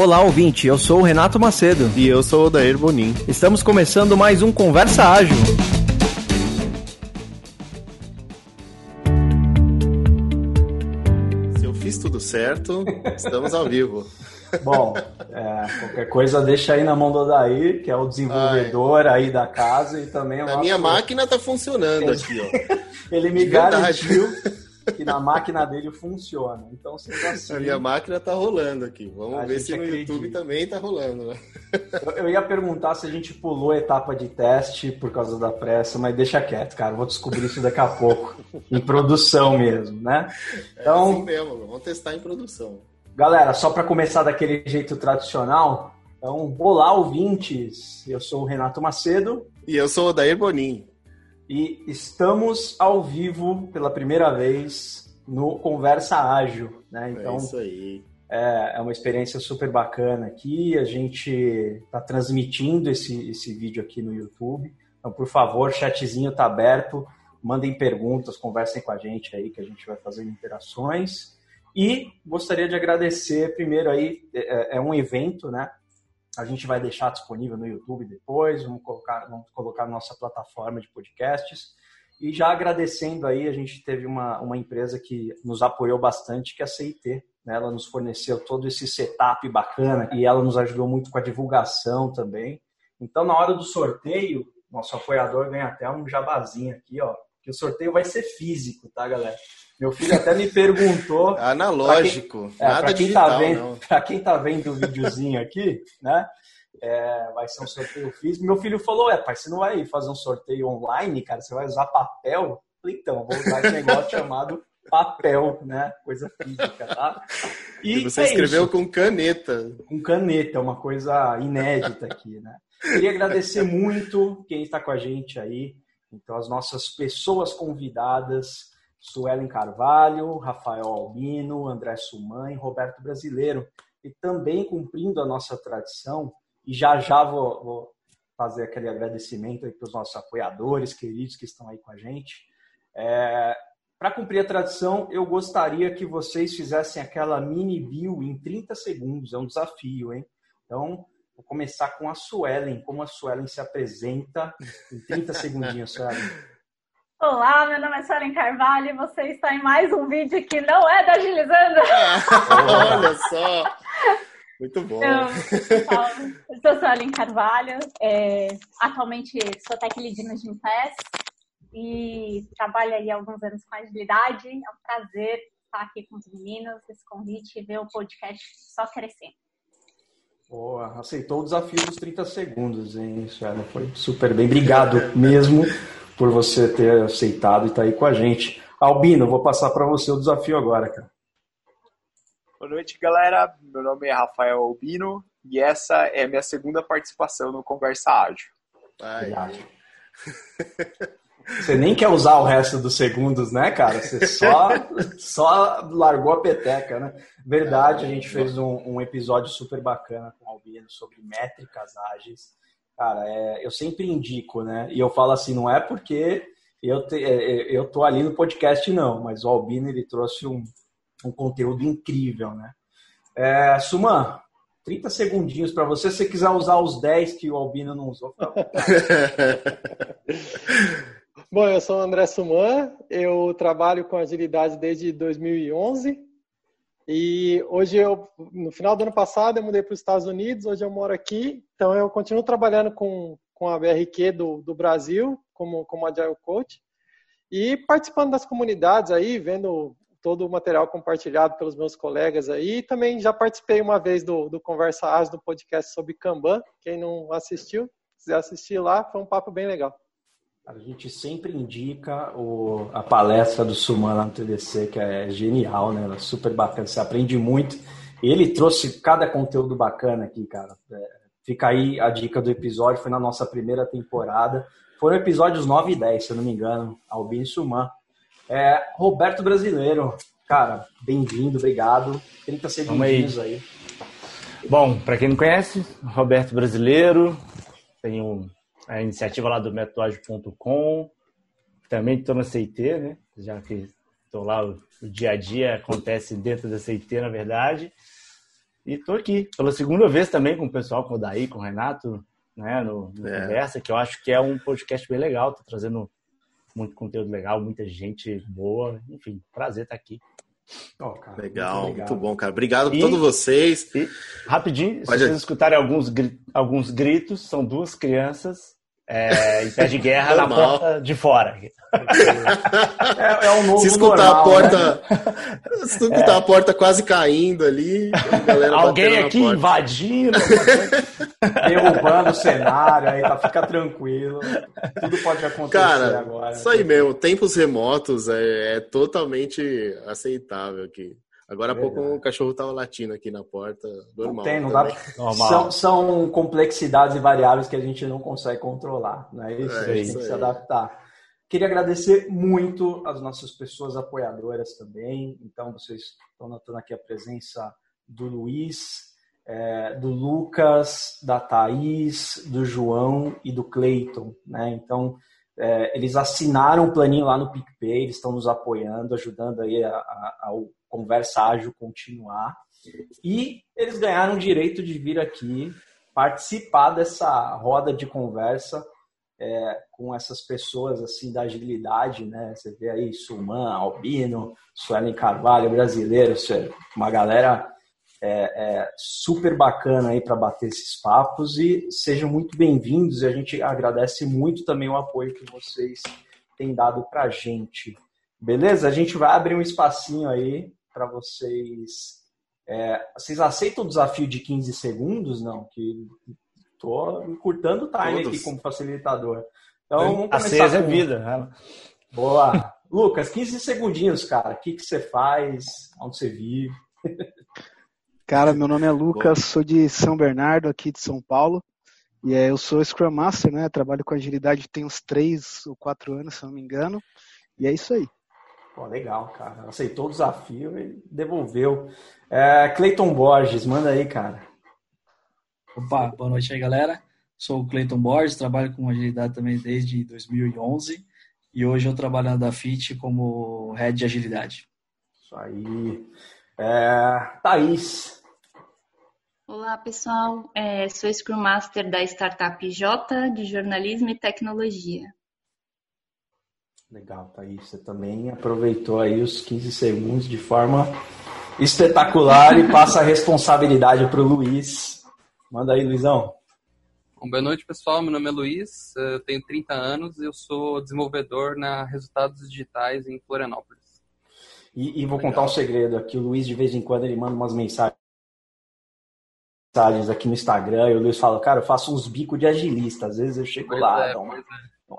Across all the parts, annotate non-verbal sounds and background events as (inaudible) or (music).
Olá, ouvinte. Eu sou o Renato Macedo. E eu sou o Dair Bonin. Estamos começando mais um Conversa Ágil. Se eu fiz tudo certo, estamos ao vivo. (laughs) Bom, é, qualquer coisa deixa aí na mão do Odair, que é o desenvolvedor Ai. aí da casa e também A minha máquina tá funcionando aqui, ó. (laughs) Ele me garantiu que na máquina dele funciona. Então, sendo assim. A minha máquina tá rolando aqui. Vamos ver se no acredita. YouTube também tá rolando, né? Eu, eu, ia perguntar se a gente pulou a etapa de teste por causa da pressa, mas deixa quieto, cara. Vou descobrir isso daqui a pouco. em produção mesmo, né? Então, é assim mesmo, vamos testar em produção. Galera, só para começar daquele jeito tradicional, então, olá ouvintes, eu sou o Renato Macedo. E eu sou o Dair Bonin. E estamos ao vivo pela primeira vez no Conversa Ágil, né? É então, é isso aí. É, é uma experiência super bacana aqui. A gente está transmitindo esse, esse vídeo aqui no YouTube. Então, por favor, chatzinho está aberto. Mandem perguntas, conversem com a gente aí, que a gente vai fazer interações. E gostaria de agradecer primeiro aí, é, é um evento, né? A gente vai deixar disponível no YouTube depois, vamos colocar, vamos colocar nossa plataforma de podcasts. E já agradecendo aí, a gente teve uma, uma empresa que nos apoiou bastante, que é a CIT. Né? Ela nos forneceu todo esse setup bacana e ela nos ajudou muito com a divulgação também. Então, na hora do sorteio, nosso apoiador ganha até um jabazinho aqui, ó. Que o sorteio vai ser físico, tá, galera? Meu filho até me perguntou. (laughs) Analógico. Quem, é, quem tá digital, tá vendo, Para quem tá vendo o videozinho aqui, né? É, vai ser um sorteio físico. Meu filho falou: É, pai, você não vai fazer um sorteio online, cara? Você vai usar papel? falei, então, vou usar esse negócio chamado papel, né? Coisa física, tá? E, e você é escreveu isso. com caneta. Com caneta, é uma coisa inédita aqui, né? Queria agradecer muito quem está com a gente aí. Então, as nossas pessoas convidadas. Suelen Carvalho, Rafael Albino, André Suman e Roberto Brasileiro. E também cumprindo a nossa tradição, e já já vou, vou fazer aquele agradecimento para os nossos apoiadores queridos que estão aí com a gente. É, para cumprir a tradição, eu gostaria que vocês fizessem aquela mini bio em 30 segundos, é um desafio, hein? Então, vou começar com a Suelen, como a Suelen se apresenta em 30 (laughs) segundinhos, Suelen. Olá, meu nome é Suelen Carvalho e você está em mais um vídeo que não é da Agilizando. olha só! Muito bom. Então, eu sou Suelen Carvalho, é, atualmente sou Tech Lead no Gimpass e trabalho aí há alguns anos com agilidade. É um prazer estar aqui com os meninos, esse convite e ver o podcast só crescendo. Boa, aceitou o desafio dos 30 segundos, hein, Suelen? Foi super bem. Obrigado mesmo por você ter aceitado e estar tá aí com a gente. Albino, vou passar para você o desafio agora, cara. Boa noite, galera. Meu nome é Rafael Albino e essa é a minha segunda participação no Conversa Ágil. Ai. Você nem quer usar o resto dos segundos, né, cara? Você só, (laughs) só largou a peteca, né? Verdade, a gente fez um, um episódio super bacana com o Albino sobre métricas ágeis. Cara, é, eu sempre indico, né? E eu falo assim, não é porque eu, te, é, é, eu tô ali no podcast, não, mas o Albino ele trouxe um, um conteúdo incrível, né? É, Suman, 30 segundinhos para você. Se você quiser usar os 10 que o Albino não usou, (laughs) Bom, eu sou o André Suman, eu trabalho com agilidade desde 2011 e hoje eu, no final do ano passado, eu mudei para os Estados Unidos, hoje eu moro aqui, então eu continuo trabalhando com, com a BRQ do, do Brasil, como, como Agile Coach, e participando das comunidades aí, vendo todo o material compartilhado pelos meus colegas aí, e também já participei uma vez do, do Conversa Ágil, do podcast sobre Kanban, quem não assistiu, quiser assistir lá, foi um papo bem legal. A gente sempre indica o, a palestra do Suman lá no TDC, que é genial, né? É super bacana, você aprende muito. Ele trouxe cada conteúdo bacana aqui, cara. É, fica aí a dica do episódio, foi na nossa primeira temporada. Foram episódios 9 e 10, se eu não me engano, Albin Suman. É, Roberto Brasileiro, cara, bem-vindo, obrigado. 30 segundos aí. aí. Bom, para quem não conhece, Roberto Brasileiro, tenho a iniciativa lá do metodológico.com. Também estou na CIT, né? Já que estou lá, o, o, dia a dia acontece dentro da CIT, na verdade. E estou aqui pela segunda vez também com o pessoal, com o Daí, com o Renato, né, no, no é. Conversa, que eu acho que é um podcast bem legal, tô trazendo muito conteúdo legal, muita gente boa, enfim, prazer estar aqui. Oh, cara, legal, muito, muito, bom, cara. Obrigado por todos vocês. E, rapidinho, Pode... se vocês escutarem alguns, alguns gritos, são duas crianças é, em pé de guerra na porta de fora. É, é um novo se escutar normal, a porta, né? se (laughs) escutar é. a porta quase caindo ali, alguém aqui invadindo, (laughs) derrubando o cenário, aí tá, fica tranquilo. Tudo pode acontecer Cara, agora. Isso aí mesmo, tempos remotos é, é totalmente aceitável aqui. Agora há pouco um cachorro estava latindo aqui na porta, normal. Não tem, não dá. São, são, complexidades e variáveis que a gente não consegue controlar, não é isso? É, a gente isso tem que se adaptar. Queria agradecer muito as nossas pessoas apoiadoras também. Então, vocês estão notando aqui a presença do Luiz, é, do Lucas, da Thaís, do João e do Cleiton. Né? Então, é, eles assinaram o um planinho lá no PicPay, eles estão nos apoiando, ajudando aí a, a, ao Conversa Ágil continuar. E eles ganharam o direito de vir aqui participar dessa roda de conversa é, com essas pessoas assim da agilidade, né? Você vê aí Suman, Albino, Suelen Carvalho, brasileiro, uma galera é, é super bacana aí para bater esses papos e sejam muito bem-vindos e a gente agradece muito também o apoio que vocês têm dado para a gente. Beleza? A gente vai abrir um espacinho aí para vocês. É, vocês aceitam o desafio de 15 segundos? Não, que tô encurtando o time Todos. aqui como facilitador. Então, vamos começar a com... é vida. Né? Boa. Lucas, 15 segundinhos, cara. O que, que você faz? Onde você vive? Cara, meu nome é Lucas, sou de São Bernardo, aqui de São Paulo. E é, eu sou Scrum Master, né? Trabalho com agilidade tem uns 3 ou 4 anos, se não me engano. E é isso aí. Pô, legal, cara. Aceitou o desafio e devolveu. É, Cleiton Borges, manda aí, cara. Opa, boa noite aí, galera. Sou o Cleiton Borges, trabalho com agilidade também desde 2011 e hoje eu trabalho na Dafit como Head de Agilidade. Isso aí. É, Thaís. Olá, pessoal. É, sou Scrum Master da Startup J de Jornalismo e Tecnologia. Legal, Thaís. Você também aproveitou aí os 15 segundos de forma espetacular e passa a responsabilidade para o Luiz. Manda aí, Luizão. Bom, boa noite, pessoal. Meu nome é Luiz, eu tenho 30 anos e eu sou desenvolvedor na Resultados Digitais em Florianópolis. E, e vou Legal. contar um segredo aqui. O Luiz, de vez em quando, ele manda umas mensagens aqui no Instagram e o Luiz fala, cara, eu faço uns bicos de agilista. Às vezes eu chego pois lá, é, então,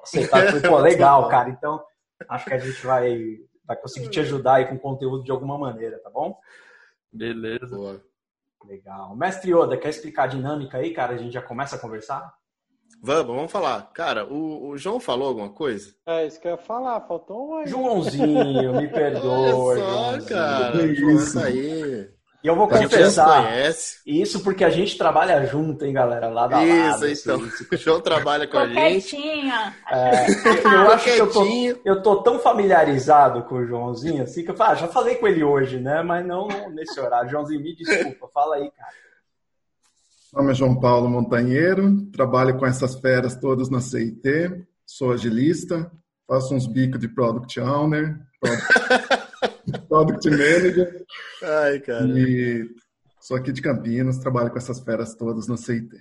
aceitar. Falei, (laughs) pô, legal, cara. Então, acho que a gente vai, vai conseguir te ajudar aí com conteúdo de alguma maneira, tá bom? Beleza. Boa. Legal. Mestre Oda, quer explicar a dinâmica aí, cara? A gente já começa a conversar? Vamos, vamos falar. Cara, o, o João falou alguma coisa? É, isso que eu ia falar, faltou um Joãozinho, me (laughs) perdoa. Olha só, Joãozinho. cara. Isso aí. E eu vou confessar, isso porque a gente trabalha junto, hein, galera, lá da Isso, lado, então. Assim, (laughs) o João trabalha com a gente. É, eu acho que eu tô, eu tô tão familiarizado com o Joãozinho, assim, que eu falo, ah, já falei com ele hoje, né, mas não nesse horário. Joãozinho, me desculpa, fala aí, cara. Meu nome é João Paulo Montanheiro, trabalho com essas feras todas na CIT, sou agilista, faço uns bicos de Product Owner, product... (laughs) Product Manager. Ai, cara. E sou aqui de Campinas, trabalho com essas feras todas na CIT.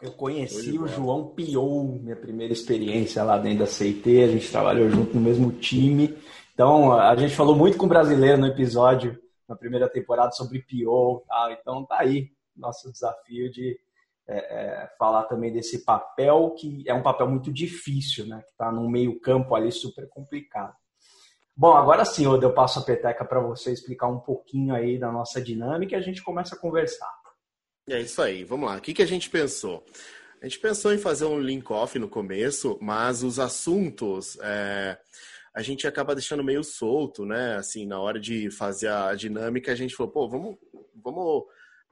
Eu conheci o João Piou, minha primeira experiência lá dentro da CIT, a gente trabalhou junto no mesmo time. Então, a gente falou muito com o brasileiro no episódio, na primeira temporada, sobre Piou. Tá? Então, tá aí nosso desafio de é, é, falar também desse papel, que é um papel muito difícil, né? que está num meio campo ali super complicado. Bom, agora sim, eu passo a peteca para você explicar um pouquinho aí da nossa dinâmica e a gente começa a conversar. É isso aí, vamos lá. O que, que a gente pensou? A gente pensou em fazer um link-off no começo, mas os assuntos é, a gente acaba deixando meio solto, né? Assim, na hora de fazer a dinâmica, a gente falou, pô, vamos, vamos,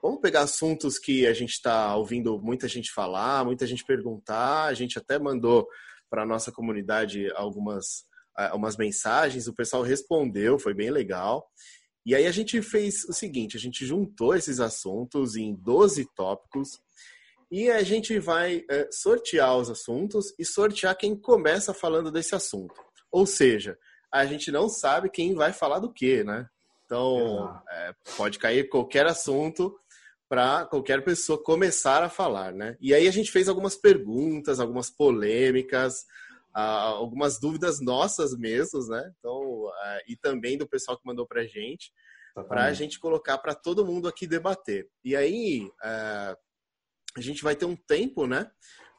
vamos pegar assuntos que a gente está ouvindo muita gente falar, muita gente perguntar. A gente até mandou para a nossa comunidade algumas umas mensagens, o pessoal respondeu, foi bem legal. E aí a gente fez o seguinte, a gente juntou esses assuntos em 12 tópicos e a gente vai é, sortear os assuntos e sortear quem começa falando desse assunto. Ou seja, a gente não sabe quem vai falar do que, né? Então, é, pode cair qualquer assunto para qualquer pessoa começar a falar, né? E aí a gente fez algumas perguntas, algumas polêmicas, algumas dúvidas nossas mesmos, né? Então, uh, e também do pessoal que mandou para a gente, para a gente colocar para todo mundo aqui debater. E aí uh, a gente vai ter um tempo, né?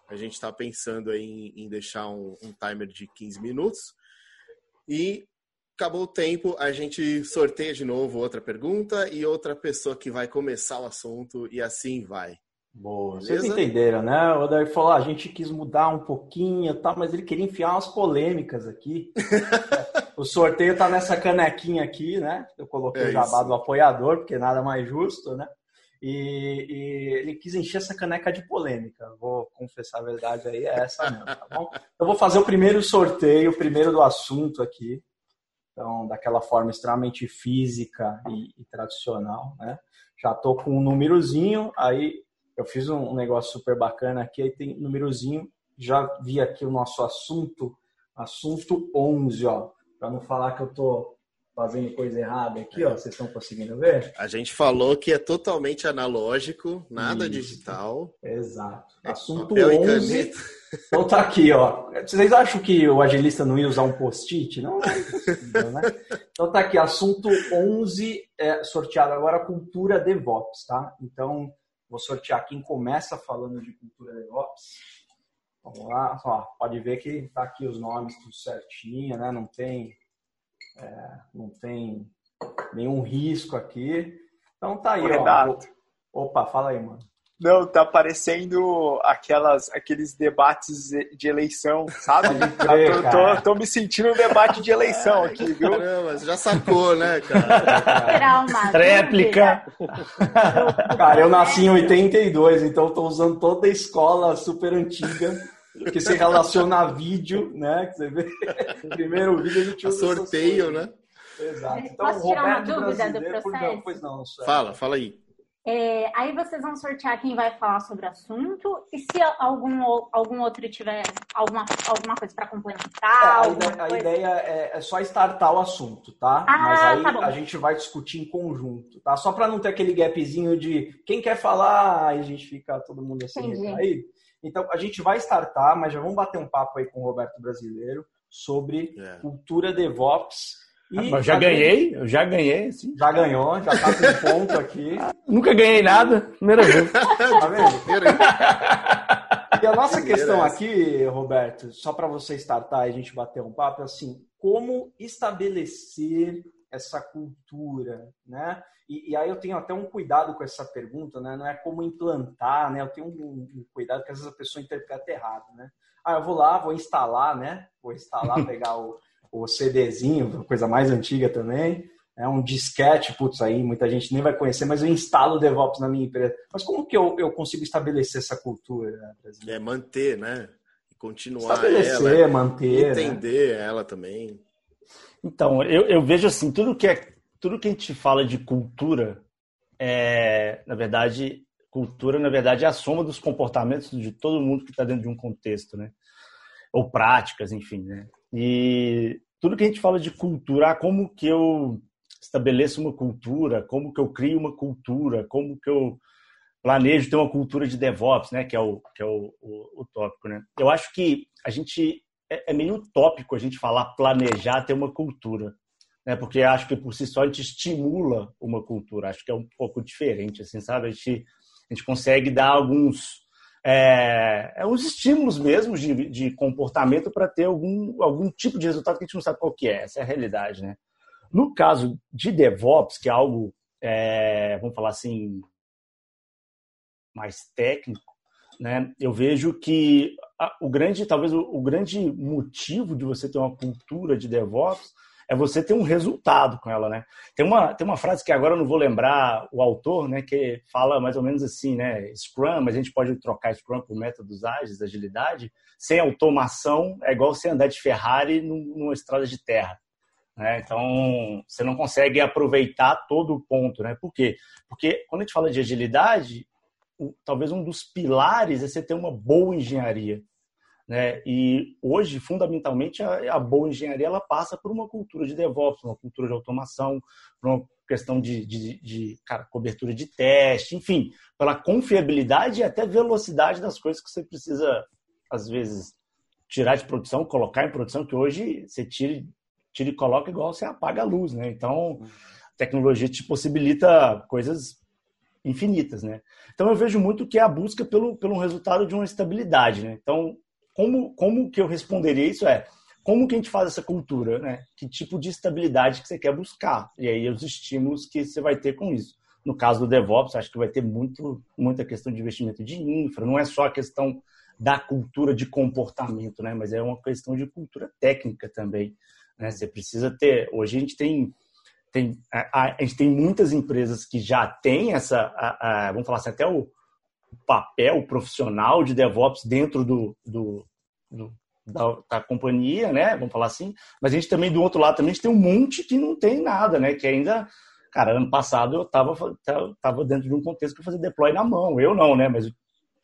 A gente está pensando em, em deixar um, um, timer de 15 minutos. E acabou o tempo, a gente sorteia de novo outra pergunta e outra pessoa que vai começar o assunto e assim vai. Boa. Beleza? Vocês entenderam, né? O Odair falou, ah, a gente quis mudar um pouquinho, tá, mas ele queria enfiar umas polêmicas aqui. (laughs) o sorteio tá nessa canequinha aqui, né? Eu coloquei é o jabá do apoiador, porque nada mais justo, né? E, e, ele quis encher essa caneca de polêmica. Vou confessar a verdade aí, é essa mesmo, tá bom? Eu vou fazer o primeiro sorteio, o primeiro do assunto aqui. Então, daquela forma extremamente física e, e tradicional, né? Já tô com um númerozinho, aí eu fiz um negócio super bacana aqui, aí tem númerozinho, já vi aqui o nosso assunto, assunto 11, ó, para não falar que eu tô fazendo coisa errada aqui, ó, vocês estão conseguindo ver? A gente falou que é totalmente analógico, nada Isso. digital. Exato. É assunto 11. (laughs) Então tá aqui, ó. Vocês acham que o agilista não ia usar um post-it? Não, é possível, né? (laughs) Então tá aqui, assunto 11, é, sorteado agora, cultura DevOps, tá? Então, Vou sortear quem começa falando de cultura DevOps. Vamos lá, ó, pode ver que está aqui os nomes tudo certinho, né? Não tem, é, não tem nenhum risco aqui. Então tá aí, ó. Opa, fala aí, mano. Não, tá parecendo aquelas, aqueles debates de eleição, sabe? (laughs) Crer, tô, tô, tô, me sentindo um debate de eleição aqui, viu? Caramba, você já sacou, né, cara? (laughs) Réplica. (laughs) Cara, eu nasci em 82, então tô usando toda a escola super antiga que se relaciona a vídeo, né? Que você vê. Primeiro vídeo a gente usa. sorteio, né? Exato. Então, Posso tirar uma dúvida do processo? Pois não, fala, fala aí. É, aí vocês vão sortear quem vai falar sobre o assunto e se algum, algum outro tiver alguma, alguma coisa para complementar. É, a, ideia, a ideia é, é, só startar o assunto, tá? Ah, Mas aí tá a gente vai discutir em conjunto, tá? Só para não ter aquele gapzinho de quem quer falar, aí a gente fica todo mundo assim aí. Então a gente vai startar, mas já vamos bater um papo aí com o Roberto Brasileiro sobre é. cultura DevOps e já ganhei, eu já ganhei, sim. Já ganhou, já tá com ponto aqui. Nunca ganhei nada, primeira vez. (laughs) tá vendo? e a nossa questão aqui, Roberto, só para você startar e a gente bater um papo, é assim, como estabelecer essa cultura, né? E, e, aí eu tenho até um cuidado com essa pergunta, né? Não é como implantar, né? Eu tenho um, um cuidado que às vezes a pessoa interpreta errado, né? Ah, eu vou lá, vou instalar, né? Vou instalar, (laughs) pegar o o CDzinho, coisa mais antiga também. É um disquete, putz, aí muita gente nem vai conhecer, mas eu instalo o DevOps na minha empresa. Mas como que eu, eu consigo estabelecer essa cultura brasileira? É manter, né? Continuar estabelecer, ela, manter, né? entender né? ela também. Então, eu, eu vejo assim, tudo que é tudo que a gente fala de cultura é, na verdade, cultura, na verdade, é a soma dos comportamentos de todo mundo que está dentro de um contexto, né? Ou práticas, enfim, né? E tudo que a gente fala de cultura, ah, como que eu estabeleço uma cultura, como que eu crio uma cultura, como que eu planejo ter uma cultura de DevOps, né, que é o que é o, o, o tópico, né? Eu acho que a gente é, é meio utópico a gente falar planejar ter uma cultura, né? Porque acho que por si só a gente estimula uma cultura. Acho que é um pouco diferente, assim, sabe? A gente a gente consegue dar alguns é, é os estímulos mesmo de, de comportamento para ter algum, algum tipo de resultado que a gente não sabe qual que é. Essa é a realidade, né? No caso de DevOps, que é algo, é, vamos falar assim, mais técnico, né? Eu vejo que a, o grande, talvez o, o grande motivo de você ter uma cultura de DevOps é você ter um resultado com ela, né? Tem uma, tem uma frase que agora eu não vou lembrar o autor, né? Que fala mais ou menos assim, né? Scrum, mas a gente pode trocar Scrum por métodos ágeis, agilidade. Sem automação é igual você andar de Ferrari numa estrada de terra. Né? Então, você não consegue aproveitar todo o ponto. Né? Por quê? Porque quando a gente fala de agilidade, talvez um dos pilares é você ter uma boa engenharia. Né? E hoje, fundamentalmente, a, a, boa engenharia ela passa por uma cultura de DevOps, uma cultura de automação, por uma questão de, de, de cara, cobertura de teste, enfim, pela confiabilidade e até velocidade das coisas que você precisa, às vezes, tirar de produção, colocar em produção, que hoje você tira, tira e coloca igual você apaga a luz. Né? Então, a tecnologia te possibilita coisas infinitas, né? Então eu vejo muito que é a busca pelo, pelo resultado de uma estabilidade, né? Então como, como que eu responderia isso é como que a gente faz essa cultura, né? Que tipo de estabilidade que você quer buscar? E aí os estímulos que você vai ter com isso. No caso do DevOps, acho que vai ter muito, muita questão de investimento de infra, não é só a questão da cultura de comportamento, né? Mas é uma questão de cultura técnica também, né? Você precisa ter. Hoje a gente tem tem a, a, gente tem muitas empresas que já têm essa, a, vamos falar assim, até o, papel profissional de DevOps dentro do, do, do da, da, companhia, né? Vamos falar assim. Mas a gente também, do outro lado, também a gente tem um monte que não tem nada, né? Que ainda, cara, ano passado eu estava tava dentro de um contexto que fazia deploy na mão. Eu não, né? Mas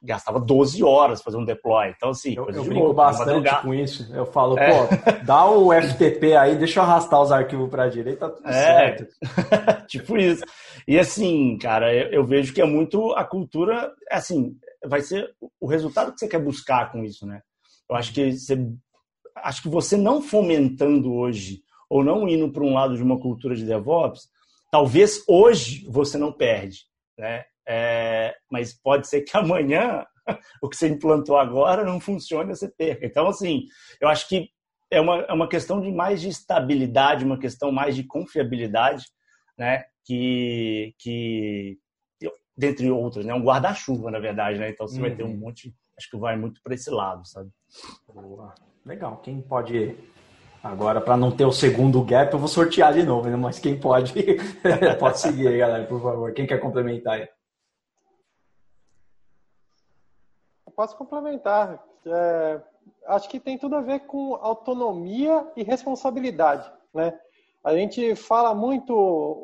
gastava 12 horas fazer um deploy. Então, assim, eu, eu brinco bastante com isso. Eu falo, é. pô, dá o FTP aí, deixa eu arrastar os arquivos para a direita, tá tudo é. certo. (laughs) tipo isso. E assim, cara, eu, eu, vejo que é muito a cultura, assim, vai ser o resultado que você quer buscar com isso, né? Eu acho que você, acho que você não fomentando hoje ou não indo para um lado de uma cultura de DevOps, talvez hoje você não perde, né? É, mas pode ser que (laughs) amanhã o que você implantou agora não funcione e você perca. Então, assim, eu acho que é uma, é uma questão de mais de estabilidade, uma questão mais de confiabilidade, né? Que, que dentre outras, né? Um guarda-chuva, na verdade, né? Então você uhum. vai ter um uhum. monte, acho que vai muito para esse lado, sabe? Boa. Legal. Quem pode agora para não ter o segundo gap, eu vou sortear de novo, né? Mas quem pode (laughs) pode seguir aí, galera, por favor. Quem quer complementar aí? Posso complementar. É, acho que tem tudo a ver com autonomia e responsabilidade, né? A gente fala muito,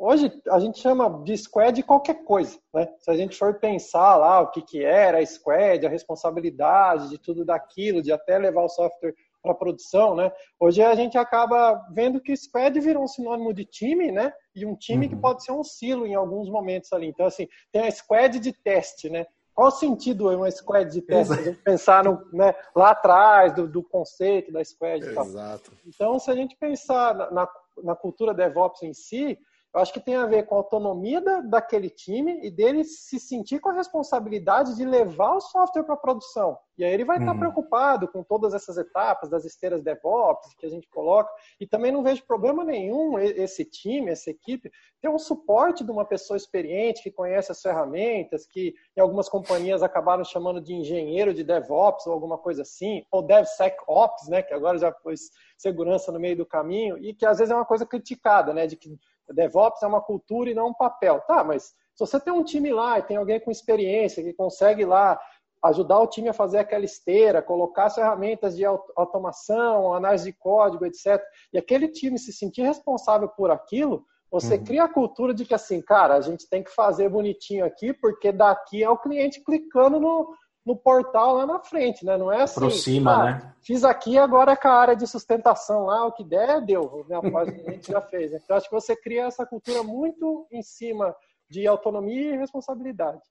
hoje a gente chama de squad qualquer coisa, né? Se a gente for pensar lá o que, que era a squad, a responsabilidade de tudo daquilo, de até levar o software para produção, né? Hoje a gente acaba vendo que squad virou um sinônimo de time, né? E um time uhum. que pode ser um silo em alguns momentos ali. Então, assim, tem a squad de teste, né? Qual o sentido uma squad de teste? A gente pensar no, né, lá atrás do, do, conceito da squad. Exato. Então, se a gente pensar na, na, na cultura DevOps em si, eu acho que tem a ver com a autonomia da, daquele time e dele se sentir com a responsabilidade de levar o software para a produção. E aí ele vai uhum. estar preocupado com todas essas etapas das esteiras DevOps que a gente coloca. E também não vejo problema nenhum esse time, essa equipe, ter um suporte de uma pessoa experiente que conhece as ferramentas, que em algumas companhias acabaram chamando de engenheiro de DevOps ou alguma coisa assim, ou DevSecOps, né, que agora já pôs segurança no meio do caminho, e que às vezes é uma coisa criticada, né, de que DevOps é uma cultura e não um papel. Tá, mas se você tem um time lá e tem alguém com experiência que consegue lá ajudar o time a fazer aquela esteira, colocar as ferramentas de automação, análise de código, etc. E aquele time se sentir responsável por aquilo, você uhum. cria a cultura de que assim, cara, a gente tem que fazer bonitinho aqui, porque daqui é o cliente clicando no, no portal lá na frente, né? Não é assim. Aproxima, ah, né? Fiz aqui, agora é com a área de sustentação lá, o que der, deu. Minha página a gente já fez. Né? Então, acho que você cria essa cultura muito em cima de autonomia e responsabilidade.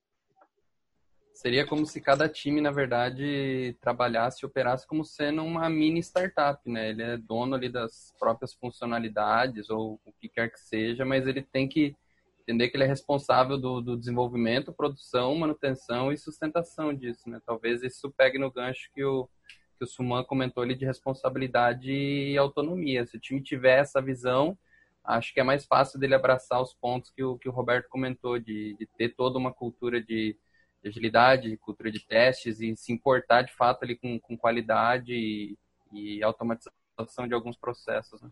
Seria como se cada time, na verdade, trabalhasse e operasse como sendo uma mini startup, né? Ele é dono ali das próprias funcionalidades ou o que quer que seja, mas ele tem que entender que ele é responsável do, do, desenvolvimento, produção, manutenção e sustentação disso, né? Talvez isso pegue no gancho que o, que o Suman comentou ali de responsabilidade e autonomia. Se o time tiver essa visão, acho que é mais fácil dele abraçar os pontos que o, que o Roberto comentou, de, de ter toda uma cultura de, de agilidade, cultura de testes e se importar de fato ali com, com qualidade e, e automatização de alguns processos, né?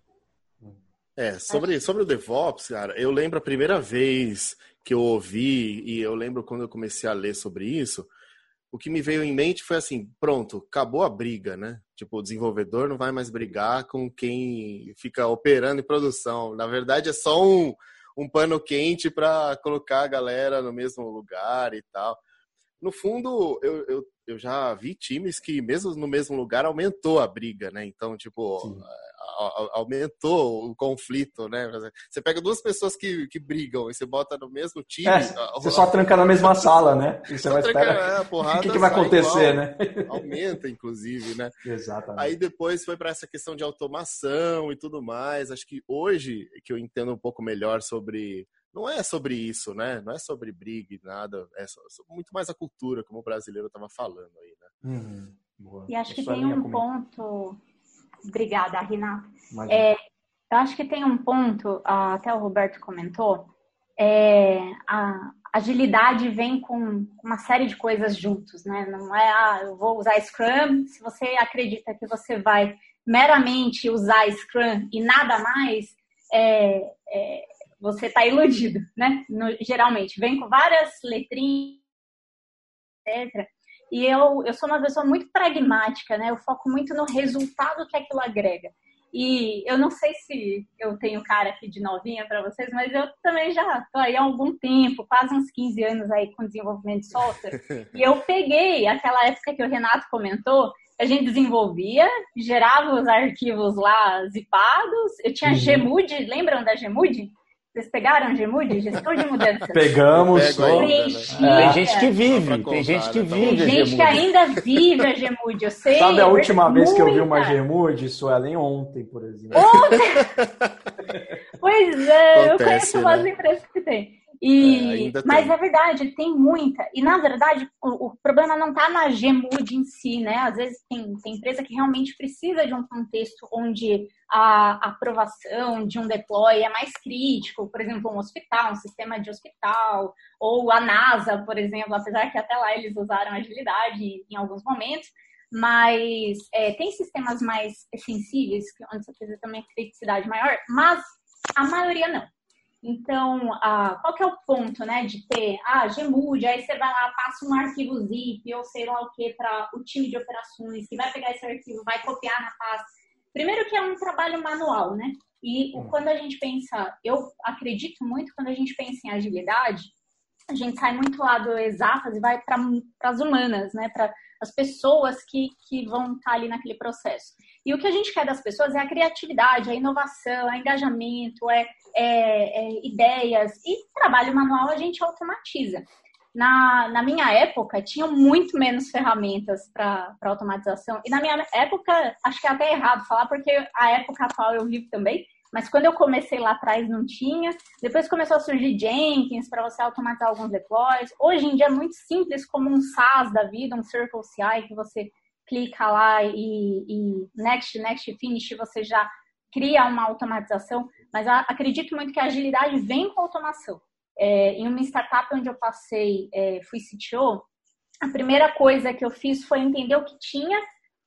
É, sobre, sobre o DevOps, cara, eu lembro a primeira vez que eu ouvi, e eu lembro quando eu comecei a ler sobre isso, o que me veio em mente foi assim, pronto, acabou a briga, né? Tipo, o desenvolvedor não vai mais brigar com quem fica operando em produção. Na verdade, é só um, um pano quente para colocar a galera no mesmo lugar e tal. No fundo, eu, eu, eu já vi times que, mesmo no mesmo lugar, aumentou a briga, né? Então, tipo, aumentou o conflito, né? Você pega duas pessoas que, que brigam e você bota no mesmo time. É, você só tranca na mesma sala, né? E você vai esperar. É, o que, que vai acontecer, igual, né? (laughs) Aumenta, inclusive, né? Exatamente. Aí depois foi para essa questão de automação e tudo mais. Acho que hoje que eu entendo um pouco melhor sobre não é sobre isso, né? Não é sobre briga e nada. É muito mais a cultura, como o brasileiro estava falando aí, né? Uhum. E acho que tem um comigo. ponto Obrigada, Renata. É, eu acho que tem um ponto, até o Roberto comentou, é, a agilidade vem com uma série de coisas juntos, né? Não é, ah, eu vou usar Scrum, se você acredita que você vai meramente usar Scrum e nada mais, é, é, você está iludido, né? No, geralmente, vem com várias letrinhas, etc. E eu, eu sou uma pessoa muito pragmática, né? Eu foco muito no resultado que aquilo agrega. E eu não sei se eu tenho cara aqui de novinha para vocês, mas eu também já estou aí há algum tempo, quase uns 15 anos aí com desenvolvimento de software. (laughs) e eu peguei aquela época que o Renato comentou, a gente desenvolvia, gerava os arquivos lá zipados. Eu tinha uhum. Gmood, lembram da Gmood? Vocês pegaram Gmood? Gestão de mudança? Pegamos. Né? É. Tem gente que vive, tem gente que vive. Tem gente que ainda vive a Gmood, eu sei. Sabe a última vez que eu vi uma Gmood? Suelen, ontem, por exemplo. Ontem? (laughs) pois é, Acontece, eu conheço né? umas empresas que tem. E, é, mas é verdade, tem muita. E na verdade, o, o problema não está na Gmood em si, né? Às vezes tem, tem empresa que realmente precisa de um contexto onde a aprovação de um deploy é mais crítico, por exemplo, um hospital, um sistema de hospital, ou a NASA, por exemplo, apesar que até lá eles usaram agilidade em alguns momentos, mas é, tem sistemas mais sensíveis, onde você precisa também criticidade maior, mas a maioria não. Então, ah, qual que é o ponto, né, de ter, ah, Gmood, aí você vai lá, passa um arquivo zip ou sei lá o que para o time de operações, que vai pegar esse arquivo, vai copiar na pasta. Primeiro que é um trabalho manual, né? E quando a gente pensa, eu acredito muito quando a gente pensa em agilidade, a gente sai muito lá do exatas e vai para as humanas, né? Para as pessoas que, que vão estar tá ali naquele processo. E o que a gente quer das pessoas é a criatividade, a inovação, o engajamento, é, é, é ideias. E trabalho manual a gente automatiza. Na, na minha época, tinham muito menos ferramentas para automatização. E na minha época, acho que é até errado falar, porque a época atual eu vivo também, mas quando eu comecei lá atrás não tinha. Depois começou a surgir Jenkins para você automatizar alguns deploys. Hoje em dia é muito simples, como um SaaS da vida, um Circle CI, que você clica lá e, e next, next, finish, você já cria uma automatização. Mas acredito muito que a agilidade vem com automação. É, em uma startup onde eu passei, é, fui CTO, a primeira coisa que eu fiz foi entender o que tinha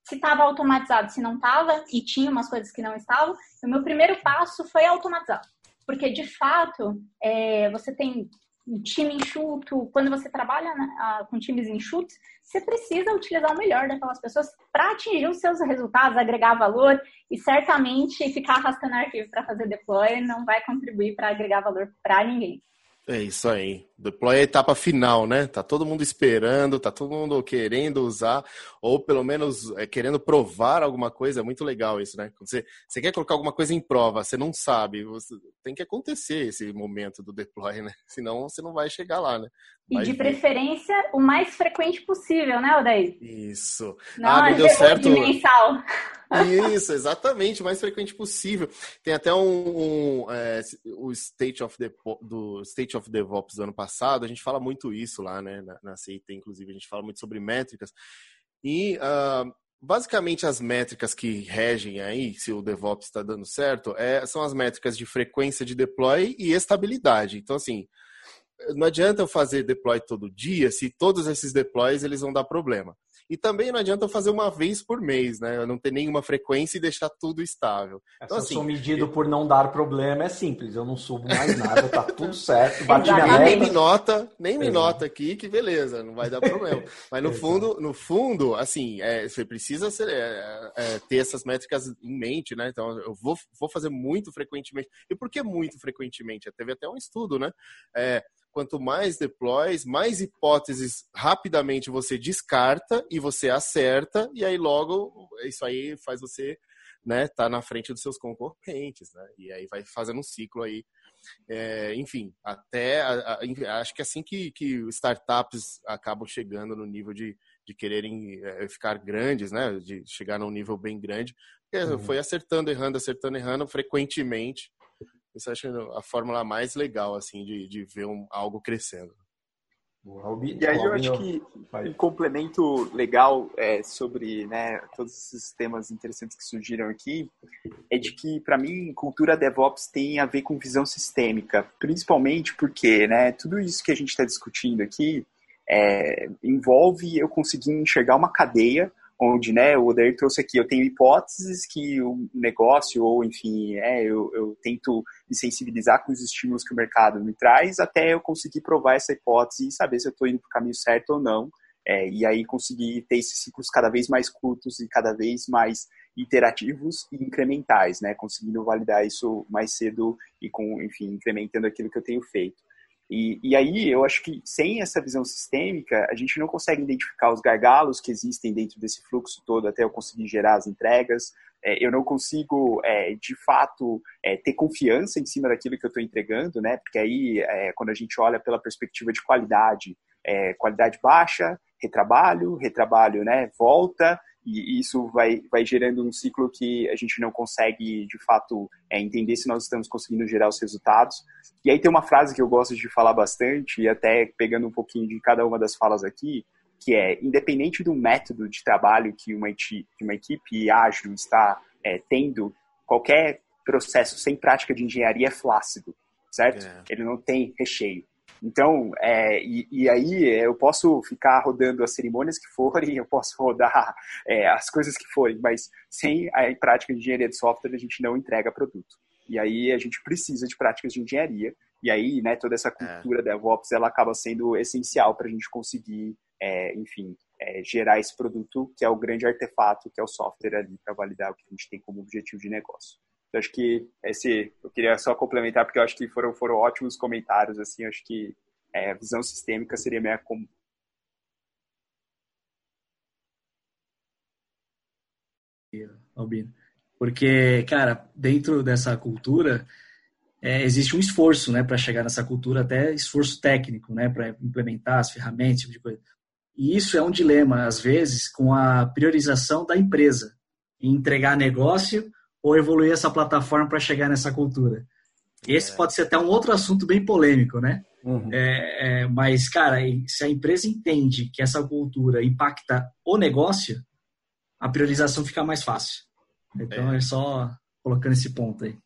se estava automatizado, se não estava, e tinha umas coisas que não estavam. O meu primeiro passo foi automatizar, porque de fato é, você tem um time enxuto, quando você trabalha né, com times enxutos, você precisa utilizar o melhor daquelas pessoas para atingir os seus resultados, agregar valor e certamente ficar arrastando arquivo para fazer deploy não vai contribuir para agregar valor para ninguém. É isso aí. Deploy é a etapa final, né? Tá todo mundo esperando, tá todo mundo querendo usar, ou pelo menos é, querendo provar alguma coisa. É muito legal isso, né? Quando você, você quer colocar alguma coisa em prova, você não sabe, você, tem que acontecer esse momento do deploy, né? (laughs) Senão você não vai chegar lá, né? Vai e de ver. preferência o mais frequente possível, né, Odaí? Isso. Não, ah, não deu certo. Mensal. (laughs) Isso, exatamente, o mais frequente possível. Tem até um, um é, o State of the, do State of DevOps do ano passado, a gente fala muito isso lá, né, na, na CIT, inclusive, a gente fala muito sobre métricas. E uh, basicamente as métricas que regem aí, se o DevOps está dando certo, é, são as métricas de frequência de deploy e estabilidade. Então, assim, não adianta eu fazer deploy todo dia se todos esses deploys eles vão dar problema. E também não adianta fazer uma vez por mês, né? Eu não ter nenhuma frequência e deixar tudo estável. Então, assim, eu sou medido eu... por não dar problema, é simples. Eu não subo mais nada, tá tudo (laughs) certo. Bati minha nem me nota, nem me nota aqui que beleza, não vai dar problema. (laughs) Mas no fundo, no fundo, assim, é, você precisa ser, é, é, ter essas métricas em mente, né? Então, eu vou, vou fazer muito frequentemente. E por que muito frequentemente? Teve até um estudo, né? Quanto mais deploys, mais hipóteses rapidamente você descarta e você acerta, e aí logo isso aí faz você né, tá na frente dos seus concorrentes, né? E aí vai fazendo um ciclo aí. É, enfim, até a, a, acho que é assim que, que startups acabam chegando no nível de, de quererem é, ficar grandes, né? De chegar num nível bem grande. Uhum. foi acertando, errando, acertando, errando frequentemente isso acho a fórmula mais legal, assim, de, de ver um, algo crescendo. E aí eu acho que um complemento legal é, sobre né, todos esses temas interessantes que surgiram aqui é de que, para mim, cultura DevOps tem a ver com visão sistêmica, principalmente porque né, tudo isso que a gente está discutindo aqui é, envolve eu conseguir enxergar uma cadeia onde, né, o Odair trouxe aqui, eu tenho hipóteses que o negócio, ou enfim, é, eu, eu tento me sensibilizar com os estímulos que o mercado me traz, até eu conseguir provar essa hipótese e saber se eu estou indo para o caminho certo ou não, é, e aí conseguir ter esses ciclos cada vez mais curtos e cada vez mais iterativos e incrementais, né, conseguindo validar isso mais cedo e com, enfim, incrementando aquilo que eu tenho feito. E, e aí eu acho que sem essa visão sistêmica, a gente não consegue identificar os gargalos que existem dentro desse fluxo todo até eu conseguir gerar as entregas. É, eu não consigo, é, de fato, é, ter confiança em cima daquilo que eu estou entregando, né? Porque aí, é, quando a gente olha pela perspectiva de qualidade, é, qualidade baixa, retrabalho, retrabalho, né? Volta e isso vai, vai gerando um ciclo que a gente não consegue, de fato, é, entender se nós estamos conseguindo gerar os resultados. E aí tem uma frase que eu gosto de falar bastante, e até pegando um pouquinho de cada uma das falas aqui, que é, independente do método de trabalho que uma, que uma equipe ágil está é, tendo, qualquer processo sem prática de engenharia é flácido, certo? É. Ele não tem recheio. Então, é, e, e, aí eu posso ficar rodando as cerimônias que forem, (laughs) eu posso rodar é, as coisas que forem, mas sem a prática de engenharia de software a gente não entrega produto. E aí a gente precisa de práticas de engenharia. E aí, né, toda essa cultura é. DevOps ela acaba sendo essencial para a gente conseguir, é, enfim, é, gerar esse produto que é o grande artefato, que é o software ali para validar o que a gente tem como objetivo de negócio. Então, acho que esse, eu queria só complementar, porque eu acho que foram, foram ótimos comentários, assim, acho que é, visão sistêmica seria minha como Albino. Porque, cara, dentro dessa cultura, é, existe um esforço, né, para chegar nessa cultura, até esforço técnico, né, para implementar as ferramentas, tipo de coisa. E isso é um dilema, às vezes, com a priorização da empresa em entregar negócio ou evoluir essa plataforma para chegar nessa cultura. Esse é. pode ser até um outro assunto bem polêmico, né? Uhum. É, é, mas, cara, se a empresa entende que essa cultura impacta o negócio, a priorização fica mais fácil. Então é, é só colocando esse ponto aí.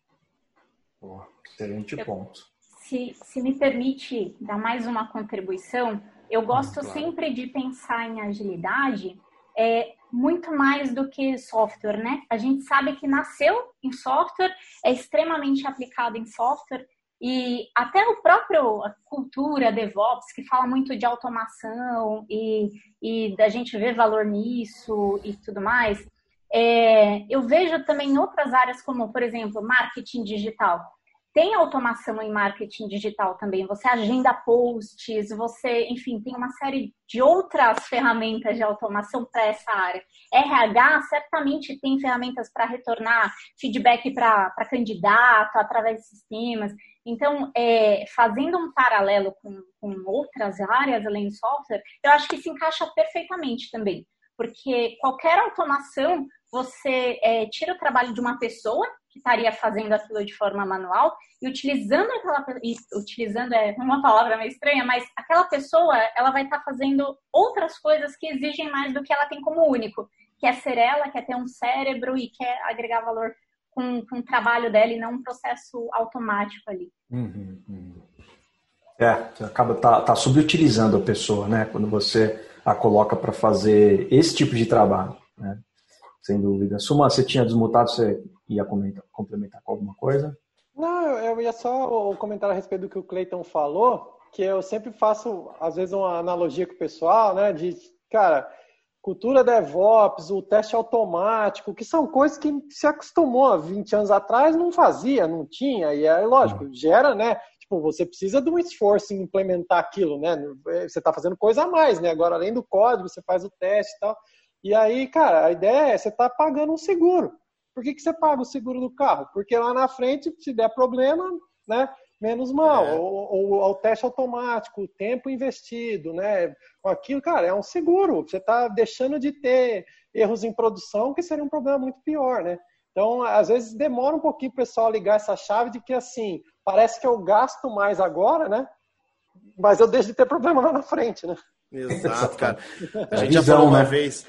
Boa, excelente ponto. Se, se me permite dar mais uma contribuição, eu gosto claro. sempre de pensar em agilidade é, muito mais do que software, né? A gente sabe que nasceu em software, é extremamente aplicado em software e até o próprio a cultura DevOps que fala muito de automação e, e da gente ver valor nisso e tudo mais. É, eu vejo também outras áreas como, por exemplo, marketing digital tem automação em marketing digital também. Você agenda posts, você, enfim, tem uma série de outras ferramentas de automação para essa área. RH certamente tem ferramentas para retornar feedback para candidato através de sistemas. Então, é, fazendo um paralelo com, com outras áreas além do software, eu acho que se encaixa perfeitamente também. Porque qualquer automação, você é, tira o trabalho de uma pessoa estaria fazendo aquilo de forma manual e utilizando aquela utilizando é uma palavra meio estranha, mas aquela pessoa ela vai estar fazendo outras coisas que exigem mais do que ela tem como único, quer ser ela, quer ter um cérebro e quer agregar valor com, com o trabalho dela e não um processo automático ali. Uhum, uhum. É, você acaba tá, tá subutilizando a pessoa, né? Quando você a coloca para fazer esse tipo de trabalho, né? Sem dúvida. Suma, você tinha desmutado, você ia comentar, complementar com alguma coisa? Não, eu ia só comentar a respeito do que o Cleiton falou, que eu sempre faço, às vezes, uma analogia com o pessoal, né? De, cara, cultura DevOps, o teste automático, que são coisas que se acostumou há 20 anos atrás, não fazia, não tinha, e é lógico, uhum. gera, né? Tipo, você precisa de um esforço em implementar aquilo, né? Você está fazendo coisa a mais, né? Agora, além do código, você faz o teste e tal. E aí, cara, a ideia é você tá pagando um seguro. Por que, que você paga o seguro do carro? Porque lá na frente, se der problema, né? menos mal. É. Ou, ou, o teste automático, o tempo investido, né? Com aquilo, cara, é um seguro. Você está deixando de ter erros em produção, que seria um problema muito pior, né? Então, às vezes demora um pouquinho o pessoal ligar essa chave de que assim, parece que eu gasto mais agora, né? Mas eu deixo de ter problema lá na frente, né? Exato, cara. (laughs) A gente já falou uma né? vez.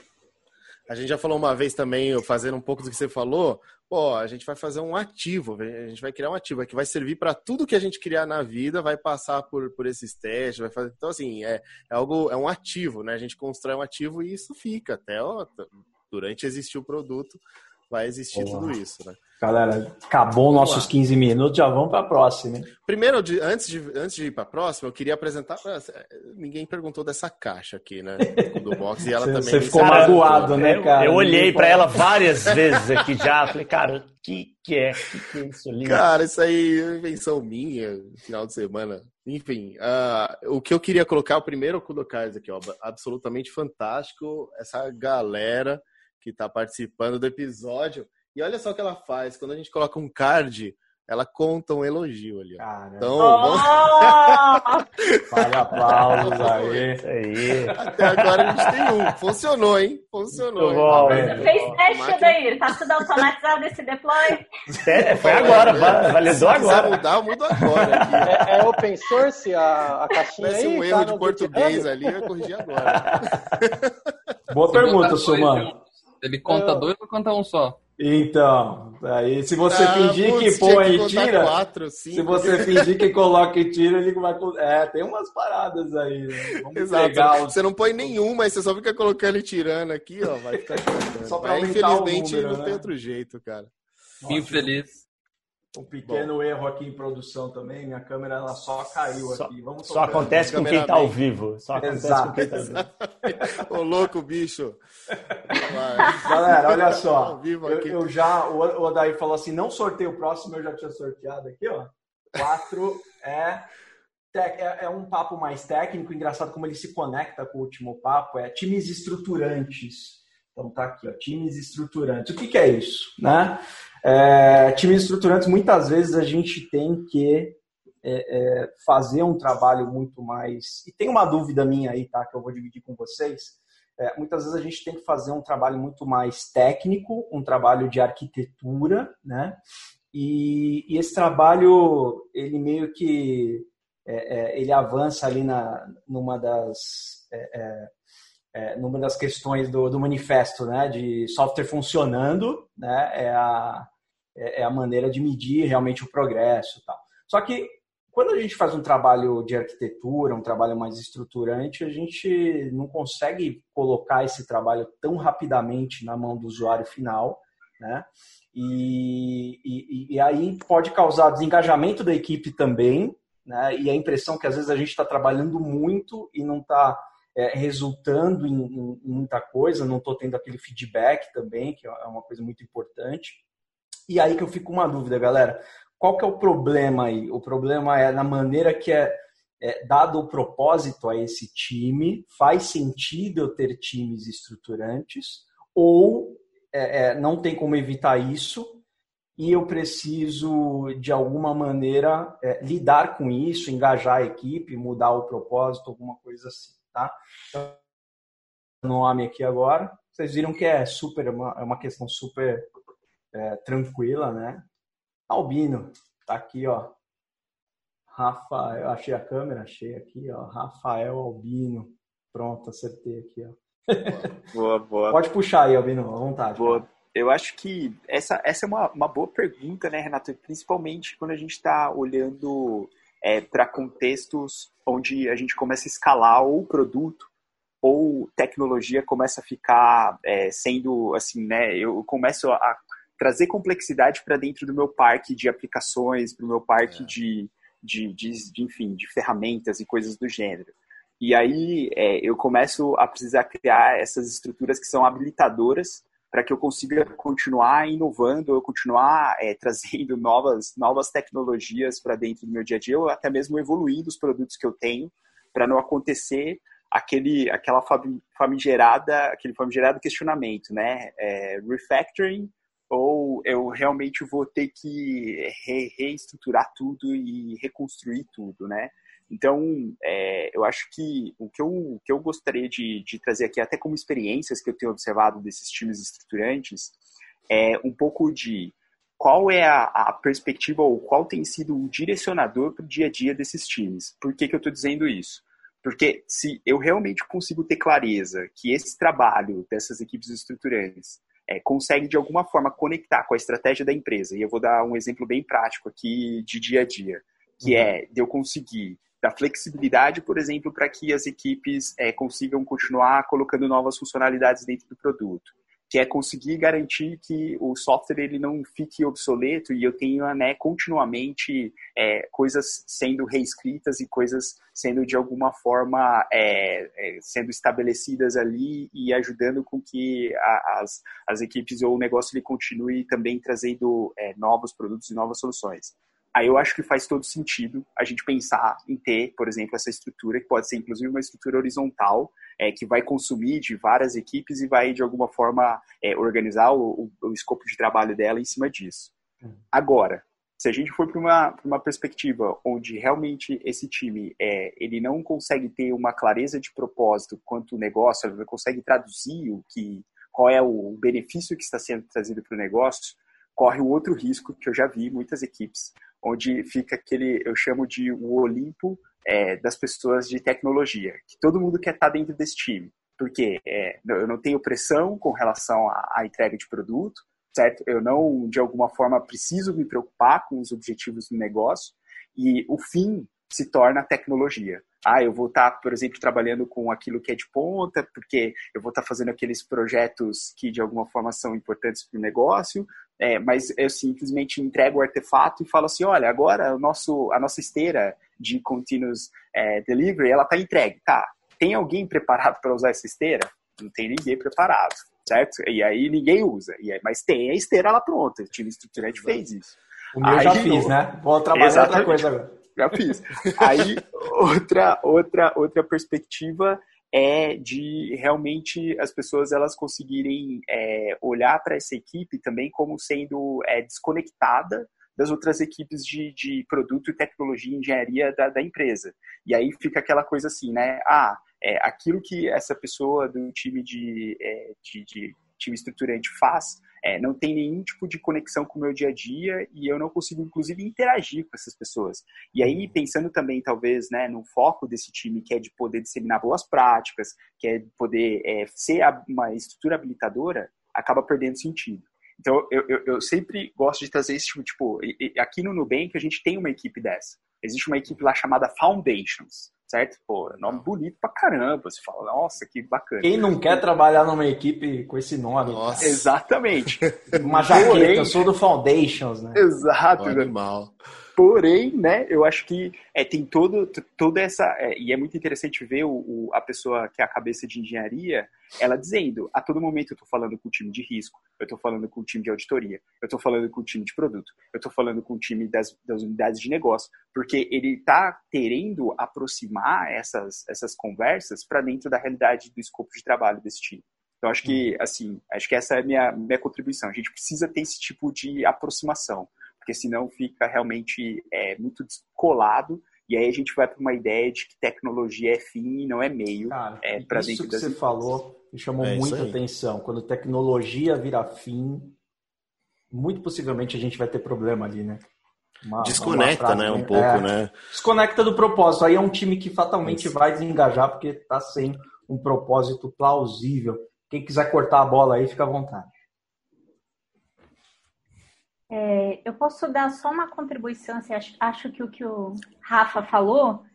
A gente já falou uma vez também, fazendo um pouco do que você falou, pô, a gente vai fazer um ativo, a gente vai criar um ativo que vai servir para tudo que a gente criar na vida, vai passar por, por esses testes, vai fazer. Então, assim, é, é algo, é um ativo, né? A gente constrói um ativo e isso fica até ó, durante existir o produto, vai existir tudo isso, né? Galera, acabou nossos 15 minutos, já vamos para a próxima. Primeiro, antes de, antes de ir para a próxima, eu queria apresentar. Pra, ninguém perguntou dessa caixa aqui, né? Do box, e ela (laughs) você, também. Você ficou magoado, né, cara? Eu, eu olhei para ela várias (laughs) vezes aqui já, falei, cara, o que, que é? que, que é isso ali? Cara, isso aí é invenção minha, final de semana. Enfim, uh, o que eu queria colocar, o primeiro Kudokais aqui, ó, absolutamente fantástico. Essa galera que está participando do episódio. E olha só o que ela faz. Quando a gente coloca um card, ela conta um elogio ali. Caramba. Então, oh! vamos... (laughs) aplausos aí. Isso aí. Até agora a gente tem um. Funcionou, hein? Funcionou. Bom, hein? Você fez teste, Daí? Tá tudo automatizado esse deploy? É, foi agora, validou agora. Se mudar, muda agora. É, é, open source a, a caixinha Vai ser um erro de português ali, eu corrigir agora. Boa pergunta, Suman. Ele conta dois ou conta um só? Então, aí se você ah, fingir putz, que põe e tira, quatro, se você fingir que coloca e tira, ele vai. É, tem umas paradas aí. Né? Vamos Exato. Você não põe nenhum, mas você só fica colocando e tirando aqui, ó, vai ficar. (laughs) só pra é, infelizmente número, não né? tem outro jeito, cara. Infeliz um pequeno Bom. erro aqui em produção também. Minha câmera ela só caiu só, aqui. Vamos só acontece com quem está ao vivo. Só acontece Exato. com quem está ao vivo. (laughs) Ô louco, bicho. (laughs) Galera, olha só. Eu, eu, já, o Odair falou assim: não sorteio o próximo, eu já tinha sorteado aqui, ó. Quatro é, é, é um papo mais técnico, engraçado como ele se conecta com o último papo. É times estruturantes. Então tá aqui, ó, times estruturantes. O que, que é isso, né? É, times estruturantes, muitas vezes a gente tem que é, é, fazer um trabalho muito mais. E tem uma dúvida minha aí, tá? Que eu vou dividir com vocês. É, muitas vezes a gente tem que fazer um trabalho muito mais técnico, um trabalho de arquitetura, né? E, e esse trabalho, ele meio que é, é, ele avança ali na, numa das é, numa das questões do, do manifesto, né, de software funcionando, né, é a, é, é a maneira de medir realmente o progresso, tal. Só que quando a gente faz um trabalho de arquitetura, um trabalho mais estruturante, a gente não consegue colocar esse trabalho tão rapidamente na mão do usuário final, né? E, e, e aí pode causar desengajamento da equipe também, né? E a impressão que às vezes a gente está trabalhando muito e não está é, resultando em, em, muita coisa, não estou tendo aquele feedback também, que é uma coisa muito importante. E aí que eu fico com uma dúvida, galera. Qual que é o problema aí? O problema é na maneira que é, é dado o propósito a esse time, faz sentido eu ter times estruturantes, ou é, é, não tem como evitar isso, e eu preciso, de alguma maneira, é, lidar com isso, engajar a equipe, mudar o propósito, alguma coisa assim tá? Então, nome aqui agora. Vocês viram que é super, é uma, é uma questão super é, tranquila, né? Albino, tá aqui, ó. Rafael, achei a câmera, achei aqui, ó. Rafael Albino. Pronto, acertei aqui, ó. (laughs) Boa, boa. Pode puxar aí, Albino, à vontade. Boa. Eu acho que essa, essa é uma, uma boa pergunta, né, Renato? Principalmente quando a gente está olhando é, para contextos onde a gente começa a escalar o produto ou tecnologia começa a ficar é, sendo assim, né? Eu começo a trazer complexidade para dentro do meu parque de aplicações, para o meu parque é. de, de, de, de, enfim, de ferramentas e coisas do gênero. E aí é, eu começo a precisar criar essas estruturas que são habilitadoras para que eu consiga continuar inovando, eu continuar é, (laughs) trazendo novas, novas tecnologias para dentro do meu dia a dia, ou até mesmo evoluindo os produtos que eu tenho, para não acontecer aquele, aquela famigerada, aquele famigerado questionamento, né? É, refactoring ou eu realmente vou ter que re reestruturar tudo e reconstruir tudo, né? Então, é, eu acho que o que eu, o que eu gostaria de, de trazer aqui, até como experiências que eu tenho observado desses times estruturantes, é um pouco de qual é a, a perspectiva ou qual tem sido o direcionador para o dia a dia desses times. Por que, que eu estou dizendo isso? Porque se eu realmente consigo ter clareza que esse trabalho dessas equipes estruturantes é, consegue de alguma forma conectar com a estratégia da empresa, e eu vou dar um exemplo bem prático aqui de dia a dia, que uhum. é de eu conseguir dar flexibilidade, por exemplo, para que as equipes é, consigam continuar colocando novas funcionalidades dentro do produto que é conseguir garantir que o software ele não fique obsoleto e eu tenha né, continuamente é, coisas sendo reescritas e coisas sendo de alguma forma é, é, sendo estabelecidas ali e ajudando com que a, as, as equipes ou o negócio ele continue também trazendo é, novos produtos e novas soluções. Aí eu acho que faz todo sentido a gente pensar em ter, por exemplo, essa estrutura, que pode ser inclusive uma estrutura horizontal, é, que vai consumir de várias equipes e vai, de alguma forma, é, organizar o, o, o, escopo de trabalho dela em cima disso. Uhum. Agora, se a gente for para uma, uma perspectiva onde realmente esse time é, ele não consegue ter uma clareza de propósito quanto o negócio, ele não consegue traduzir o que, qual é o benefício que está sendo trazido para o negócio, corre o outro risco que eu já vi muitas equipes, onde fica aquele, eu chamo de o Olimpo é, das pessoas de tecnologia, que todo mundo quer estar dentro desse time, porque é, eu não tenho pressão com relação à, à entrega de produto, certo? Eu não, de alguma forma, preciso me preocupar com os objetivos do negócio e o fim se torna tecnologia. Ah, eu vou estar, por exemplo, trabalhando com aquilo que é de ponta, porque eu vou estar fazendo aqueles projetos que de alguma forma são importantes para o negócio, é, mas eu simplesmente entrego o artefato e falo assim, olha, agora o nosso, a nossa esteira de continuous é, delivery, ela está entregue. Tá, tem alguém preparado para usar essa esteira? Não tem ninguém preparado, certo? E aí ninguém usa. E aí, mas tem a esteira lá pronta. O time estruturante fez isso. O meu aí, já fiz, né? Vou trabalhar outra coisa agora. Já fiz. aí, outra, outra, outra perspectiva é de realmente as pessoas elas conseguirem é, olhar para essa equipe também como sendo é, desconectada das outras equipes de, de produto e tecnologia e engenharia da, da empresa. E aí fica aquela coisa assim, né? Ah, é, aquilo que essa pessoa do time de, é, de, de time estruturante faz é, não tem nenhum tipo de conexão com o meu dia a dia e eu não consigo, inclusive, interagir com essas pessoas. E aí, pensando também, talvez, né, no foco desse time, que é de poder disseminar boas práticas, que é de poder é, ser uma estrutura habilitadora, acaba perdendo sentido. Então, eu, eu, eu, sempre gosto de trazer esse tipo, tipo, aqui no Nubank a gente tem uma equipe dessa. Existe uma equipe lá chamada Foundations, certo? Pô, nome bonito pra caramba. Você fala, nossa, que bacana. Quem não quer trabalhar numa equipe com esse nome? Nossa. Exatamente. uma jaqueta, eu sou do Foundations, né? Exato. Animal. Porém, né, eu acho que é, tem todo, toda essa. É, e é muito interessante ver o, o, a pessoa que é a cabeça de engenharia, ela dizendo: a todo momento eu estou falando com o time de risco, eu estou falando com o time de auditoria, eu estou falando com o time de produto, eu estou falando com o time das, das unidades de negócio, porque ele está querendo aproximar essas, essas conversas para dentro da realidade do escopo de trabalho desse time. Então, acho que, assim, acho que essa é a minha, minha contribuição. A gente precisa ter esse tipo de aproximação porque senão fica realmente é, muito descolado e aí a gente vai para uma ideia de que tecnologia é fim e não é meio. Cara, é, para dentro que das você empresas. falou me chamou é muita atenção. Quando tecnologia vira fim, muito possivelmente a gente vai ter problema ali, né? Uma, Desconecta, uma né? Um pouco, é, né? Desconecta do propósito. Aí é um time que fatalmente Isso. vai desengajar porque está sem um propósito plausível. Quem quiser cortar a bola aí, fica à vontade. É, eu posso dar só uma contribuição, assim, acho, acho, que o que o Rafa falou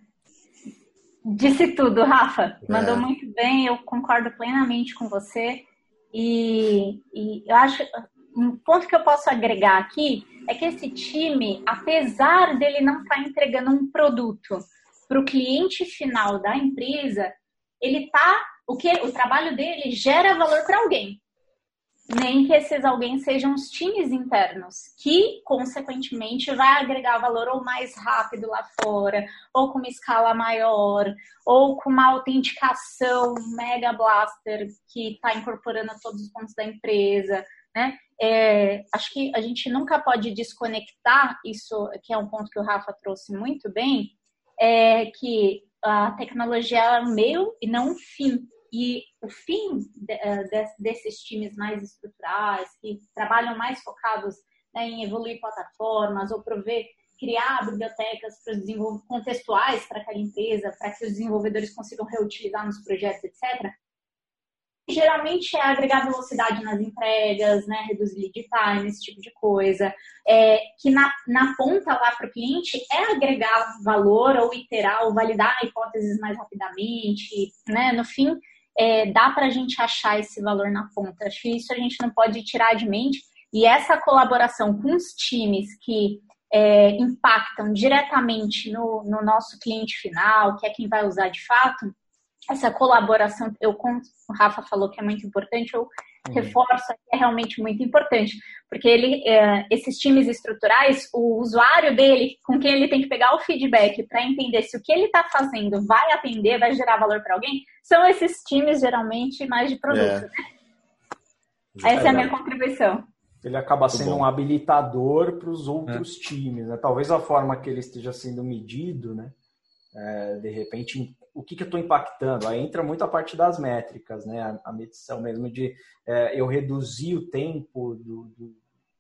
Disse tudo, Rafa. Mandou é. muito bem, eu concordo plenamente com você. E, e eu acho um ponto que eu posso agregar aqui é que esse time, apesar dele não estar tá entregando um produto para o cliente final da empresa, ele tá o que o trabalho dele gera valor para alguém nem que esses alguém sejam os times internos, que, consequentemente, vai agregar valor ou mais rápido lá fora, ou com uma escala maior, ou com uma autenticação mega blaster que está incorporando todos os pontos da empresa, né? É, acho que a gente nunca pode desconectar isso, que é um ponto que o Rafa trouxe muito bem, é que a tecnologia é um meio e não um fim. E o fim eh, desses times mais estruturais, que trabalham mais focados né, em evoluir plataformas ou prover, criar bibliotecas para contextuais para aquela empresa, para que os desenvolvedores consigam reutilizar nos projetos, etc. Geralmente é agregar velocidade nas entregas, né, reduzir lead time, esse tipo de coisa. É, que na, na ponta lá para o cliente é agregar valor ou iterar ou validar hipóteses mais rapidamente. Né? No fim, é, dá para a gente achar esse valor na ponta. Acho que isso a gente não pode tirar de mente. E essa colaboração com os times que é, impactam diretamente no, no, nosso cliente final, que é quem vai usar de fato, essa colaboração, eu, como o Rafa falou que é muito importante, eu uhum. reforço que é realmente muito importante, porque ele, é, esses times estruturais, o usuário dele, com quem ele tem que pegar o feedback para entender se o que ele está fazendo vai atender, vai gerar valor para alguém, são esses times geralmente mais de produto. É. Né? Essa é a minha contribuição. Ele acaba sendo um habilitador para os outros é. times. Né? Talvez a forma que ele esteja sendo medido, né? É, de repente o que, que eu estou impactando? Aí entra muito a parte das métricas, né? A, a medição mesmo de é, eu reduzir o tempo do, do,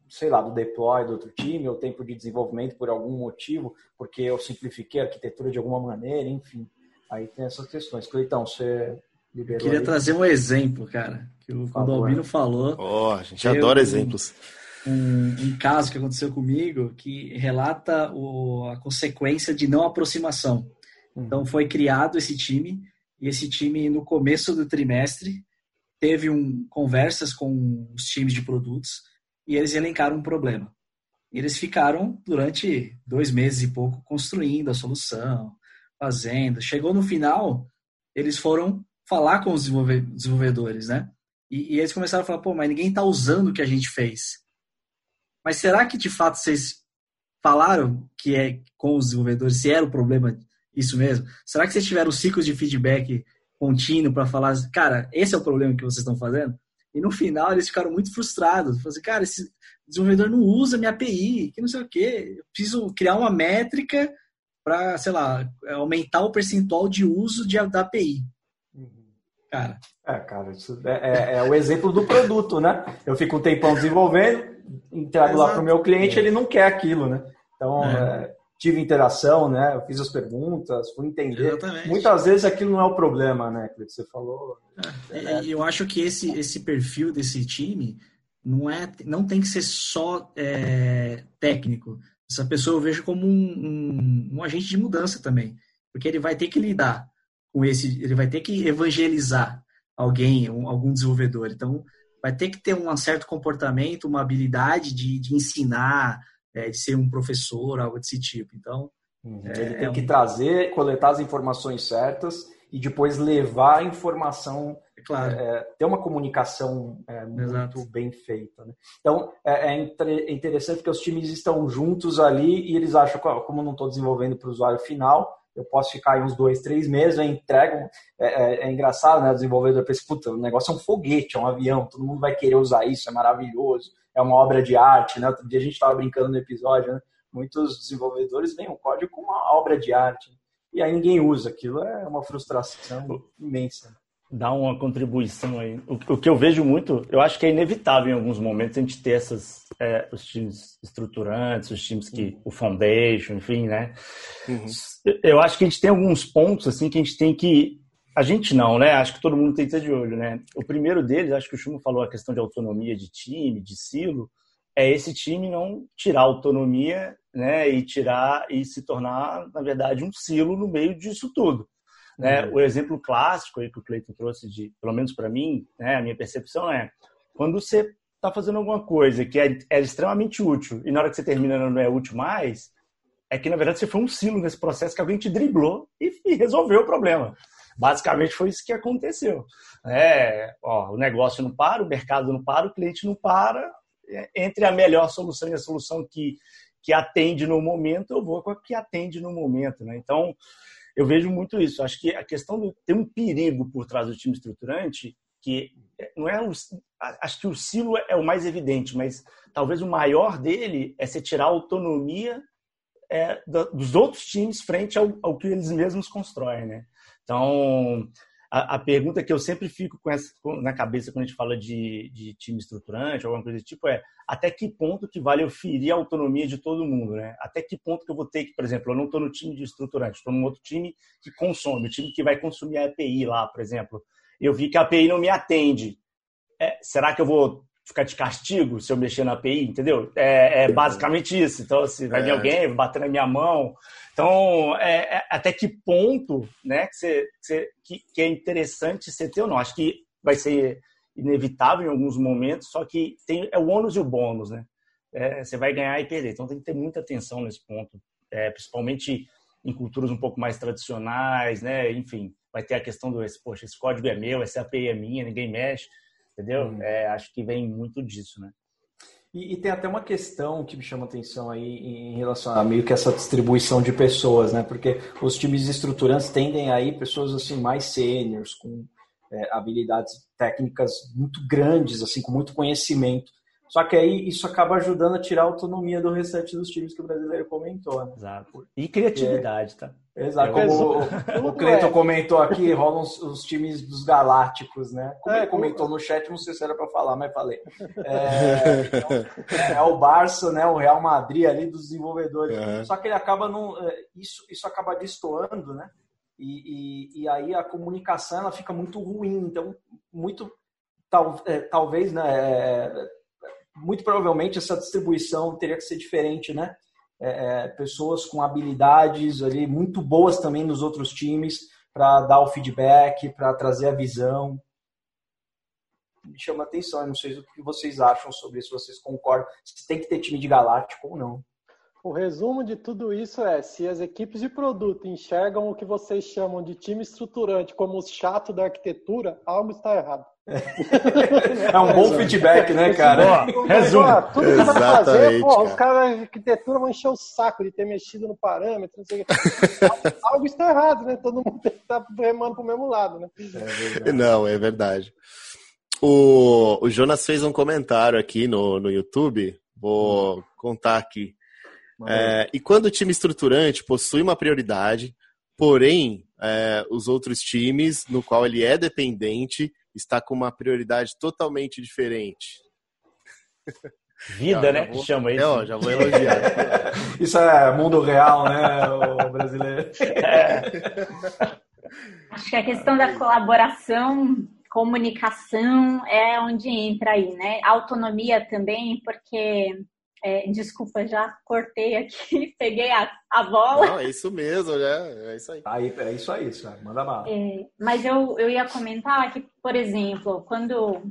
sei lá, do deploy do outro time, o tempo de desenvolvimento por algum motivo, porque eu simplifiquei a arquitetura de alguma maneira, enfim. Aí tem essas questões. Cleitão, você liberou. Eu queria aí? trazer um exemplo, cara, que o Albino falou. Oh, a gente adora um, exemplos. Um, um, caso que aconteceu comigo que relata o, a consequência de não aproximação. Então foi criado esse time e esse time no começo do trimestre teve um, conversas com os times de produtos e eles elencaram um problema. Eles ficaram durante dois meses e pouco construindo a solução, fazendo. Chegou no final, eles foram falar com os desenvolvedores, né? E, e eles começaram a falar, pô, mas ninguém está usando o que a gente fez. Mas será que de fato vocês falaram que é com os desenvolvedores se era o problema isso mesmo? Será que vocês tiveram ciclos de feedback contínuo para falar, cara, esse é o problema que vocês estão fazendo? E no final eles ficaram muito frustrados. Falaram assim, cara, esse desenvolvedor não usa minha API, que não sei o quê. Eu preciso criar uma métrica para, sei lá, aumentar o percentual de uso de, da API. Cara. É, cara, isso é, é, é, o exemplo do produto, né? Eu fico um tempão desenvolvendo, entrego lá para o meu cliente, ele não quer aquilo, né? Então, é. Tive interação, né? Eu fiz as perguntas, fui entender. Exatamente. Muitas vezes aquilo não é o problema, né? Que você falou. É, eu acho que esse, esse perfil desse time não é, não tem que ser só é, técnico. Essa pessoa eu vejo como um, um, um, agente de mudança também, porque ele vai ter que lidar com esse, ele vai ter que evangelizar alguém, um, algum desenvolvedor. Então, vai ter que ter um certo comportamento, uma habilidade de, de ensinar, é, de ser um professor, algo desse tipo. Então, uhum. é, ele tem é que um... trazer, coletar as informações certas e depois levar a informação, é claro. É, ter uma comunicação é, muito Exato. bem feita. Né? Então, é, é, interessante que os times estão juntos ali e eles acham, como não estou desenvolvendo para o usuário final, eu posso ficar aí uns dois, três meses, eu entrego. É, é, é engraçado, né? O desenvolvedor pensa, puta, o negócio é um foguete, é um avião, todo mundo vai querer usar isso, é maravilhoso, é uma obra de arte, né? Outro dia a gente estava brincando no episódio, né? Muitos desenvolvedores veem o código como uma obra de arte. E aí ninguém usa aquilo, é uma frustração imensa dar uma contribuição aí. O, o, que eu vejo muito, eu acho que é inevitável em alguns momentos a gente ter essas, é, os times estruturantes, os times que, o foundation, enfim, né? Uhum. Eu acho que a gente tem alguns pontos, assim, que a gente tem que, a gente não, né? Acho que todo mundo tem que ter de olho, né? O primeiro deles, acho que o Chumo falou a questão de autonomia de time, de silo, é esse time não tirar autonomia, né? E tirar, e se tornar, na verdade, um silo no meio disso tudo Né? Uhum. O exemplo clássico aí que o Cleiton trouxe, de, pelo menos para mim, né, a minha percepção é quando você está fazendo alguma coisa que é, é, extremamente útil e na hora que você termina não é útil mais, é que na verdade você foi um silo nesse processo que alguém te driblou e, e resolveu o problema. Basicamente foi isso que aconteceu. É, ó, o negócio não para, o mercado não para, o cliente não para. É, entre a melhor solução e a solução que, que atende no momento, eu vou com a que atende no momento. Né? Então, eu vejo muito isso. Acho que a questão de ter um perigo por trás do time estruturante, que não é o, acho que o silo é o mais evidente, mas talvez o maior dele é se tirar a autonomia é, dos outros times frente ao, ao, que eles mesmos constroem, né? Então, a, a, pergunta que eu sempre fico com essa, na cabeça quando a gente fala de, de time estruturante, alguma coisa do tipo, é até que ponto que vale eu ferir a autonomia de todo mundo, né? Até que ponto que eu vou ter que, por exemplo, eu não estou no time de estruturante, estou num outro time que consome, o time que vai consumir a API lá, por exemplo. Eu vi que a API não me atende. É, será que eu vou ficar de castigo se eu mexer na API, entendeu? É, é basicamente isso. Então, se vai vir é. alguém, bater na minha mão. Então, é, é, até que ponto né, que, você, que, que, é interessante você ter ou não? Acho que vai ser inevitável em alguns momentos, só que tem, é o ônus e o bônus, né? É, você vai ganhar e perder. Então, tem que ter muita atenção nesse ponto, é, principalmente em culturas um pouco mais tradicionais, né? Enfim, vai ter a questão do, poxa, esse código é meu, essa API é minha, ninguém mexe entendeu? Uhum. É, acho que vem muito disso, né? E, e, tem até uma questão que me chama atenção aí em relação a meio que essa distribuição de pessoas, né? Porque os times estruturantes tendem aí pessoas assim mais sêniores, com é, habilidades técnicas muito grandes, assim, com muito conhecimento. Só que aí isso acaba ajudando a tirar a autonomia do restante dos times que o brasileiro comentou, né? Exato. E criatividade, tá? Exato. Como o, o Cleiton comentou aqui, rolam os, os, times dos galácticos, né? Como é, ele comentou no chat, não sei se era para falar, mas falei. É, então, (laughs) é, o Barça, né? O Real Madrid ali dos desenvolvedores. Uhum. Só que ele acaba não. É, isso, isso acaba destoando, né? E, e, e, aí a comunicação ela fica muito ruim. Então, muito. Tal, é, talvez, né? Muito provavelmente essa distribuição teria que ser diferente, né? É, é, pessoas com habilidades ali muito boas também nos outros times para dar o feedback, para trazer a visão. Me chama atenção, eu não sei o que vocês acham sobre isso, vocês concordam, se tem que ter time de galáctico ou não. O resumo de tudo isso é: se as equipes de produto enxergam o que vocês chamam de time estruturante como o chato da arquitetura, algo está errado. É um bom feedback, né, cara? (laughs) resumo. tudo que vai fazer, pô, os caras da arquitetura vão encher o saco de ter mexido no parâmetro, não sei o que. (laughs) Algo está errado, né? Todo mundo está remando para o mesmo lado, né? É não, é verdade. O, o Jonas fez um comentário aqui no, no YouTube, vou contar aqui. É, e quando o time estruturante possui uma prioridade, porém é, os outros times, no qual ele é dependente, está com uma prioridade totalmente diferente. Vida, né? Vou, chama isso. É, já vou elogiar. (laughs) isso é mundo real, né, o brasileiro? É. Acho que a questão da colaboração, comunicação é onde entra aí, né? Autonomia também, porque é, desculpa, já cortei aqui, (laughs) peguei a, a bola. Não, é isso mesmo, né? É isso aí. aí é isso aí, sabe? manda mal. É, mas eu, eu ia comentar que, por exemplo, quando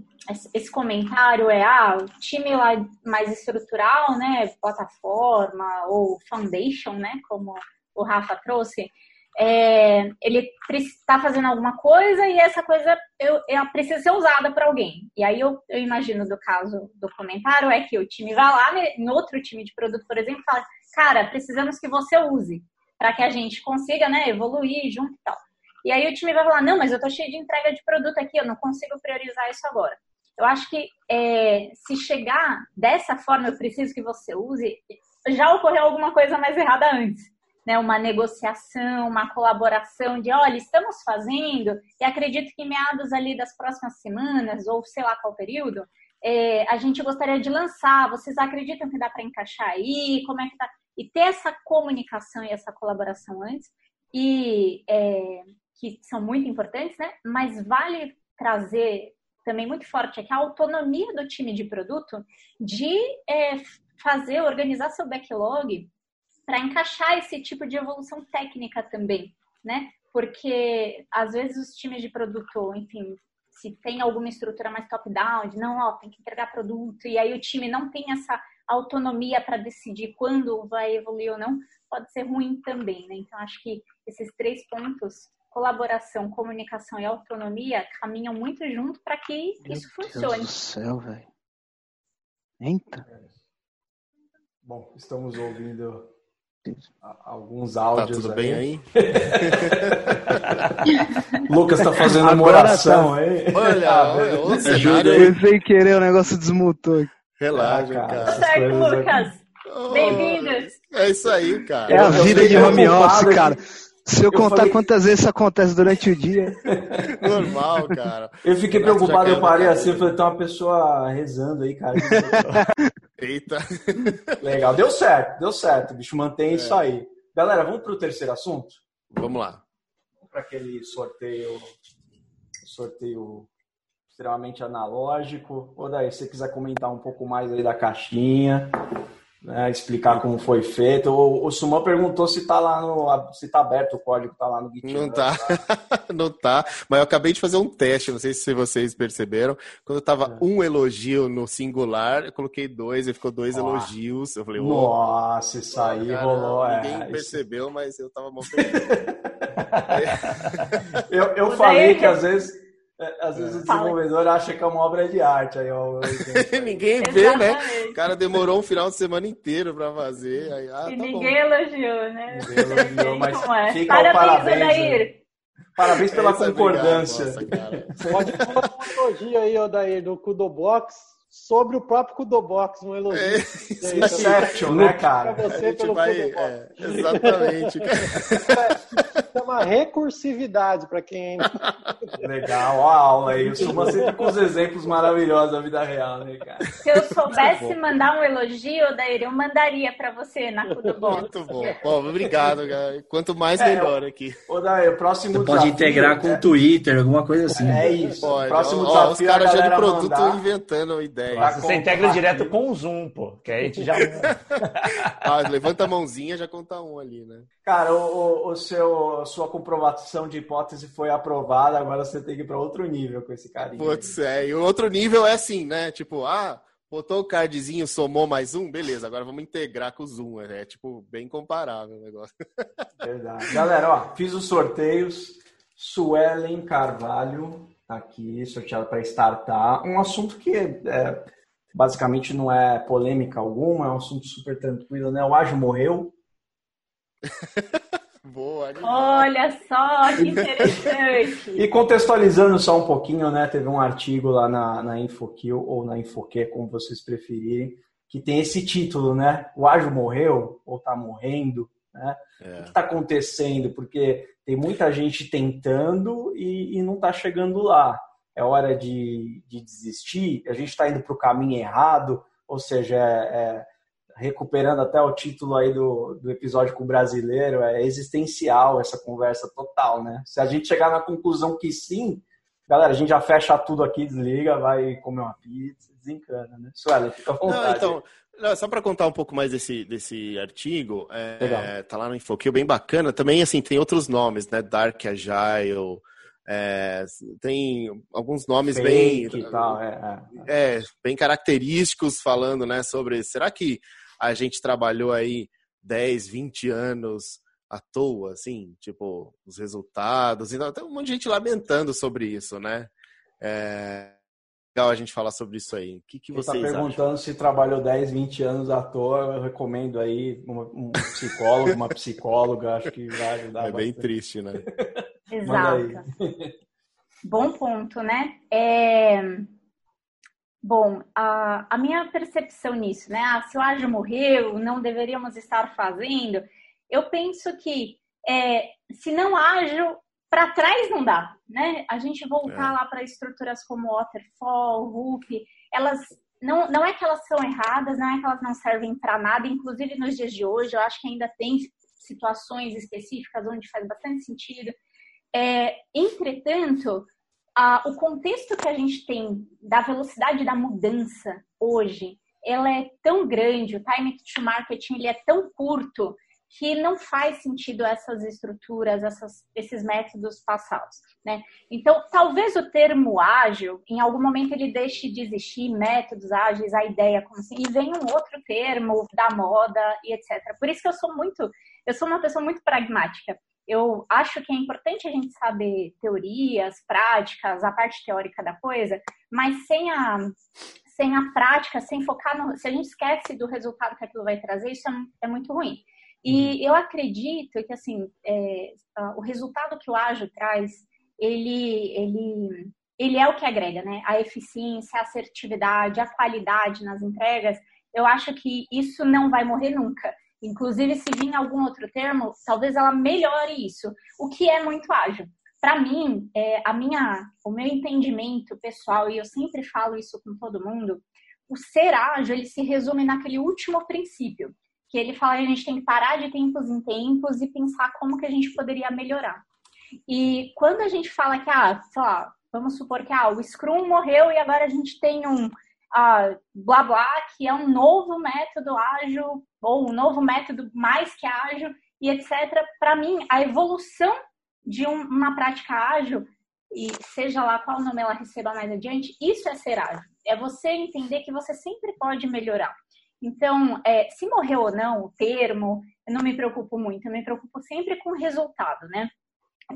esse comentário é ah, o time lá mais estrutural, né? Plataforma ou foundation, né? Como o Rafa trouxe, é, ele está fazendo alguma coisa e essa coisa eu, precisa ser usada por alguém. E aí eu, eu, imagino do caso do comentário é que o time vai lá né, em outro time de produto, por exemplo, fala, cara, precisamos que você use para que a gente consiga né, evoluir junto e tal. E aí o time vai falar, não, mas eu tô cheio de entrega de produto aqui, eu não consigo priorizar isso agora. Eu acho que é, se chegar dessa forma, eu preciso que você use, já ocorreu alguma coisa mais errada antes né, uma negociação, uma colaboração de, olha, estamos fazendo, e acredito que meados ali das próximas semanas, ou sei lá qual período, é, a gente gostaria de lançar. Vocês acreditam que dá para encaixar aí? Como é que tá? E ter essa comunicação e essa colaboração antes, e é, que são muito importantes, né? Mas vale trazer também muito forte aqui a autonomia do time de produto de é, fazer, organizar seu backlog para encaixar esse tipo de evolução técnica também. né? Porque às vezes os times de produto, enfim, se tem alguma estrutura mais top-down, de não, ó, tem que entregar produto, e aí o time não tem essa autonomia para decidir quando vai evoluir ou não, pode ser ruim também, né? Então, acho que esses três pontos, colaboração, comunicação e autonomia, caminham muito junto para que Meu isso funcione. Deus do céu, velho. Eita. Bom, estamos ouvindo alguns áudios. Tá tudo aí. bem aí? (laughs) Lucas está fazendo uma oração tá. aí. Olha, ah, olha, olha sem querer o negócio desmutou. Relaxa, ah, cara. Certo, Lucas. Oh, Bem-vindos. É isso aí, cara. É a vida de home office, cara. Se eu, eu contar falei... quantas vezes isso acontece durante o dia. (laughs) Normal, cara. Eu fiquei preocupado, eu parei assim, eu falei, tem uma pessoa rezando aí, cara. (laughs) (laughs) Legal, deu certo, deu certo, bicho, mantém é. isso aí. Galera, vamos para o terceiro assunto? Vamos lá. Vamos para aquele sorteio, sorteio extremamente analógico. Ou daí, se você quiser comentar um pouco mais aí da caixinha, né, explicar como foi feito. O, o Suman perguntou se tá lá no, se tá aberto o código, tá lá no GitHub. Não tá, (laughs) não tá. Mas eu acabei de fazer um teste, não sei se vocês perceberam. Quando eu tava é. um elogio no singular, eu coloquei dois e ficou dois elogios. Eu falei, oh, nossa, isso aí cara, rolou. Ninguém é, percebeu, isso... mas eu tava mal (laughs) eu, eu falei que às vezes é, às vezes é. o desenvolvedor acha que é uma obra de arte. Aí, ó, (laughs) ninguém vê, né? O cara demorou um final de semana inteiro para fazer. Aí, ah, e tá ninguém bom. elogiou, né? Ninguém elogiou, mas é. fica parabéns, o parabéns. Odair. Parabéns pela Essa concordância. Obrigado, nossa, (laughs) Pode falar um elogio aí, Odair, do Kudobox sobre o próprio Kudobox, um elogio. É, Inception, né, cara? Pra você pelo vai, é, exatamente. (laughs) É uma recursividade para quem (laughs) Legal, a aula aí. O Suma sempre com os exemplos maravilhosos da vida real, né, cara? Se eu soubesse mandar um elogio, Daíra, eu mandaria para você na Kudobox. Muito bom. bom obrigado, cara. Quanto mais, é, melhor aqui. Ô, Daíra, o próximo Você pode integrar com o Twitter, alguma coisa assim. É isso. Pode. Próximo ó, desafio, ó, os caras já de produto mandar... inventando ideia ideia. Você integra direto com o Zoom, pô, que aí a gente já. (laughs) ah, levanta a mãozinha já conta um ali, né? Cara, o, o seu, sua comprovação de hipótese foi aprovada, agora você tem que ir para outro nível com esse carinha. Putz, é. E o outro nível é assim, né? Tipo, ah, botou o cardzinho, somou mais um, beleza, agora vamos integrar com o Zoom. É, é tipo, bem comparável o negócio. (laughs) Verdade. Galera, ó, fiz os sorteios. Suelen Carvalho aqui, sorteado para startar. Um assunto que é, basicamente não é polêmica alguma, é um assunto super tranquilo, né? O Ágio morreu. (laughs) Boa, Olha só, que interessante. e contextualizando só um pouquinho, né? Teve um artigo lá na, na InfoKill, ou na InfoQ, como vocês preferirem, que tem esse título, né? O Ágio morreu, ou tá morrendo, né? É. O que está acontecendo? Porque tem muita gente tentando e, e não está chegando lá. É hora de, de desistir, a gente está indo para o caminho errado, ou seja, é, é, recuperando até o título aí do, do episódio com o brasileiro, é existencial essa conversa total, né? Se a gente chegar na conclusão que sim, galera, a gente já fecha tudo aqui, desliga, vai comer uma pizza, desencana, né? Suela, fica à vontade. Não, então, não, só para contar um pouco mais desse, desse artigo, é, tá lá no Infoquio, bem bacana. Também, assim, tem outros nomes, né? Dark Agile, é, tem alguns nomes Fake bem... Tal, é, é. é, bem característicos falando, né? Sobre, será que a gente trabalhou aí 10, 20 anos à toa, assim? Tipo, os resultados. Então, tem um monte de gente lamentando sobre isso, né? É legal a gente falar sobre isso aí. O que, que vocês está perguntando acham? se trabalhou 10, 20 anos à toa. Eu recomendo aí um psicólogo, uma psicóloga. Acho que vai ajudar. É bastante. bem triste, né? Exato. Bom ponto, né? É... Bom, a, a minha percepção nisso, né? Ah, se o ágil morreu, não deveríamos estar fazendo. Eu penso que é, se não ágil, para trás não dá, né? A gente voltar é. lá para estruturas como Waterfall, Hoop, elas não, não é que elas são erradas, não é que elas não servem para nada, inclusive nos dias de hoje, eu acho que ainda tem situações específicas onde faz bastante sentido. É, entretanto, o contexto que a gente tem da velocidade da mudança hoje, ela é tão grande, o time to market ele é tão curto que não faz sentido essas estruturas, essas, esses métodos passados, né? Então, talvez o termo ágil, em algum momento ele deixe de existir, métodos ágeis, a ideia como assim, e vem um outro termo da moda e etc. Por isso que eu sou muito, eu sou uma pessoa muito pragmática. Eu acho que é importante a gente saber teorias, práticas, a parte teórica da coisa, mas sem a sem a prática, sem focar no. Se a gente esquece do resultado que aquilo vai trazer, isso é, é muito ruim. E uhum. eu acredito que, assim, é, o resultado que o ágil traz, ele, ele, ele é o que agrega, né? A eficiência, a assertividade, a qualidade nas entregas. Eu acho que isso não vai morrer nunca. Inclusive, se vir algum outro termo, talvez ela melhore isso, o que é muito ágil. Para mim, é, a minha, o meu entendimento pessoal, e eu sempre falo isso com todo mundo, o ser ágil, ele se resume naquele último princípio, que ele fala que a gente tem que parar de tempos em tempos e pensar como que a gente poderia melhorar. E quando a gente fala que, ah, sei lá, vamos supor que ah, o Scrum morreu e agora a gente tem um ah, blá blá, que é um novo método ágil, ou um novo método mais que ágil, e etc. Para mim, a evolução de um, uma prática ágil, e seja lá qual nome ela receba mais adiante, isso é ser ágil. É você entender que você sempre pode melhorar. Então, é, se morreu ou não o termo, eu não me preocupo muito, eu me preocupo sempre com o resultado, né?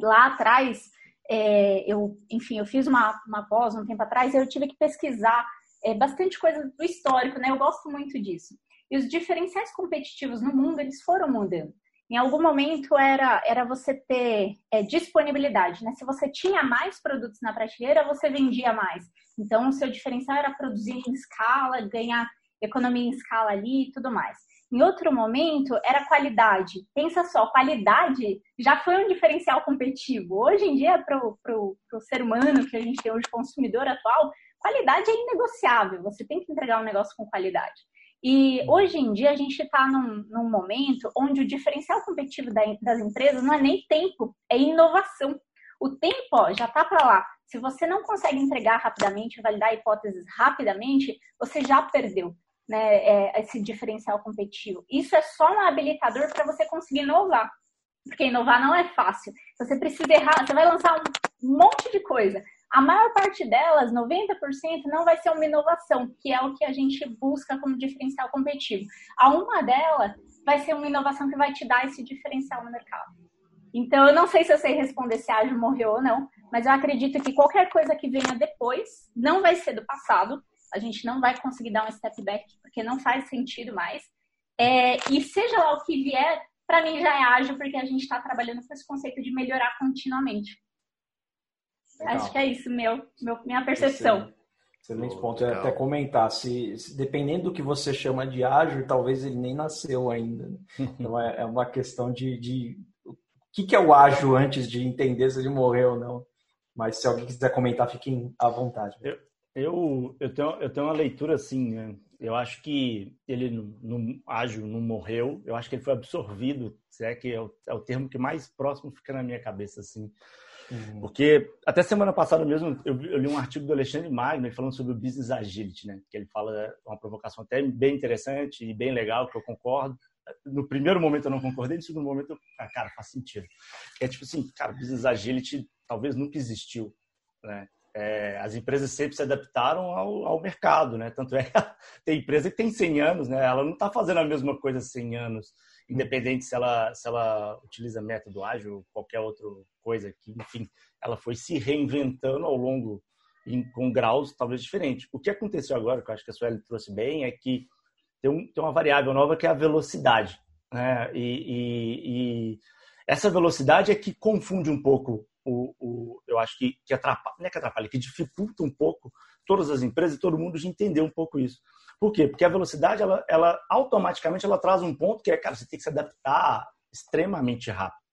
Lá atrás, é, eu, enfim, eu fiz uma, uma pós um tempo atrás e eu tive que pesquisar é, bastante coisa do histórico, né? Eu gosto muito disso. E os diferenciais competitivos no mundo, eles foram mudando. Em algum momento era, era você ter é, disponibilidade, né? Se você tinha mais produtos na prateleira, você vendia mais. Então, o seu diferencial era produzir em escala, ganhar economia em escala ali e tudo mais. Em outro momento, era qualidade. Pensa só, qualidade já foi um diferencial competitivo. Hoje em dia, para o ser humano que a gente tem hoje, consumidor atual, qualidade é inegociável. Você tem que entregar um negócio com qualidade. E hoje em dia a gente está num, num, momento onde o diferencial competitivo da, das empresas não é nem tempo, é inovação. O tempo ó, já está para lá. Se você não consegue entregar rapidamente, validar hipóteses rapidamente, você já perdeu né, é, esse diferencial competitivo. Isso é só um habilitador para você conseguir inovar. Porque inovar não é fácil. Você precisa errar, você vai lançar um monte de coisa. A maior parte delas, 90%, não vai ser uma inovação, que é o que a gente busca como diferencial competitivo. A uma delas vai ser uma inovação que vai te dar esse diferencial no mercado. Então, eu não sei se eu sei responder se a ágil morreu ou não, mas eu acredito que qualquer coisa que venha depois não vai ser do passado, a gente não vai conseguir dar um step back porque não faz sentido mais. É, e seja lá o que vier, para mim já é ágil porque a gente está trabalhando com esse conceito de melhorar continuamente. Legal. Acho que é isso, meu, meu minha percepção. Excelente ponto. Eu até comentar, se, se, dependendo do que você chama de ágil, talvez ele nem nasceu ainda. Né? (laughs) Então é, é, uma questão de, de o que, que é o ágil antes de entender se ele morreu ou não. Mas se alguém quiser comentar, fiquem à vontade. Eu, eu, eu, tenho, eu tenho uma leitura assim, né? Eu acho que ele não, ágil não morreu, eu acho que ele foi absorvido, se é que é o, é o termo que mais próximo fica na minha cabeça, assim. Uhum. Porque até semana passada mesmo eu, eu, li um artigo do Alexandre Magno falando sobre o business agility, né? Que ele fala uma provocação até bem interessante e bem legal, que eu concordo. No primeiro momento eu não concordei, no segundo momento eu, ah, cara, faz sentido. É tipo assim, cara, business agility talvez nunca existiu, né? é, as empresas sempre se adaptaram ao, ao, mercado, né? Tanto é que (laughs) tem empresa que tem 100 anos, né? Ela não está fazendo a mesma coisa há 100 anos, independente se ela, se ela utiliza método ágil ou qualquer outra coisa que, enfim, ela foi se reinventando ao longo, em, com graus talvez diferentes. O que aconteceu agora, que eu acho que a Sueli trouxe bem, é que tem, um, tem uma variável nova que é a velocidade, né? E, e, e essa velocidade é que confunde um pouco o, o, eu acho que, que atrapalha, não é que atrapalha, que dificulta um pouco todas as empresas e todo mundo de entender um pouco isso. Por quê? Porque a velocidade, ela, ela automaticamente ela traz um ponto que é, cara, você tem que se adaptar extremamente rápido.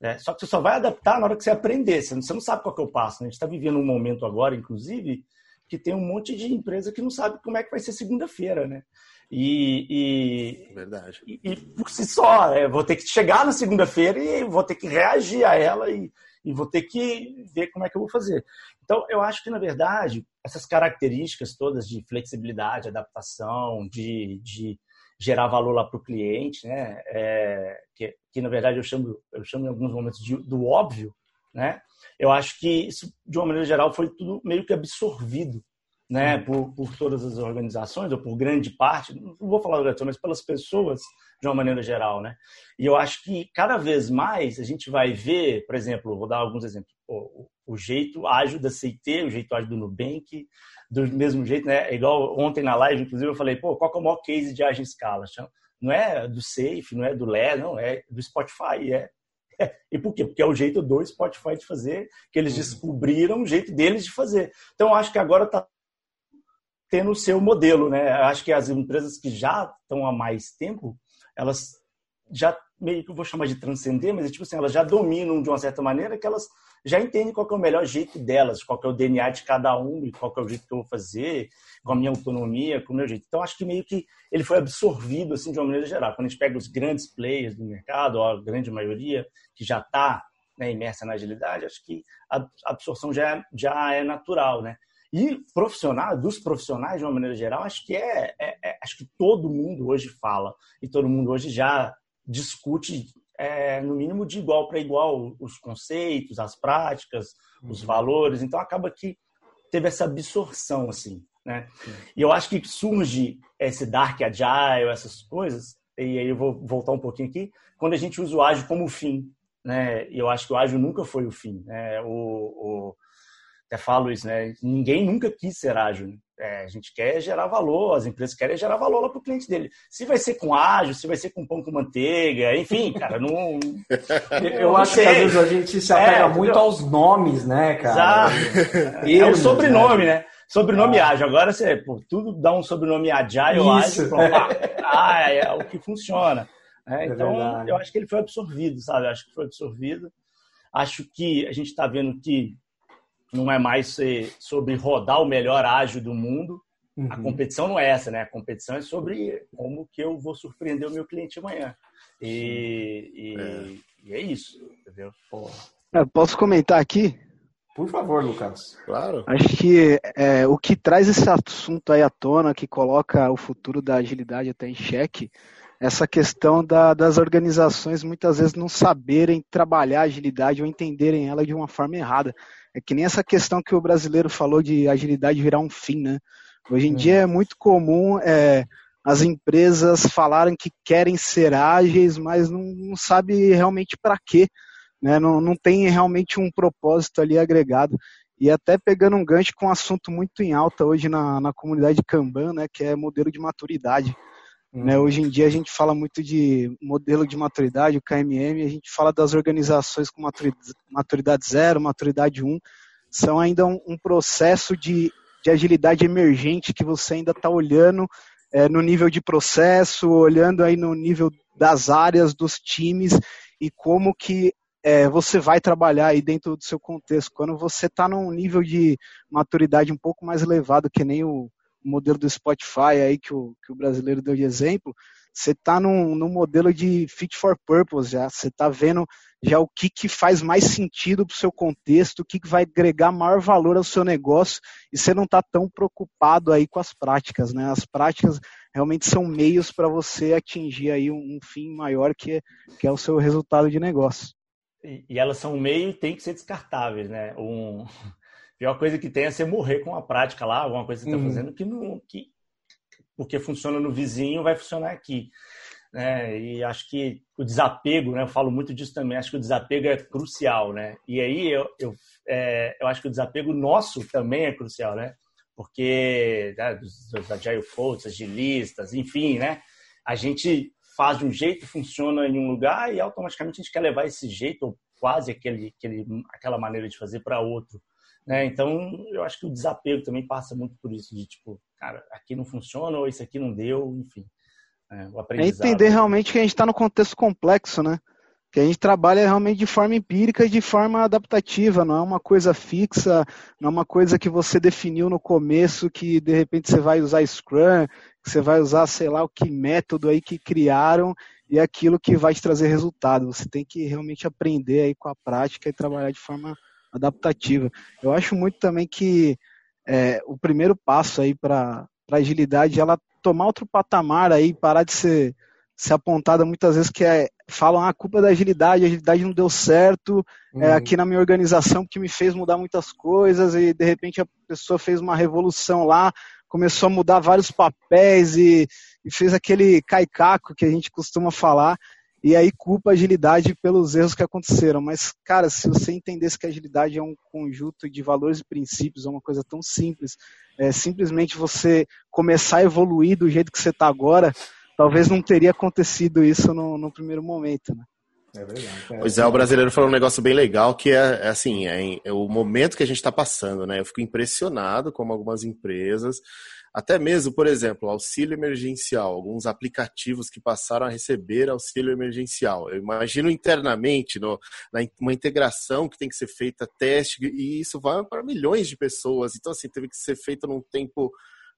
É, só que você só vai adaptar na hora que você aprender. Você não, você não sabe qual que é o passo. Né? A gente está vivendo um momento agora, inclusive, que tem um monte de empresa que não sabe como é que vai ser segunda-feira, né? E, e, Verdade. E, e por si só, é, vou ter que chegar na segunda-feira e vou ter que reagir a ela e, e vou ter que ver como é que eu vou fazer. Então, eu acho que, na verdade, essas características todas de flexibilidade, adaptação, de, de gerar valor lá para o cliente, né? É, que, que, na verdade eu chamo, eu chamo em alguns momentos de, do óbvio, né? Eu acho que isso, de uma maneira geral, foi tudo meio que absorvido, né? Uhum. Por, por todas as organizações ou por grande parte, não vou falar organização, mas pelas pessoas de uma maneira geral, né? E eu acho que cada vez mais a gente vai ver, por exemplo, vou dar alguns exemplos, o, o jeito ágil da CIT, o jeito ágil do Nubank, do mesmo jeito, né? Igual ontem na live, inclusive, eu falei, pô, qual é o maior case de ágil escala? Não é do Safe, não é do Lé, não, é do Spotify, é. é. E por quê? Porque é o jeito do Spotify de fazer, que eles uhum. descobriram o jeito deles de fazer. Então, eu acho que agora está tendo o seu modelo, né? Acho que as empresas que já estão há mais tempo, elas já meio que eu vou chamar de transcender, mas é tipo assim, elas já dominam de uma certa maneira que elas já entendem qual é o melhor jeito delas, qual é o DNA de cada um e qual é o jeito que eu vou fazer, com a minha autonomia, com o meu jeito. Então, acho que meio que ele foi absorvido, assim, de uma maneira geral. Quando a gente pega os grandes players do mercado, a grande maioria, que já está né, imersa na agilidade, acho que a absorção já é, já é natural, né? E profissional, dos profissionais, de uma maneira geral, acho que é, é, é acho que todo mundo hoje fala e todo mundo hoje já discute é, no mínimo de igual para igual os conceitos, as práticas, os uhum. valores. Então acaba que teve essa absorção assim, né? E eu acho que surge esse dark agile, essas coisas. E aí eu vou voltar um pouquinho aqui, quando a gente usa o ágil como fim, né? E eu acho que o ágil nunca foi o fim, né? O, o até falo isso, né? Ninguém nunca quis ser ágil. Né? É, a gente quer gerar valor, as empresas querem gerar valor lá para o cliente dele. Se vai ser com ágil, se vai ser com pão com manteiga, enfim, cara, não. Eu acho sei. que às vezes a gente se apega é, muito aos nomes, né, cara? Exato. é o sobrenome, né? Sobrenome ah. ágil. Agora você, pô, tudo dá um sobrenome agile ou ágil. Pronto. (laughs) Ah, é, é, o que funciona. É, é então, eu acho que ele foi absorvido, sabe? Eu acho que foi absorvido. Acho que a gente está vendo que não é mais sobre rodar o melhor ágil do mundo. Uhum. A competição não é essa, né? A competição é sobre como que eu vou surpreender o meu cliente amanhã. E, e, é. e é. isso, entendeu? Eu posso comentar aqui? Por favor, Lucas. Claro. Acho que é, o que traz esse assunto aí à tona, que coloca o futuro da agilidade até em xeque, essa questão da, das organizações muitas vezes não saberem trabalhar a agilidade ou entenderem ela de uma forma errada. É que nem essa questão que o brasileiro falou de agilidade virar um fim, né? Hoje em é. dia é muito comum é, as empresas falarem que querem ser ágeis, mas não, não sabe realmente para quê, né? Não, não tem realmente um propósito ali agregado. E até pegando um gancho com um assunto muito em alta hoje na, na comunidade Kanban, né, que é modelo de maturidade. Né? Uhum. Hoje em dia a gente fala muito de modelo de maturidade, o KMM, a gente fala das organizações com maturidade, maturidade zero, maturidade 1, um, são ainda um, um processo de, de, agilidade emergente que você ainda está olhando é, no nível de processo, olhando aí no nível das áreas, dos times e como que é, você vai trabalhar aí dentro do seu contexto. Quando você está num nível de maturidade um pouco mais elevado, que nem o, modelo do Spotify aí que o, que o brasileiro deu de exemplo, você está num, num modelo de fit for purpose já, você está vendo já o que, que faz mais sentido para o seu contexto, o que, que vai agregar maior valor ao seu negócio, e você não está tão preocupado aí com as práticas, né? As práticas realmente são meios para você atingir aí um, um, fim maior que é, que é o seu resultado de negócio. E, elas são meio e tem que ser descartáveis, né? Um, pior coisa que tem é você morrer com a prática lá, alguma coisa que você está uhum. fazendo que não. Que, porque funciona no vizinho, vai funcionar aqui. Né? E acho que o desapego, né? eu falo muito disso também, acho que o desapego é crucial. Né? E aí eu, eu, é, eu acho que o desapego nosso também é crucial, né? porque né, dos, dos agile folks, agilistas, enfim, né? a gente faz de um jeito, funciona em um lugar e automaticamente a gente quer levar esse jeito, ou quase aquele, aquele, aquela maneira de fazer para outro. Né? Então, eu acho que o desapego também passa muito por isso, de tipo, cara, aqui não funciona, ou isso aqui não deu, enfim. É, o aprendizado. É entender realmente que a gente está no contexto complexo, né? Que a gente trabalha realmente de forma empírica e de forma adaptativa, não é uma coisa fixa, não é uma coisa que você definiu no começo, que de repente você vai usar Scrum, que você vai usar, sei lá, o que método aí que criaram e é aquilo que vai te trazer resultado. Você tem que realmente aprender aí com a prática e trabalhar de forma adaptativa. Eu acho muito também que é, o primeiro passo aí para agilidade, ela tomar outro patamar aí, parar de ser, ser apontada muitas vezes que é, falam ah, a culpa é da agilidade, a agilidade não deu certo é, uhum. é, aqui na minha organização que me fez mudar muitas coisas e de repente a pessoa fez uma revolução lá, começou a mudar vários papéis e, e fez aquele caicaco que a gente costuma falar e aí culpa a agilidade pelos erros que aconteceram. Mas, cara, se você entendesse que a agilidade é um conjunto de valores e princípios, é uma coisa tão simples, é simplesmente você começar a evoluir do jeito que você está agora, talvez não teria acontecido isso no, no primeiro momento, né? É verdade. É, pois é, o brasileiro falou um negócio bem legal que é, é assim, é, é, o momento que a gente está passando, né? Eu fico impressionado como algumas empresas até mesmo, por exemplo, auxílio emergencial, alguns aplicativos que passaram a receber auxílio emergencial. Eu imagino internamente no, na, uma integração que tem que ser feita, teste, e isso vai para milhões de pessoas. Então, assim, teve que ser feito num tempo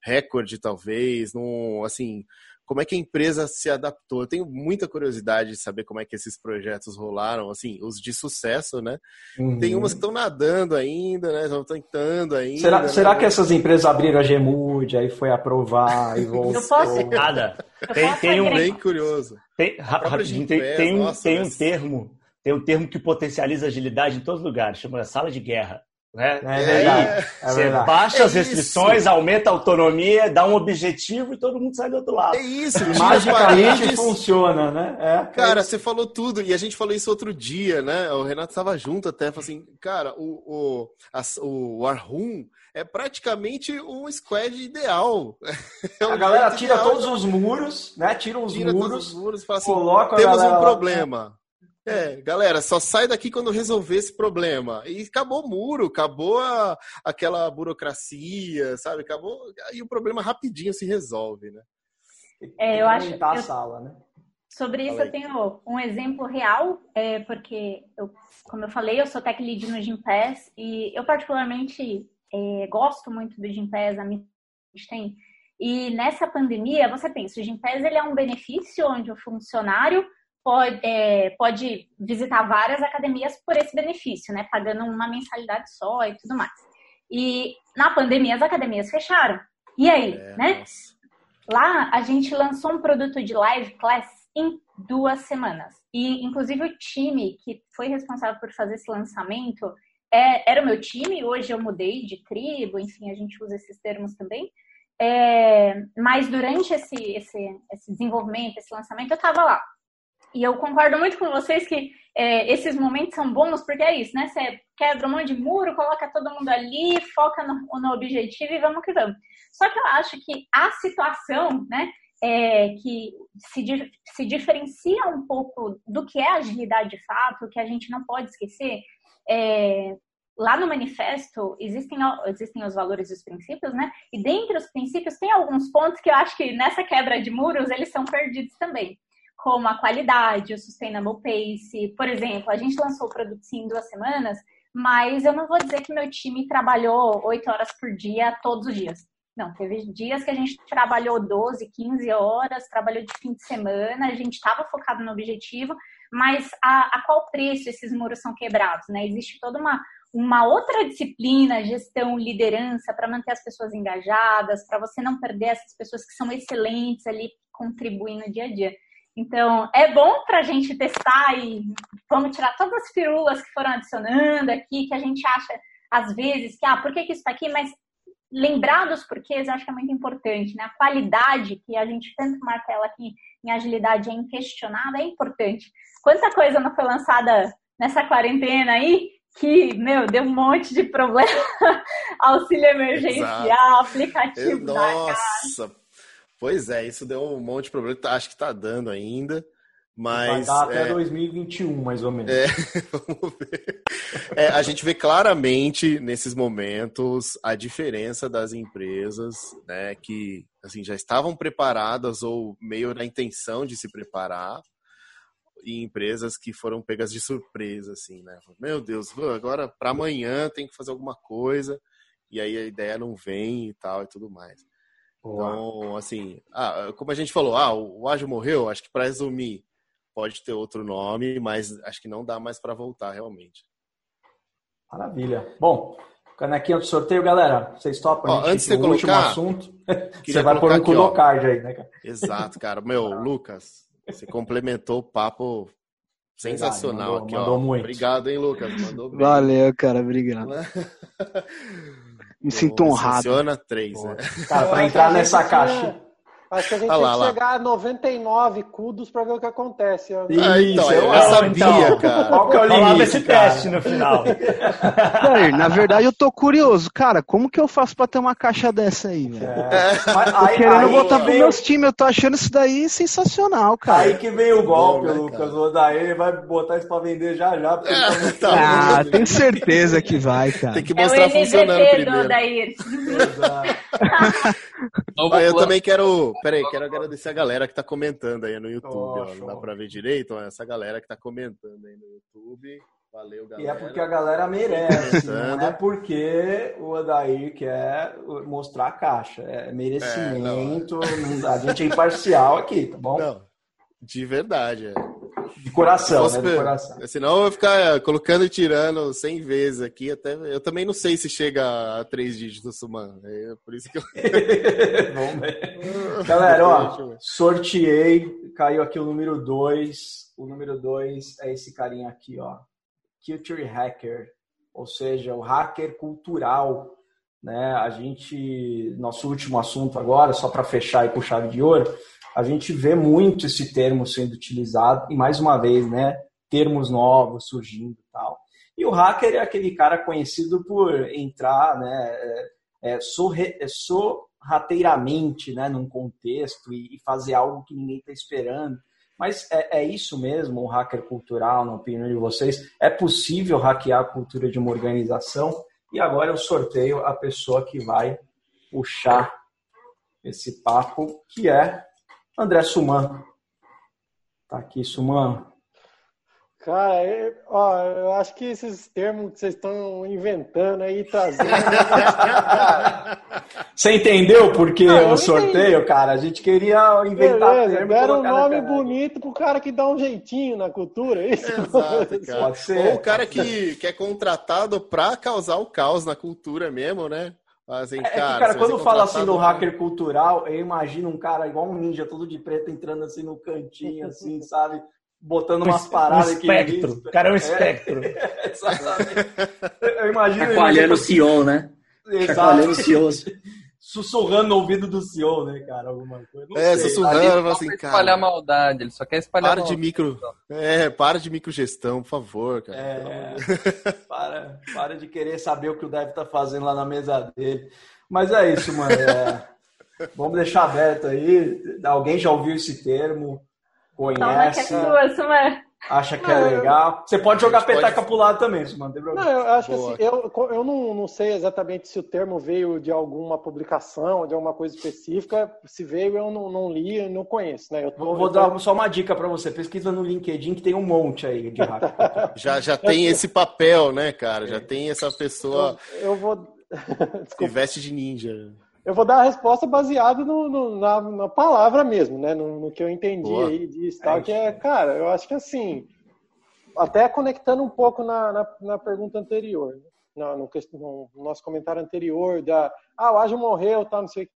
recorde, talvez, num, assim, como é que a empresa se adaptou. Eu tenho muita curiosidade de saber como é que esses projetos rolaram, assim, os de sucesso, né? Uhum. Tem umas que estão nadando ainda, né? Estão tentando ainda. Será, né? será que essas empresas abriram a Gemude, aí foi aprovar e (laughs) voltou? Não posso nada. Tem, tem um bem curioso. Tem, rapidinho, tem, tem, nossa, tem um termo, tem um termo que potencializa agilidade em todos os lugares, chama sala de guerra. Né? É verdade. Aí, é você verdade. baixa é as restrições, isso. aumenta a autonomia, dá um objetivo e todo mundo sai do outro lado. É isso, magicamente funciona, né? É, cara, é você falou tudo e a gente falou isso outro dia, né? O Renato estava junto até, falou assim, cara, o, o, a, o Arhum é praticamente um squad ideal. (laughs) É a galera tira ideal. todos os muros, né? Tira os tira muros, os muros fala assim, coloca temos um problema. É, galera, só sai daqui quando resolver esse problema. E acabou o muro, acabou a, aquela burocracia, sabe? Acabou. E o problema rapidinho se resolve, né? É, eu acho. a eu, sala, né? Sobre isso, eu tenho um exemplo real, é, porque, eu, como eu falei, eu sou tech lead no Gimpass e eu, particularmente, é, gosto muito do Gimpass, a gente tem. E nessa pandemia, você pensa, o Gimpass ele é um benefício onde o funcionário pode, é, pode visitar várias academias por esse benefício, né? Pagando uma mensalidade só e tudo mais. E na pandemia as academias fecharam. E aí, é, né? Nossa. Lá a gente lançou um produto de live class em duas semanas. E inclusive o time que foi responsável por fazer esse lançamento é, era o meu time. Hoje eu mudei de tribo, enfim, a gente usa esses termos também. É, mas durante esse, esse, esse desenvolvimento, esse lançamento, eu estava lá e eu concordo muito com vocês que é, esses momentos são bons, porque é isso, né? Você quebra um monte de muro, coloca todo mundo ali, foca no, no objetivo e vamos que vamos. Só que eu acho que a situação, né, é, que se, se diferencia um pouco do que é agilidade de fato, que a gente não pode esquecer, é, lá no manifesto existem, existem os valores e os princípios, né? E dentre os princípios tem alguns pontos que eu acho que nessa quebra de muros eles são perdidos também como a qualidade, o sustainable pace. Por exemplo, a gente lançou o produto sim em duas semanas, mas eu não vou dizer que meu time trabalhou oito horas por dia todos os dias. Não, teve dias que a gente trabalhou 12, 15 horas, trabalhou de fim de semana, a gente estava focado no objetivo, mas a, a qual preço esses muros são quebrados? Né? Existe toda uma, uma outra disciplina, gestão, liderança, para manter as pessoas engajadas, para você não perder essas pessoas que são excelentes ali contribuindo no dia a dia. Então, é bom para a gente testar e vamos tirar todas as firulas que foram adicionando aqui, que a gente acha, às vezes, que, ah, por que, que isso está aqui? Mas lembrar dos porquês eu acho que é muito importante, né? A qualidade que a gente tanto martela aqui em agilidade é inquestionada, é importante. Quanta coisa não foi lançada nessa quarentena aí que, meu, deu um monte de problema. (laughs) Auxílio emergencial, Exato. aplicativo eu, da Nossa, Pois é, isso deu um monte de problema. Acho que está dando ainda. Mas, Vai dar até é... 2021, mais ou menos. É, (laughs) vamos ver. É, a gente vê claramente nesses momentos a diferença das empresas né, que assim, já estavam preparadas ou meio na intenção de se preparar e empresas que foram pegas de surpresa, assim, né? Meu Deus, agora para amanhã tem que fazer alguma coisa e aí a ideia não vem e tal e tudo mais. Então, assim, ah, como a gente falou, ah, o Ágil morreu, acho que para resumir, pode ter outro nome, mas acho que não dá mais para voltar realmente. Maravilha. Bom, Canequinha do sorteio, galera. Vocês topam? Ó, antes de você colocar, último assunto. (laughs) Você vai pôr um Kudocard aí, né, cara? Exato, cara. Meu, (laughs) Lucas, você complementou o papo sensacional mandou, aqui, mandou ó. Muito. Obrigado, hein, Lucas? Mandou bem. Valeu, cara. Obrigado. (laughs) Me sinto honrado. Funciona três, né? Cara, pra entrar nessa caixa. Acho que a gente Ah tem que lá. chegar a 99 cudos para ver o que acontece. Ah, então, eu Então, sabia, cara. Qual que é o limite, esse cara? teste no final. (laughs) Na verdade, eu tô curioso. Cara, como que eu faço pra ter uma caixa dessa aí, velho? É. Tô aí, querendo aí botar pros meus times. Eu tô achando isso daí sensacional, cara. aí que vem o golpe, Bom, né, Lucas. cara? O Odair ele vai botar isso pra vender já já. Porque ele tá muito tá. Ah, tenho certeza que vai, cara. Tem que É o mostrar funcionando do primeiro. Odair. Novo Ah, eu também quero. Peraí, quero agradecer a galera que tá comentando aí no YouTube. Oh, ó. Não dá pra ver direito, ó, essa galera que tá comentando aí no YouTube. Valeu, E galera. é porque a galera merece, não é porque o Odair quer mostrar a caixa. É merecimento, não- a gente é imparcial aqui, tá bom? Não, de verdade. É. De coração, Fosse né? De coração. Senão eu vou ficar é, colocando e tirando 100 vezes aqui. Até... Eu também não sei se chega a três dígitos, mano. É por isso que eu. (laughs) Vamos ver. Galera, ó, sorteei, caiu aqui o número 2. O número 2 é esse carinha aqui, ó. Culture Hacker, ou seja, o hacker cultural. Né? A gente, nosso último assunto agora, só para fechar e chave de ouro, a gente vê muito esse termo sendo utilizado, e mais uma vez, né? Termos novos surgindo e tal. E o hacker é aquele cara conhecido por entrar, né? É, é, sorre- é, sorrateiramente né, num contexto e, e fazer algo que ninguém está esperando. Mas é, é isso mesmo, o hacker cultural, na opinião de vocês? É possível hackear a cultura de uma organização? E agora eu sorteio a pessoa que vai puxar esse papo, que é André Suman. Tá aqui, Suman. Cara, eu, ó, eu acho que esses termos que vocês estão inventando aí, trazendo. (laughs) Você entendeu por que Não, o sorteio, cara? A gente queria inventar Beleza, termo e deram um nome bonito pro cara que dá um jeitinho na cultura, é isso? Exato, (laughs) cara. Pode ser. Ou o cara que, que é contratado pra causar o caos na cultura mesmo, né? Assim, É que, cara, cara, quando fala assim do hacker cultural, eu imagino um cara igual um ninja, todo de preto, entrando assim no cantinho, assim, (laughs) sabe? Botando umas Um paradas que espectro. O cara é um É. espectro. (laughs) Exatamente. Eu imagino Chacoalhando o CEO, né? Chacoalhando o Exato. (laughs) Sussurrando no ouvido do CEO, né, cara? Alguma coisa. Não É, sei. sussurrando, Ele fala não assim, quer espalhar cara. maldade, ele só quer espalhar Para de maldade. micro. É, para de microgestão, por favor, cara. É, (laughs) para, para de querer saber o que o Dev tá fazendo lá na mesa dele. Mas é isso, mano. é, (laughs) vamos deixar aberto aí. Alguém já ouviu esse termo? Toma que Conhece? é sua, Sumar. Acha que é legal? Você pode jogar A gente peteca pode- pro lado também, isso não tem Não, problema. eu acho Boa. que assim, eu, eu não, não sei exatamente se o termo veio de alguma publicação, de alguma coisa específica. Se veio, eu não, não li e não conheço, né? Eu tô- Vou, vou eu tô- dar só uma dica pra você. Pesquisa no LinkedIn que tem um monte aí de hack. (laughs) Já, já tem esse papel, né, cara? Já tem essa pessoa eu, eu vou. (laughs) Desculpa. veste de ninja. Eu vou dar a resposta baseada no, no- na, na palavra mesmo, né? No, no que eu entendi Boa. aí tal, É que é, cara, eu acho que assim, até conectando um pouco na, na, na pergunta anterior, né? no, no, nosso comentário anterior, da ah, o Ágil morreu, tal, não sei o que.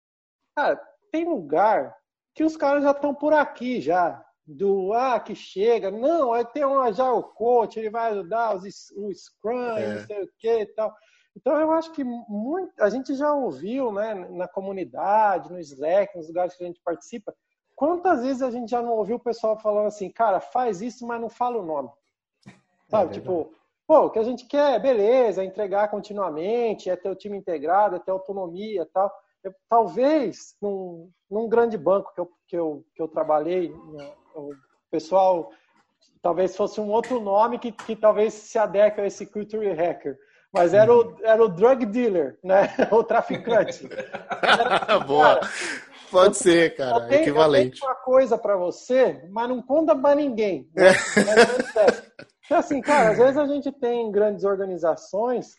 Cara, tem lugar que os caras já estão por aqui já. Do ah, que chega, não, aí tem um Agile Coach, ele vai ajudar os, o Scrum, É. não sei o que e tal. Então eu acho que muito, a gente já ouviu, né, na comunidade, no Slack, nos lugares que a gente participa, quantas vezes a gente já não ouviu o pessoal falando assim, cara, faz isso, mas não fala o nome. Sabe, É tipo, pô, o que a gente quer, beleza, é entregar continuamente, é ter o time integrado, é ter autonomia e tal. Eu- talvez num, num grande banco que eu, que eu, que eu trabalhei, né, o pessoal talvez fosse um outro nome que, que talvez se adeque a esse culture hacker. Mas era o, era o drug dealer, né? (laughs) O traficante. Era, (laughs) Boa. cara, Pode ser, cara. eu tenho, eu equivalente. tenho uma coisa pra você, mas não conta pra ninguém. Né? (laughs) Então, assim, cara, às vezes a gente tem em grandes organizações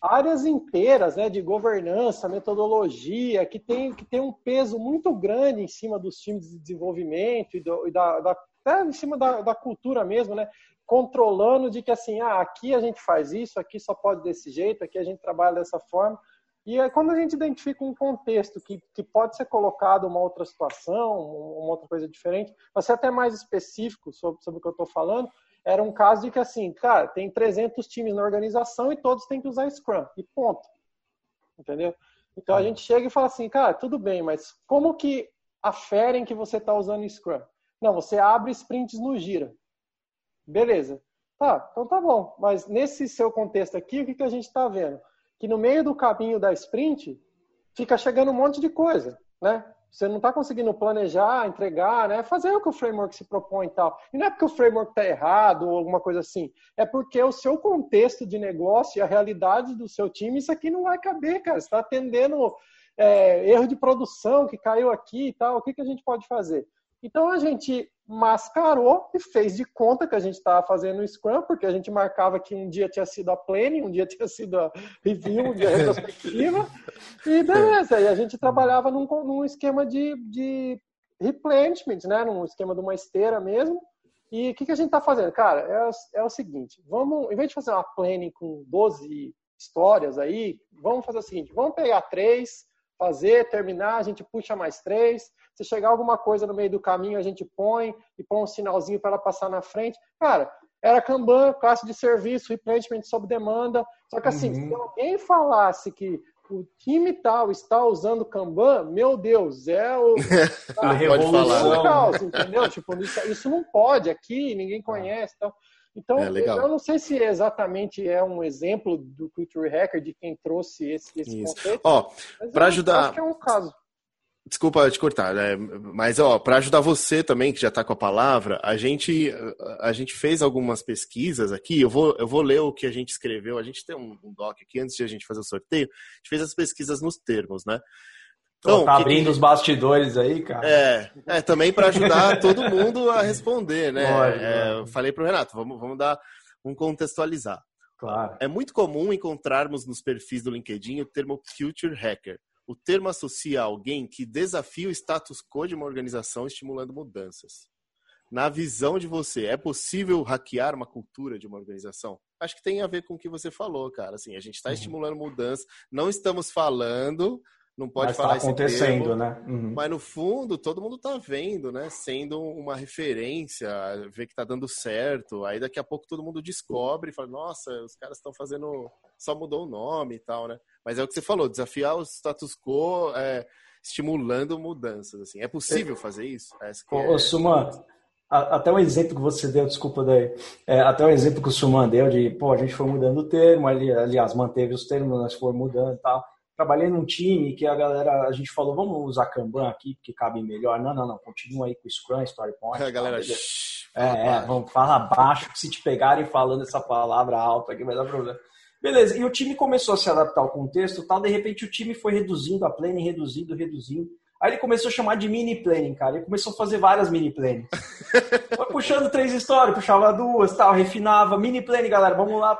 áreas inteiras né, de governança, metodologia, que tem, que tem um peso muito grande em cima dos times de desenvolvimento e, do, e da, da, até em cima da, da cultura mesmo, né? Controlando de que assim, ah, aqui a gente faz isso, aqui só pode desse jeito, aqui a gente trabalha dessa forma. E é quando a gente identifica um contexto que, que pode ser colocado uma outra situação, uma outra coisa diferente, para ser até mais específico sobre, sobre o que eu estou falando, era um caso de que assim, cara, tem 300 times na organização e todos têm que usar Scrum, e ponto. Entendeu? Então a gente chega e fala assim, cara, tudo bem, mas como que aferem que você está usando Scrum? Não, você abre sprints no Gira. Beleza. Tá, então tá bom. Mas nesse seu contexto aqui, o que, que a gente está vendo? Que no meio do caminho da sprint, fica chegando um monte de coisa, né? Você não está conseguindo planejar, entregar, né? Fazer o que o framework se propõe e tal. E não é porque o framework está errado ou alguma coisa assim. É porque o seu contexto de negócio e a realidade do seu time, isso aqui não vai caber, cara. Você está atendendo é, erro de produção que caiu aqui e tal. O que, que a gente pode fazer? Então a gente mascarou e fez de conta que a gente estava fazendo o Scrum, porque a gente marcava que um dia tinha sido a planning, um dia tinha sido a review, um dia a retrospectiva, e (laughs) beleza. E a gente trabalhava num, num esquema de, de replenishment, né? num esquema de uma esteira mesmo. E o que, que a gente está fazendo? Cara, é, é o seguinte, vamos, em vez de fazer uma planning com 12 histórias aí, vamos fazer o seguinte, vamos pegar três, fazer, terminar, a gente puxa mais três, se chegar alguma coisa no meio do caminho, a gente põe e põe um sinalzinho para ela passar na frente. Cara, era Kanban, classe de serviço, replenishment sob demanda. Só que assim, uhum. se alguém falasse que o time tal está usando Kanban, meu Deus, é o, (laughs) a revolução do caos, entendeu? Tipo, isso, isso, não pode aqui, ninguém conhece. Então, então é eu não sei se exatamente é um exemplo do Culture Hacker de quem trouxe esse, esse conceito. Ó, para ajudar. Acho que é um caso. Desculpa te cortar, né? mas ó, para ajudar você também que já está com a palavra, a gente a gente fez algumas pesquisas aqui. Eu vou eu vou ler o que a gente escreveu. A gente tem um, um doc aqui antes de a gente fazer o sorteio. A gente fez as pesquisas nos termos, né? Então, tá abrindo que... os bastidores aí, cara. É, é também para ajudar (laughs) todo mundo a responder, né? Lógico, é, eu falei para o Renato, vamos vamos dar um contextualizar. Claro. É muito comum encontrarmos nos perfis do LinkedIn o termo Future Hacker o termo associa alguém que desafia o status quo de uma organização estimulando mudanças. Na visão de você, é possível hackear uma cultura de uma organização? Acho que tem a ver com o que você falou, cara. Assim, a gente está uhum. estimulando mudança, não estamos falando não pode mas tá falar tá acontecendo, termo, né? Uhum. Mas no fundo, todo mundo tá vendo, né? Sendo uma referência, ver que tá dando certo. Aí daqui a pouco todo mundo descobre e fala, nossa, os caras estão fazendo. Só mudou o nome e tal, né? Mas é o que você falou, desafiar o status quo é, estimulando mudanças. Assim. É possível fazer isso? É, Ô, é... Suman, até um exemplo que você deu, desculpa daí, é, até um exemplo que o Suman deu de, pô, a gente foi mudando o termo, ali, aliás, manteve os termos, nós fomos mudando e tal trabalhei num time que a galera, a gente falou, vamos usar Kanban aqui, porque cabe melhor. Não, não, não, continua aí com o Scrum, (laughs) Story Point. A galera, é, é, vamos, fala baixo, que se te pegarem falando essa palavra alta aqui vai dar problema. Beleza, e o time começou a se adaptar ao contexto tal, de repente o time foi reduzindo a planning, reduzindo, reduzindo. Aí ele começou a chamar de mini planning, cara. Ele começou a fazer várias mini plannings. (laughs) Foi puxando três histórias, puxava duas, tal, refinava. Mini planning, galera, vamos lá.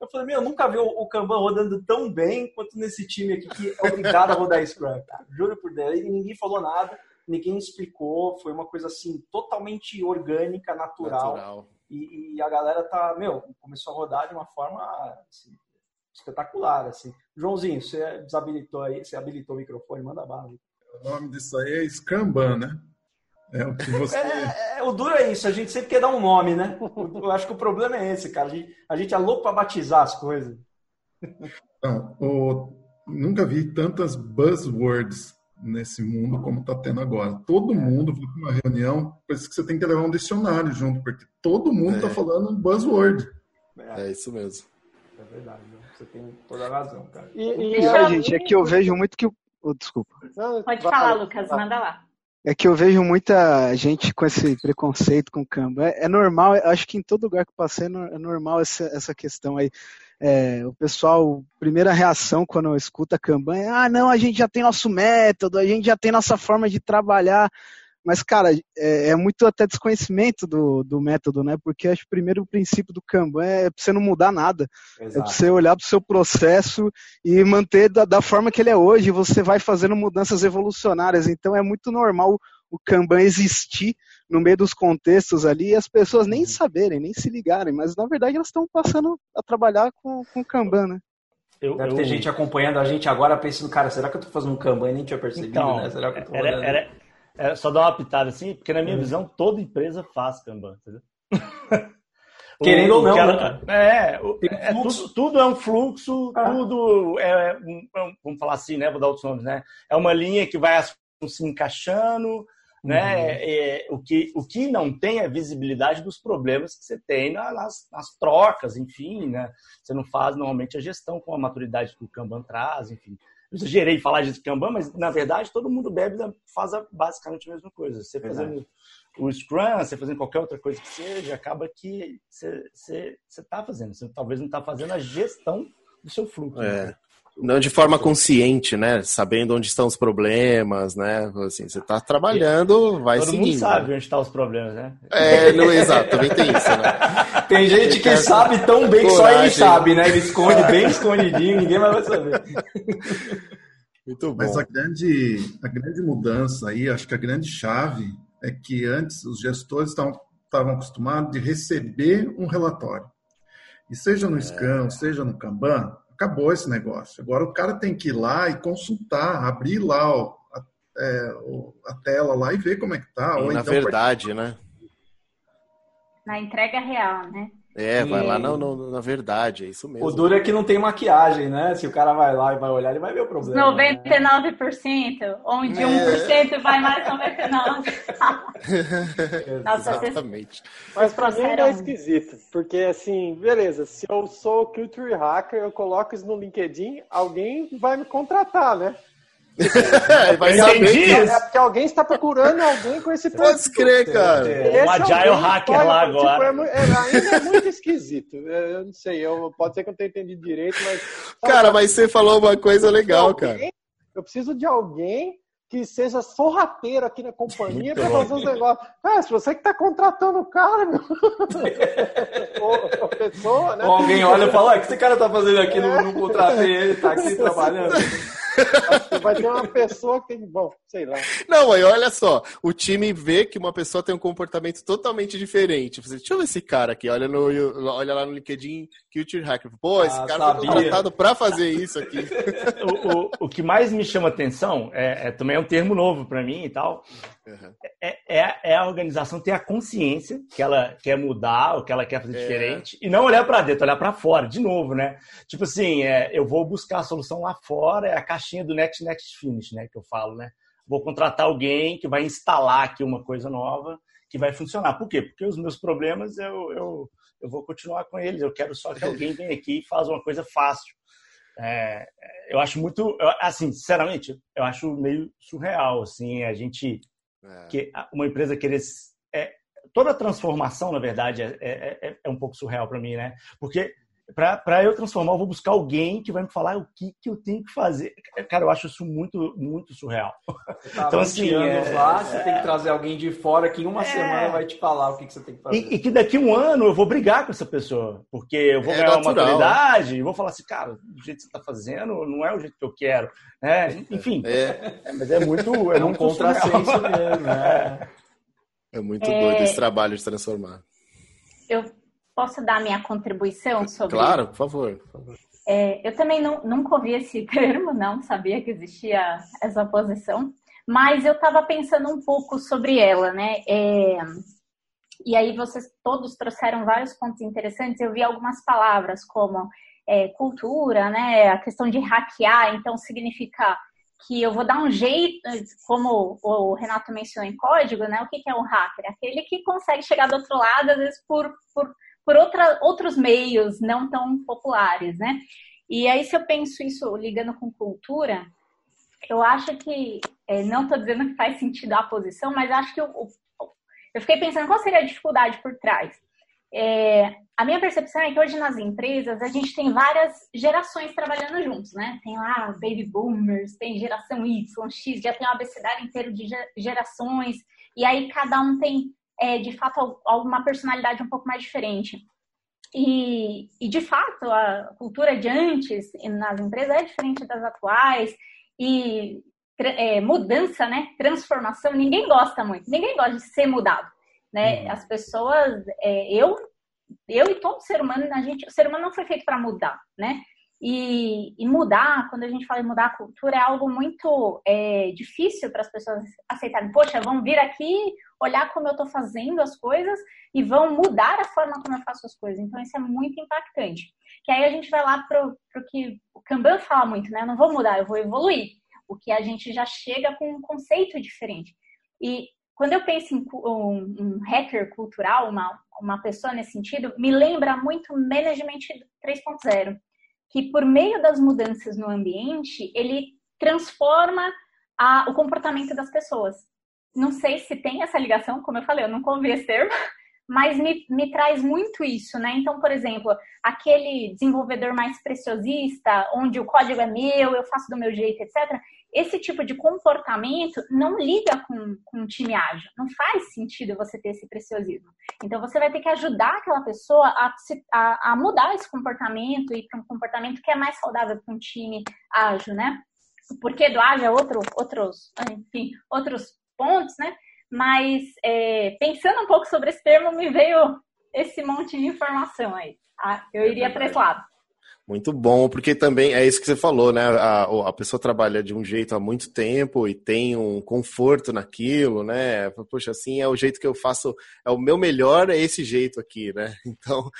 Eu falei, meu, eu nunca vi o Kanban rodando tão bem quanto nesse time aqui que é obrigado a rodar Scrum, cara. Juro por Deus. E ninguém falou nada, ninguém explicou. Foi uma coisa assim, totalmente orgânica, natural. natural. E, e, a galera tá, meu, começou a rodar de uma forma assim, espetacular, assim. Joãozinho, você desabilitou aí, você habilitou o microfone, manda bala. O nome disso aí é Scrumban, né? É o que você. É, é, o duro é isso, a gente sempre quer dar um nome, né? Eu acho que o problema é esse, cara. A gente, a gente é louco para batizar as coisas. Não, o, nunca vi tantas buzzwords nesse mundo como está tendo agora. Todo é. mundo vai para uma reunião, por isso que você tem que levar um dicionário junto, porque todo mundo está é. falando buzzword. É. é isso mesmo. É verdade, você tem toda a razão, cara. E, e, e gente, é que eu vejo muito que. Oh, desculpa. Pode falar, Lucas, manda lá. É que eu vejo muita gente com esse preconceito com o Kanban. É, é normal, acho que em todo lugar que eu passei é, é normal essa, essa questão aí. É, o pessoal, primeira reação quando escuta Kanban é: ah, não, a gente já tem nosso método, a gente já tem nossa forma de trabalhar. Mas, cara, é, é, muito até desconhecimento do, do método, né? Porque acho que o primeiro princípio do Kanban é pra você não mudar nada. Exato. É pra você olhar pro seu processo e manter da, da forma que ele é hoje. Você vai fazendo mudanças evolucionárias. Então é muito normal o Kanban existir no meio dos contextos ali e as pessoas nem saberem, nem se ligarem, mas na verdade elas estão passando a trabalhar com, com Kanban, né? Eu, Deve eu... ter gente acompanhando a gente agora pensando, cara, será que eu tô fazendo um Kanban e nem tinha percebido, então, né? Será que eu tô era, era, era, só dar uma pitada assim, porque na minha hum. visão toda empresa faz Kanban, entendeu? (laughs) Querendo ou não, ela, né? É, é tudo, tudo, é um fluxo, ah. tudo é, é um, vamos falar assim, né? Vou dar outros nomes, né? É uma linha que vai se encaixando, né? Uhum. É, o, que, o que não tem é visibilidade dos problemas que você tem nas, nas trocas, enfim, né? Você não faz normalmente a gestão com a maturidade que o Kanban traz, enfim. Eu exagerei falar de Kanban, mas na verdade todo mundo bebe faz basicamente a mesma coisa. Você fazendo o Scrum, você fazendo qualquer outra coisa que seja, acaba que você está fazendo. Você talvez não está fazendo a gestão do seu fluxo. É. Né? Não de forma consciente, né? Sabendo onde estão os problemas, né? Assim, você está trabalhando, vai Todo seguindo. Todo mundo sabe onde estão os problemas, né? É, não, exato, também tem isso, né? (laughs) Tem gente que sabe tão bem que só ele sabe, né? Ele esconde (laughs) bem escondidinho, ninguém mais vai saber. Muito bom. Mas a grande, a grande mudança aí, acho que a grande chave é que antes os gestores estavam, estavam acostumados de receber um relatório. E seja no Scrum, é. seja no Kanban, acabou esse negócio. Agora o cara tem que ir lá e consultar, abrir lá ó, a, é, a, tela lá e ver como é que tá. Ou na então, verdade, né? Na entrega real, né? É, vai lá na, na, verdade, é isso mesmo. O duro é que não tem maquiagem, né? Se o cara vai lá e vai olhar, ele vai ver o problema. 99%, né? onde é. 1% vai mais 99%. (laughs) Nossa, Exatamente. Mas pra mim é esquisito, porque assim, beleza, se eu sou culture hacker, eu coloco isso no LinkedIn, alguém vai me contratar, né? (laughs) vai saber é porque alguém está procurando alguém com esse (laughs) perfil. Pode crer, cara. É, um agile hacker lá agora. Tipo, é, é, ainda é muito esquisito. Eu não sei, eu, pode ser que eu não tenha entendido direito, mas. (laughs) Cara, mas você falou uma coisa legal, cara. Eu preciso de alguém que seja sorrateiro aqui na companhia para fazer os negócios. Ah, se você que está contratando o cara, meu. a pessoa, né? Ou alguém olha e fala, o que esse cara está fazendo aqui? Não, não contratei ele, está aqui trabalhando. Vai ter uma pessoa que tem. Bom, sei lá. Não, aí olha só. O time vê que uma pessoa tem um comportamento totalmente diferente. Você, Deixa eu ver esse cara aqui. Olha, no, olha lá no LinkedIn, Culture Hacker. Pô, esse ah, cara sabia. foi contratado para fazer isso aqui. o, o, o, que mais me chama atenção é, é também é um termo novo para mim e tal. Uhum. É, é, é, a organização ter a consciência que ela quer mudar, ou que ela quer fazer é. diferente, e não olhar para dentro, olhar para fora, de novo, né? Tipo assim, é, eu vou buscar a solução lá fora, é a caixinha do Next Next Finish, né? Que eu falo, né? Vou contratar alguém que vai instalar aqui uma coisa nova que vai funcionar. Por quê? Porque os meus problemas eu, eu, eu vou continuar com eles. Eu quero só que alguém venha aqui e faça uma coisa fácil. É, eu acho muito, assim, sinceramente, eu acho meio surreal, assim, a gente é. Que uma empresa querer. É, toda transformação, na verdade, é, é, é, é um pouco surreal para mim, né? Porque para eu transformar, eu vou buscar alguém que vai me falar o que, que eu tenho que fazer. Cara, eu acho isso muito, muito surreal. Tá então, assim, anos é, lá, você é, tem que trazer alguém de fora que em uma é, semana vai te falar o que, que você tem que fazer. E, e, que daqui a um ano eu vou brigar com essa pessoa, porque eu vou é ganhar natural. uma maturidade e vou falar assim, cara, o jeito que você está fazendo não é o jeito que eu quero. Né? Enfim, é. mas é muito. É, um contrassenso mesmo. Né? (laughs) É muito doido esse trabalho de transformar. Eu Posso dar minha contribuição sobre Claro, por favor. Por favor. É, eu também não, nunca ouvi esse (laughs) termo, não sabia que existia essa posição, mas eu estava pensando um pouco sobre ela, né? É, e aí vocês todos trouxeram vários pontos interessantes. Eu vi algumas palavras como é, cultura, né? A questão de hackear, então significa que eu vou dar um jeito, como o Renato mencionou em código, né? O que é um hacker? Aquele que consegue chegar do outro lado, às vezes por, por por outra, outros meios não tão populares, né? E aí, se eu penso isso ligando com cultura, eu acho que, é, não estou dizendo que faz sentido a posição, mas acho que eu, eu fiquei pensando qual seria a dificuldade por trás. É, a minha percepção é que hoje nas empresas a gente tem várias gerações trabalhando juntos, né? Tem lá baby boomers, tem geração Y, X, já tem um abecedário inteiro de gerações, e aí cada um tem é, de fato, alguma personalidade um pouco mais diferente. E, e, de fato, a cultura de antes nas empresas é diferente das atuais. E é, mudança, né? Transformação, ninguém gosta muito, ninguém gosta de ser mudado, né? Uhum. As pessoas, é, eu, eu e todo ser humano, a gente, o ser humano não foi feito para mudar, né? E, e, mudar, quando a gente fala em mudar a cultura, é algo muito é, difícil para as pessoas aceitarem. Poxa, vão vir aqui, olhar como eu estou fazendo as coisas e vão mudar a forma como eu faço as coisas. Então, isso é muito impactante. Que aí a gente vai lá para o que o Kanban fala muito, né? Eu não vou mudar, eu vou evoluir. O que a gente já chega com um conceito diferente. E quando eu penso em um, um hacker cultural, uma, uma pessoa nesse sentido, me lembra muito Management 3.0 que por meio das mudanças no ambiente, ele transforma a, o comportamento das pessoas. Não sei se tem essa ligação, como eu falei, eu não convi esse termo, (laughs) mas me, me traz muito isso, né? Então, por exemplo, aquele desenvolvedor mais preciosista, onde o código é meu, eu faço do meu jeito, etc. Esse tipo de comportamento não liga com, com um time ágil. Não faz sentido você ter esse preciosismo. Então, você vai ter que ajudar aquela pessoa a, a, a mudar esse comportamento e para um comportamento que é mais saudável para um time ágil, né? O porquê do ágil é outro, outros, enfim, outros pontos, né? Mas é, pensando um pouco sobre esse termo, me veio esse monte de informação aí. Ah, eu iria para esse lado. Muito bom, porque também é isso que você falou, né? A, a pessoa trabalha de um jeito há muito tempo e tem um conforto naquilo, né? Poxa, assim é o jeito que eu faço, é o meu melhor, é esse jeito aqui, né? (laughs) Então,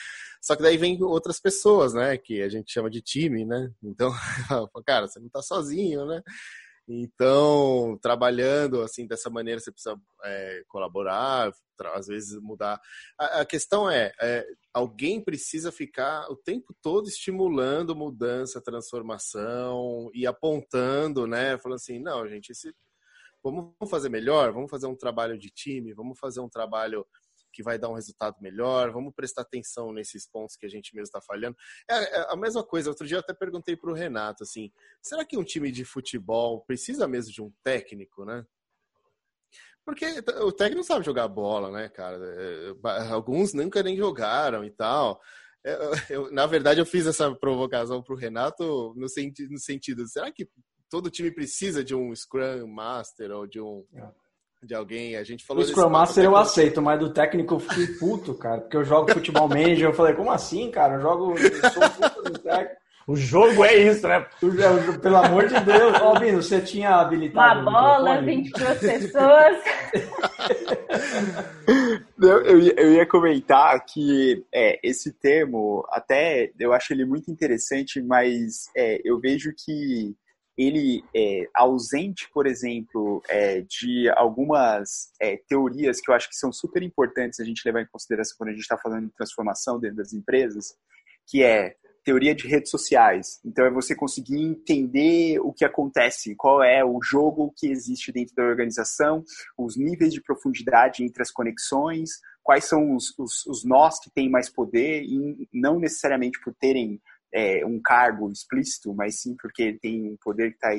só que daí vem outras pessoas, né? Que a gente chama de time, né? Então, (laughs) cara, você não tá sozinho, né? Então, trabalhando assim dessa maneira, você precisa é, colaborar, às vezes mudar. A, a questão é, é, alguém precisa ficar o tempo todo estimulando mudança, transformação e apontando, né? Falando assim, não, gente, esse, vamos fazer melhor, vamos fazer um trabalho de time, vamos fazer um trabalho que vai dar um resultado melhor, vamos prestar atenção nesses pontos que a gente mesmo está falhando. É, é, a mesma coisa, outro dia eu até perguntei para o Renato, assim, será que um time de futebol precisa mesmo de um técnico, né? Porque o técnico não sabe jogar bola, né, cara? É, alguns nunca nem jogaram e tal. Eu, (laughs) eu, na verdade, eu fiz essa provocação para o Renato no, sentido, no sentido, será que todo time precisa de um Scrum Master ou de um... É de alguém. A gente falou. O Scrum Master eu aceito, mas do técnico eu fiquei puto, cara, porque eu jogo futebol manager. Eu falei, como assim, cara? Eu jogo. Eu sou puto do técnico. O jogo é isso, né? Pelo amor de Deus, Albino, você tinha habilitado. Uma bola, 22 pessoas. (laughs) Eu, ia, eu ia comentar que é, esse termo, até eu acho ele muito interessante, mas é, eu vejo que ele é ausente, por exemplo, é, de algumas é, teorias que eu acho que são super importantes a gente levar em consideração quando a gente está falando de transformação dentro das empresas, que é teoria de redes sociais. Então é você conseguir entender o que acontece, qual é o jogo que existe dentro da organização, os níveis de profundidade entre as conexões, quais são os, os, os nós que têm mais poder, e não necessariamente por terem é, um cargo explícito, mas sim porque tem um poder que está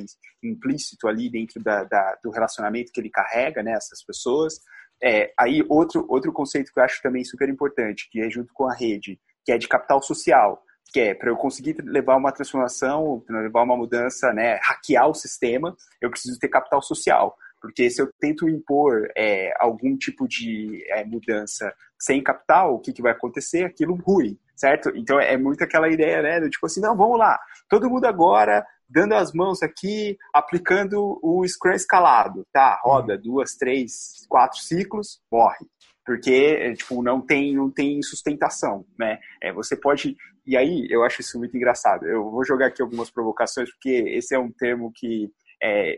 implícito ali dentro da, da, do relacionamento que ele carrega, né, essas pessoas. É, aí outro, outro conceito que eu acho também super importante, que é junto com a rede, que é de capital social, que é para eu conseguir levar uma transformação, levar uma mudança, né, hackear o sistema, eu preciso ter capital social. Porque se eu tento impor é, algum tipo de é, mudança sem capital, o que, que vai acontecer? Aquilo ruim, certo? Então é muito aquela ideia, né? Do tipo assim, não, vamos lá, todo mundo agora dando as mãos aqui, aplicando o Scrum escalado, tá? Roda uhum. duas, três, quatro ciclos, morre. Porque, é, tipo, não tem, não tem sustentação, né? É, você pode... E aí, eu acho isso muito engraçado. Eu vou jogar aqui algumas provocações, porque esse é um termo que é,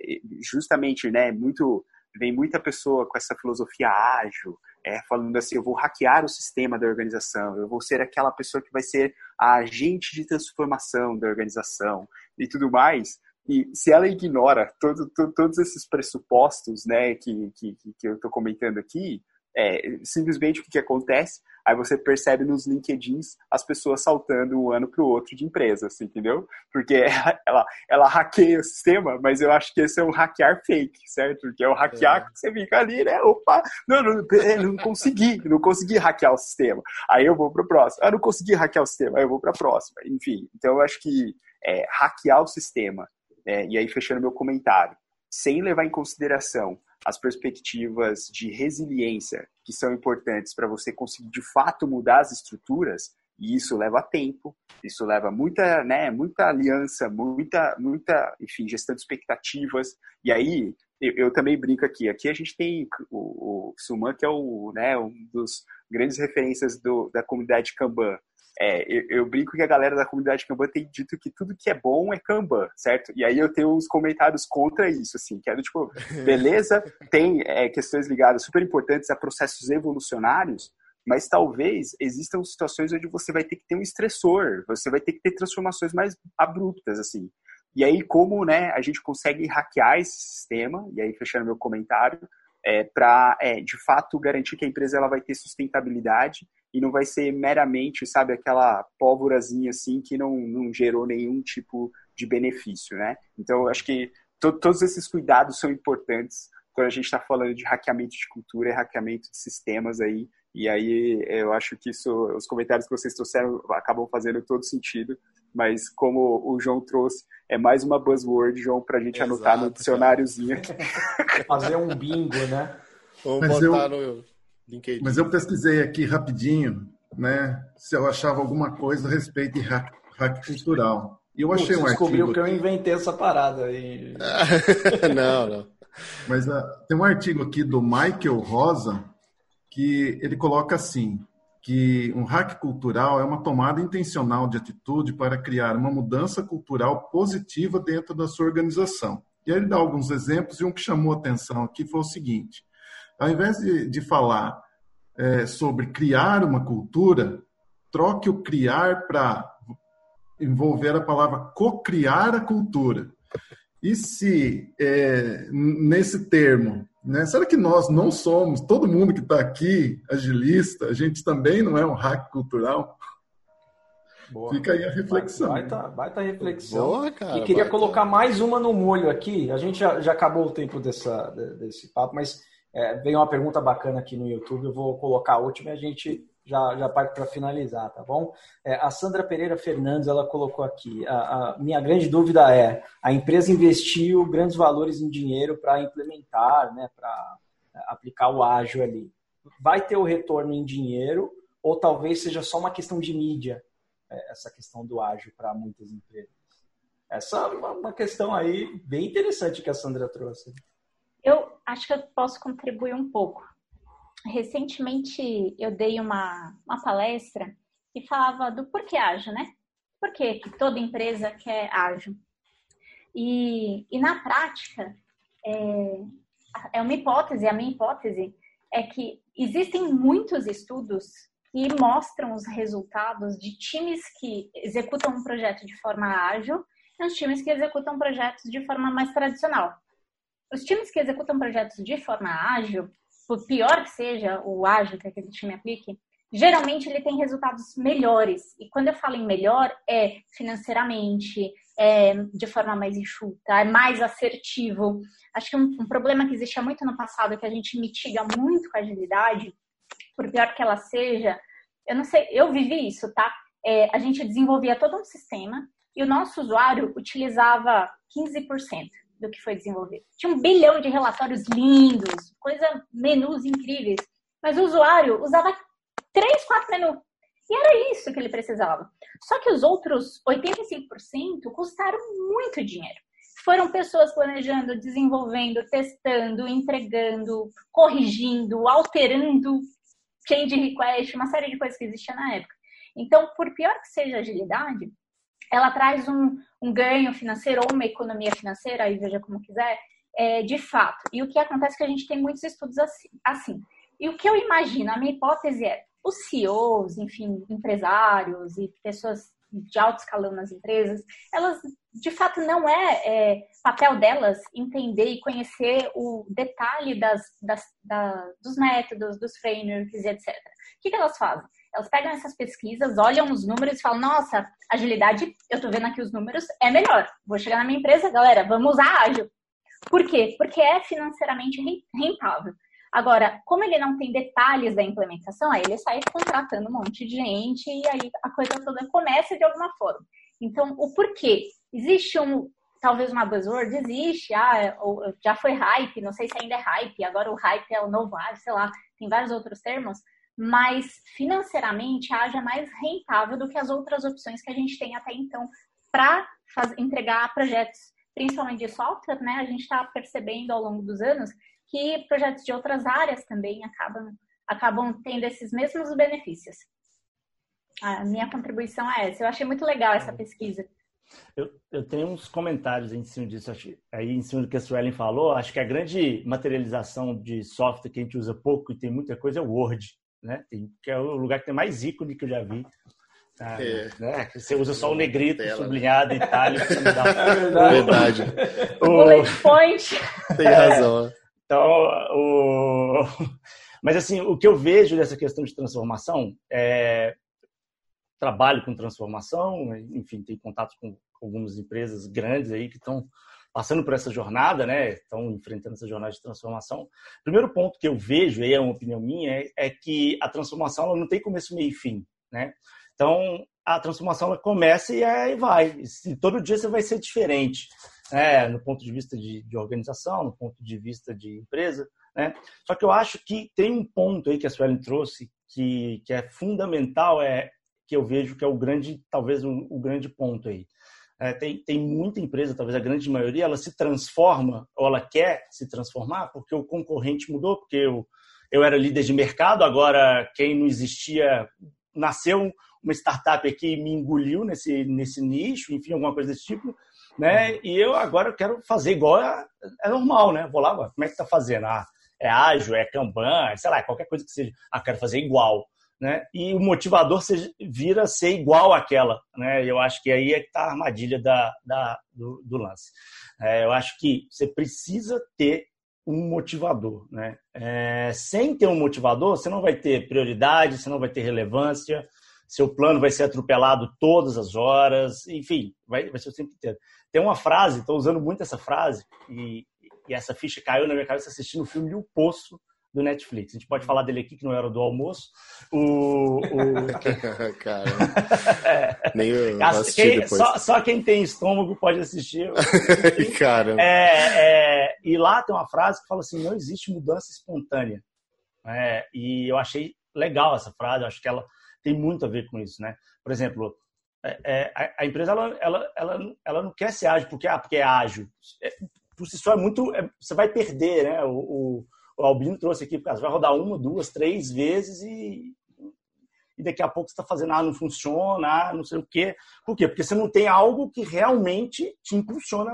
justamente, né, muito vem muita pessoa com essa filosofia ágil, é, falando assim, eu vou hackear o sistema da organização, eu vou ser aquela pessoa que vai ser a agente de transformação da organização e tudo mais. E se ela ignora todo, todo, todos esses pressupostos né, que, que, que eu estou comentando aqui, é, simplesmente o que, que acontece? Aí você percebe nos LinkedIns as pessoas saltando um ano para o outro de empresa, assim, entendeu? Porque (laughs) ela, ela hackeia o sistema, mas eu acho que esse é um hackear fake, certo? Porque é o hackear é. que você fica ali, né? Opa, não, não, não consegui, não consegui hackear o sistema. Aí eu vou para o próximo. Ah, não consegui hackear o sistema, aí eu vou para a próxima. Enfim, então eu acho que é, hackear o sistema, é, e aí fechando meu comentário, sem levar em consideração as perspectivas de resiliência que são importantes para você conseguir de fato mudar as estruturas, e isso leva tempo, isso leva muita, né, muita aliança, muita, muita, enfim, gestão de expectativas. E aí, eu, eu também brinco aqui. Aqui a gente tem o, o Suman, que é o, né, um dos grandes referências do, da comunidade Kanban. É, eu, eu, brinco que a galera da comunidade Kanban tem dito que tudo que é bom é Kanban, certo? E aí eu tenho uns comentários contra isso, assim, que é do tipo, (laughs) beleza, tem é, questões ligadas super importantes a processos evolucionários, mas talvez existam situações onde você vai ter que ter um estressor, você vai ter que ter transformações mais abruptas, assim. E aí, como né, a gente consegue hackear esse sistema, e aí fechando meu comentário, é, para, é, de fato, garantir que a empresa ela vai ter sustentabilidade e não vai ser meramente, sabe, aquela pólvorazinha assim que não, não gerou nenhum tipo de benefício, né? Então, acho que to todos esses cuidados são importantes quando a gente está falando de hackeamento de cultura e hackeamento de sistemas aí. E aí eu acho que isso, os comentários que vocês trouxeram acabam fazendo todo sentido. Mas como o João trouxe, é mais uma buzzword, João, para a gente Exato, anotar no dicionáriozinho. (laughs) Fazer um bingo, né? Vamos mas botar eu, no LinkedIn. Mas eu pesquisei aqui rapidinho, né? Se eu achava alguma coisa a respeito de hack, hack cultural. E eu achei Putz, um descobriu artigo. descobriu que eu inventei essa parada aí. (laughs) não, não. Mas uh, tem um artigo aqui do Michael Rosa que ele coloca assim: que um hack cultural é uma tomada intencional de atitude para criar uma mudança cultural positiva dentro da sua organização. E aí ele dá alguns exemplos, e um que chamou atenção aqui foi o seguinte: ao invés de, de falar é, sobre criar uma cultura, troque o criar para envolver a palavra co-criar a cultura. E se é, nesse termo né? Será que nós não somos, todo mundo que está aqui, agilista, a gente também não é um hack cultural? Boa. Fica aí a reflexão. Baita, baita reflexão. Boa, cara, e queria baita. colocar mais uma no molho aqui. A gente já, já acabou o tempo dessa, desse papo, mas é, veio uma pergunta bacana aqui no YouTube. Eu vou colocar a última e a gente já, já parte para finalizar, tá bom? É, a Sandra Pereira Fernandes, ela colocou aqui, a, a, minha grande dúvida é, a empresa investiu grandes valores em dinheiro para implementar, né, para é, aplicar o ágil ali. Vai ter o retorno em dinheiro ou talvez seja só uma questão de mídia, é, essa questão do ágil para muitas empresas? Essa é uma, uma questão aí bem interessante que a Sandra trouxe. Eu acho que eu posso contribuir um pouco recentemente eu dei uma, uma palestra que falava do porquê ágil, né? Por que toda empresa quer ágil? E, e na prática, é, é uma hipótese, a minha hipótese é que existem muitos estudos que mostram os resultados de times que executam um projeto de forma ágil e os times que executam projetos de forma mais tradicional. Os times que executam projetos de forma ágil, por pior que seja o ágil que aquele time aplique, geralmente ele tem resultados melhores. E quando eu falo em melhor, é financeiramente, é de forma mais enxuta, é mais assertivo. Acho que um, um problema que existia muito no passado, que a gente mitiga muito com a agilidade, por pior que ela seja, eu não sei, eu vivi isso, tá? É, a gente desenvolvia todo um sistema e o nosso usuário utilizava 15% do que foi desenvolvido. Tinha um bilhão de relatórios lindos, coisa, menus incríveis, mas o usuário usava três, quatro menus. E era isso que ele precisava. Só que os outros 85% custaram muito dinheiro. Foram pessoas planejando, desenvolvendo, testando, entregando, corrigindo, alterando change request, uma série de coisas que existia na época. Então, por pior que seja a agilidade, ela traz um, um ganho financeiro ou uma economia financeira, aí veja como quiser, é, de fato. E o que acontece é que a gente tem muitos estudos assim, assim. E o que eu imagino, a minha hipótese é, os CEOs, enfim, empresários e pessoas de alto escalão nas empresas, elas, de fato, não é, é papel delas entender e conhecer o detalhe das, das, da, dos métodos, dos frameworks, etc. O que, que elas fazem? Elas pegam essas pesquisas, olham os números e falam: nossa, agilidade, eu tô vendo aqui os números, é melhor. Vou chegar na minha empresa, galera, vamos usar ágil. Por quê? Porque é financeiramente rentável. Agora, como ele não tem detalhes da implementação, aí ele sai contratando um monte de gente e aí a coisa toda começa de alguma forma. Então, o porquê? Existe um, talvez uma buzzword, existe, ah, já foi hype, não sei se ainda é hype, agora o hype é o novo hype, sei lá, tem vários outros termos, mas financeiramente haja mais rentável do que as outras opções que a gente tem até então para entregar projetos, principalmente de software, né? A gente está percebendo ao longo dos anos que projetos de outras áreas também acabam, acabam tendo esses mesmos benefícios. A minha contribuição é essa. Eu achei muito legal essa pesquisa. Eu, eu tenho uns comentários em cima disso, aí em cima do que a Suelen falou. Acho que a grande materialização de software que a gente usa pouco e tem muita coisa é o Word, né? Tem, que é o lugar que tem mais ícone que eu já vi. Ah, é. né? Você usa só o negrito, Tela. sublinhado, itálico. Dá... É verdade. o bullet point. (laughs) Tem razão. Então, o... Mas assim, o que eu vejo dessa questão de transformação é trabalho com transformação, enfim, tenho contato com algumas empresas grandes aí que estão passando por essa jornada, né? Estão enfrentando essa jornada de transformação. O primeiro ponto que eu vejo, e é uma opinião minha, é, é que a transformação não tem começo, meio e fim, né? Então, a transformação começa e aí vai. E todo dia você vai ser diferente, né? no ponto de vista de, de, organização, no ponto de vista de empresa. Né? Só que eu acho que tem um ponto aí que a Suelen trouxe que, que é fundamental, é que eu vejo que é o grande, talvez o grande ponto aí. É, tem, tem muita empresa, talvez a grande maioria, ela se transforma ou ela quer se transformar porque o concorrente mudou, porque eu, eu era líder de mercado, agora quem não existia nasceu uma startup aqui e me engoliu nesse, nesse nicho, enfim, alguma coisa desse tipo, né? E eu agora quero fazer igual é, é normal, né? Vou lá, como é que tá fazendo? Ah, é ágil, é Kanban, sei lá, qualquer coisa que seja. Ah, quero fazer igual né? E o motivador vira ser igual àquela, né? Eu acho que aí é que está a armadilha da, da do, do, lance. É, eu acho que você precisa ter um motivador, né? É, sem ter um motivador, você não vai ter prioridade, você não vai ter relevância, seu plano vai ser atropelado todas as horas, enfim, vai, vai ser o tempo inteiro. Tem uma frase, estou usando muito essa frase, e, e essa ficha caiu na minha cabeça assistindo o filme O Poço, do Netflix. A gente pode falar dele aqui, que não era do almoço. O. o... (laughs) Cara. (laughs) é. Nem eu quem, só, só, quem tem estômago pode assistir. (laughs) Cara. É, é, e lá tem uma frase que fala assim: não existe mudança espontânea. É, e eu achei legal essa frase, acho que ela tem muito a ver com isso, né? Por exemplo, é, é, a, a, empresa ela, ela, ela, ela não quer ser ágil porque, ah, porque é ágil. É, por si só é muito. você vai perder, né? o, o o Albino trouxe aqui, porque vai rodar uma, duas, três vezes e, e daqui a pouco você está fazendo, ah, não funciona, ah, não sei o quê. Por quê? Porque você não tem algo que realmente te impulsiona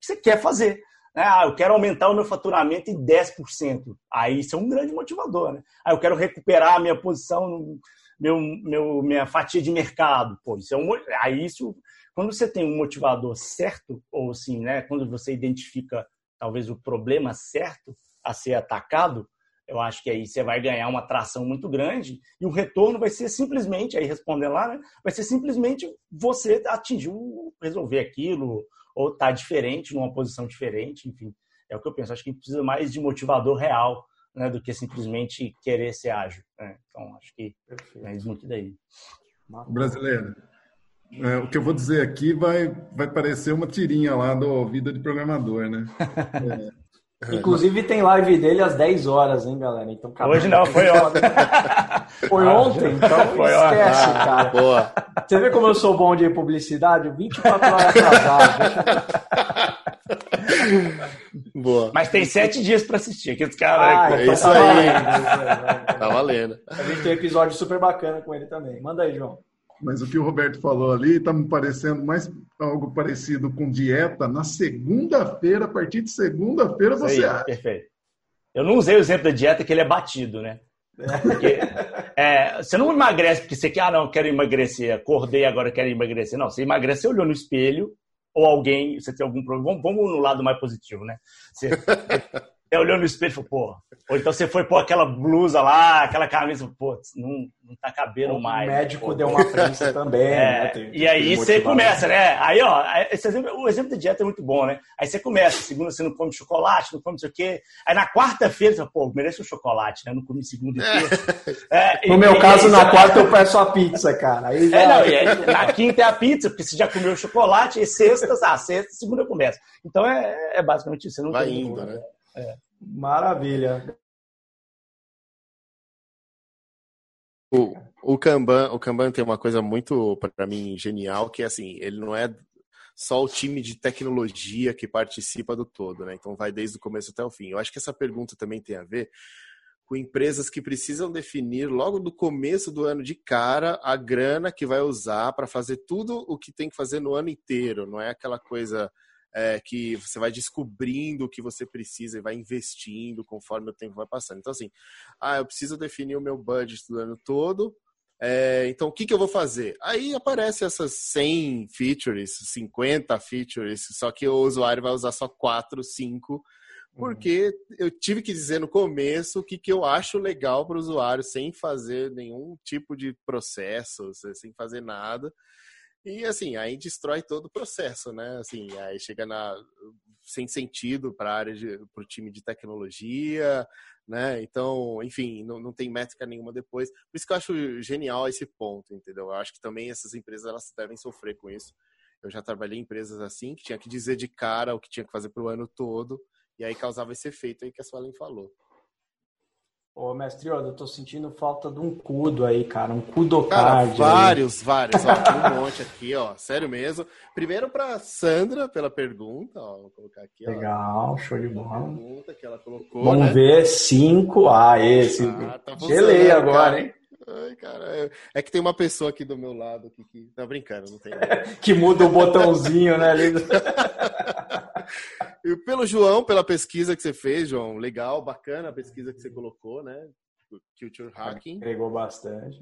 que você quer fazer. Né? Ah, eu quero aumentar o meu faturamento em 10%. Aí isso é um grande motivador. Né? Ah, eu quero recuperar a minha posição, no, meu, meu, minha fatia de mercado. Pô, isso é um, aí isso, quando você tem um motivador certo, ou assim, né, quando você identifica talvez o problema certo, a ser atacado, eu acho que aí você vai ganhar uma tração muito grande e o retorno vai ser simplesmente, aí respondendo lá, né, vai ser simplesmente você atingir, resolver aquilo ou estar tá diferente, numa posição diferente, enfim. É o que eu penso. Acho que precisa mais de motivador real né, do que simplesmente querer ser ágil. Né? Então, acho que é isso muito daí. Brasileiro. É, o que eu vou dizer aqui vai, vai parecer uma tirinha lá do Vida de Programador, né? É, (laughs) Inclusive tem live dele às 10 horas, hein, galera? Então, Hoje não, foi (laughs) ontem. foi ontem? Então foi esquece, ontem. cara. Boa. Você vê como eu sou bom de publicidade? 24 horas atrasado. (laughs) Boa. Mas tem sete dias para assistir. Aqueles caras. Ah, é isso tá aí. Tá valendo. A gente tem um episódio super bacana com ele também. Manda aí, João. Mas o que o Roberto falou ali está me parecendo mais algo parecido com dieta. Na segunda-feira, a partir de segunda-feira, você acha. Perfeito. Eu não usei o exemplo da dieta que ele é batido, né? Porque, (laughs) é, você não emagrece porque você quer, ah, não, quero emagrecer, acordei agora, quero emagrecer. Não, você emagrece, você olhou no espelho, ou alguém, você tem algum problema. Vamos, vamos no lado mais positivo, né? Você, (laughs) Até olhou no espelho e falou, pô. Ou então você foi pôr aquela blusa lá, aquela camisa, pô, não, não tá cabendo mais. O médico pô. deu uma prensa (laughs) também. É, né? tem, e aí você começa, né? Aí, ó, esse exemplo, o exemplo de dieta é muito bom, né? Aí você começa, segunda você não come chocolate, não come não sei o quê. Aí na quarta-feira você fala, pô, merece um chocolate, né? Não come segunda e terça. (laughs) É, no e, meu e, caso, e, na quarta eu peço a pizza, cara. Aí já... É, não, aí, na quinta é a pizza, porque você já comeu chocolate, e sexta, ah, sexta, segunda começa. Então é, é basicamente isso. Você não Vai indo, né? É. Maravilha. O, o Kanban, o Kanban tem uma coisa muito, para mim, genial, que é assim, ele não é só o time de tecnologia que participa do todo, né? Então vai desde o começo até o fim. Eu acho que essa pergunta também tem a ver com empresas que precisam definir logo do começo do ano de cara a grana que vai usar para fazer tudo o que tem que fazer no ano inteiro. Não é aquela coisa é, que você vai descobrindo o que você precisa e vai investindo conforme o tempo vai passando. Então, assim, ah, eu preciso definir o meu budget do ano todo. É, então, o que, que eu vou fazer? Aí aparece essas 100 features, 50 features, só que o usuário vai usar só 4, 5 porque eu tive que dizer no começo o que, que eu acho legal para o usuário, sem fazer nenhum tipo de processo, sem fazer nada. E assim, aí destrói todo o processo, né? Assim, aí chega na sem sentido para a área para o time de tecnologia, né? Então, enfim, não, não tem métrica nenhuma depois. Por isso que eu acho genial esse ponto, entendeu? Eu acho que também essas empresas elas devem sofrer com isso. Eu já trabalhei em empresas assim que tinha que dizer de cara o que tinha que fazer para o ano todo e aí causava esse efeito aí que a Suelen falou. Ô, mestre, eu tô sentindo falta de um cudo aí, cara. Um cudocard. Cara, vários, aí. vários. Ó, um monte aqui, ó. Sério mesmo. Primeiro pra Sandra, pela pergunta, ó. Vou colocar aqui, ó. Legal, show de bola. Pergunta que ela colocou, Vamos né? ver, cinco. Ah, esse. Ah, tá Gelei agora, cara. hein? Ai, cara, é que tem uma pessoa aqui do meu lado que, que... tá brincando, não tem. (laughs) que muda o botãozinho, né? (laughs) E pelo João, pela pesquisa que você fez, João, legal, bacana a pesquisa que você colocou, né? Culture Hacking. Pegou bastante.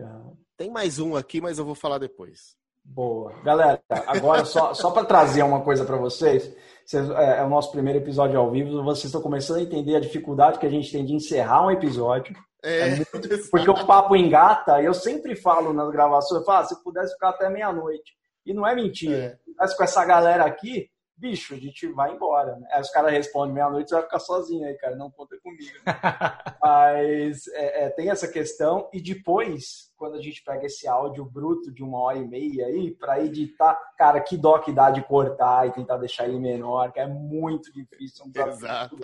Tem mais um aqui, mas eu vou falar depois. Boa. Galera, agora só, só para trazer uma coisa para vocês, vocês, é, é, o nosso primeiro episódio ao vivo, vocês estão começando a entender a dificuldade que a gente tem de encerrar um episódio. É, é (laughs) muito, porque o papo engata, eu sempre falo nas gravações, eu falo, ah, se pudesse ficar até meia-noite. E não é mentira. É. Mas com essa galera aqui, bicho, a gente vai embora. Né? Aí os caras respondem meia-noite, você vai ficar sozinho aí, cara, não conta comigo. (laughs) Mas é, é, tem essa questão, e depois, quando a gente pega esse áudio bruto de uma hora e meia aí, para editar, cara, que dó que dá de cortar e tentar deixar ele menor, que é muito difícil. Um (laughs) Exato,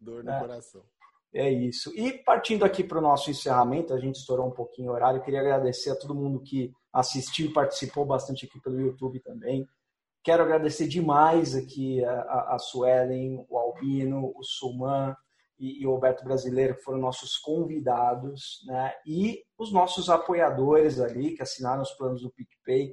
dor no é. coração. É isso. E partindo aqui para o nosso encerramento, a gente estourou um pouquinho o horário. Eu queria agradecer a todo mundo que assistiu e participou bastante aqui pelo YouTube também. Quero agradecer demais aqui a, a Suelen, o Albino, o Suman e, e, o Roberto Brasileiro, que foram nossos convidados, né? E os nossos apoiadores ali, que assinaram os planos do PicPay,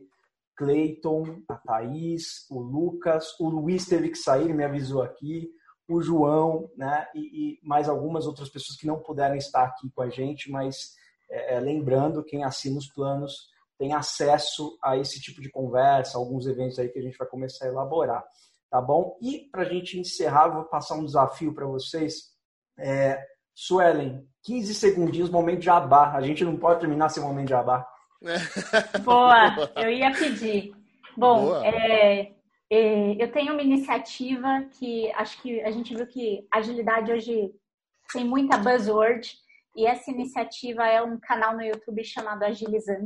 Cleiton, a Thaís, o Lucas, o Luiz teve que sair, me avisou aqui, o João, né? E, e mais algumas outras pessoas que não puderam estar aqui com a gente, mas é, é lembrando, quem assina os planos tem acesso a esse tipo de conversa, alguns eventos aí que a gente vai começar a elaborar, tá bom? E para a gente encerrar, vou passar um desafio para vocês. É, Suelen, 15 segundinhos, momento de abar. A gente não pode terminar sem momento de abar. (laughs) Boa, eu ia pedir. Bom, é, é, eu tenho uma iniciativa que acho que a gente viu que agilidade hoje tem muita buzzword e essa iniciativa é um canal no YouTube chamado Agilizando.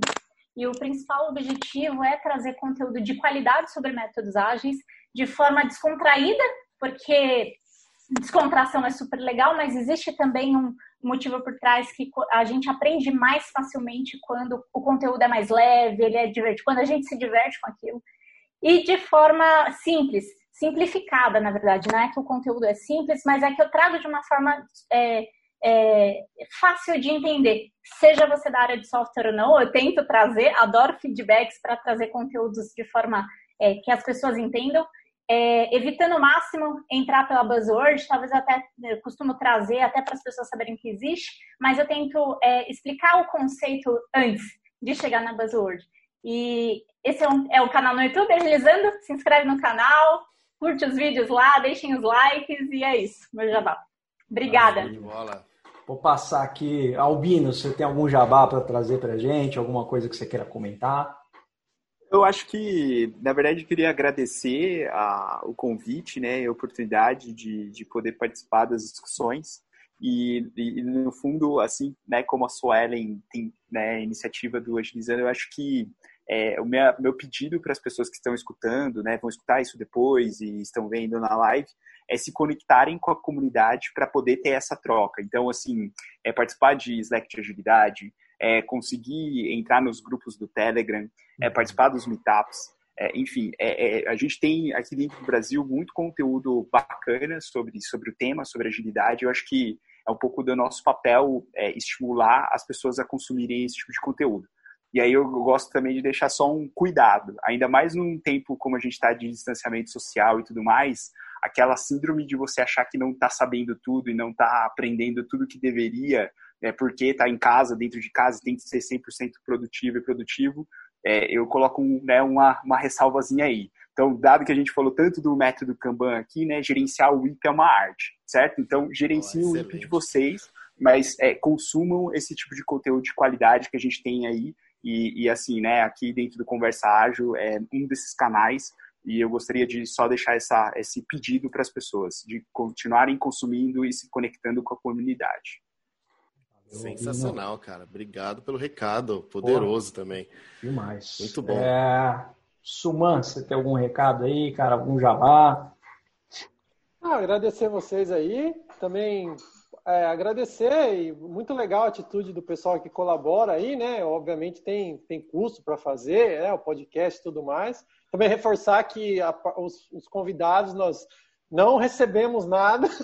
E o principal objetivo é trazer conteúdo de qualidade sobre métodos ágeis de forma descontraída, porque descontração é super legal, mas existe também um motivo por trás que a gente aprende mais facilmente quando o conteúdo é mais leve, ele é divertido, quando a gente se diverte com aquilo e de forma simples, simplificada, na verdade. Não é que o conteúdo é simples, mas é que eu trago de uma forma é, é, fácil de entender. Seja você da área de software ou não, eu tento trazer, adoro feedbacks para trazer conteúdos de forma é, que as pessoas entendam. É, evitando o máximo entrar pela buzzword, talvez até eu costumo trazer até para as pessoas saberem que existe, mas eu tento é, explicar o conceito antes de chegar na buzzword. E esse é, um, é o canal no YouTube, Agilizando. Se inscreve no canal, curte os vídeos lá, deixem os likes e é isso, meu jabá. Obrigada. Vou passar aqui. Albino, você tem algum jabá para trazer para gente? Alguma coisa que você queira comentar? Eu acho que, na verdade, queria agradecer a, o convite, né, a oportunidade de, de poder participar das discussões. E, e, no fundo, assim, né, como a Suelen tem né, a iniciativa do Agilizando, eu acho que é, o meu, meu pedido para as pessoas que estão escutando, né, vão escutar isso depois e estão vendo na live, é se conectarem com a comunidade para poder ter essa troca. Então, assim, é participar de Slack de agilidade, é conseguir entrar nos grupos do Telegram, é uhum. participar dos meetups. É, enfim, é, é, a gente tem aqui dentro do Brasil muito conteúdo bacana sobre, sobre o tema, sobre agilidade. Eu acho que é um pouco do nosso papel é, estimular as pessoas a consumirem esse tipo de conteúdo. E aí eu gosto também de deixar só um cuidado, ainda mais num tempo como a gente está de distanciamento social e tudo mais, aquela síndrome de você achar que não está sabendo tudo e não está aprendendo tudo que deveria, é, porque está em casa, dentro de casa, tem que ser 100% produtivo e produtivo, é, eu coloco um, né, uma, uma ressalvazinha aí. Então, dado que a gente falou tanto do método Kanban aqui, né, gerenciar o WIP é uma arte, certo? Então, gerenciem oh, o WIP de vocês, mas é, consumam esse tipo de conteúdo de qualidade que a gente tem aí e, e, assim, né, aqui dentro do Conversa Ágil é um desses canais e eu gostaria de só deixar essa, esse pedido para as pessoas, de continuarem consumindo e se conectando com a comunidade. Sensacional, cara. Obrigado pelo recado. Poderoso Porra, também. Demais. Muito bom. É... Suman, você tem algum recado aí, cara? Algum jabá? Ah, agradecer vocês aí. Também é, agradecer e muito legal a atitude do pessoal que colabora aí, né? Obviamente tem, tem custo para fazer, é, o podcast e tudo mais. Também reforçar que a, os, os, convidados nós não recebemos nada. (laughs)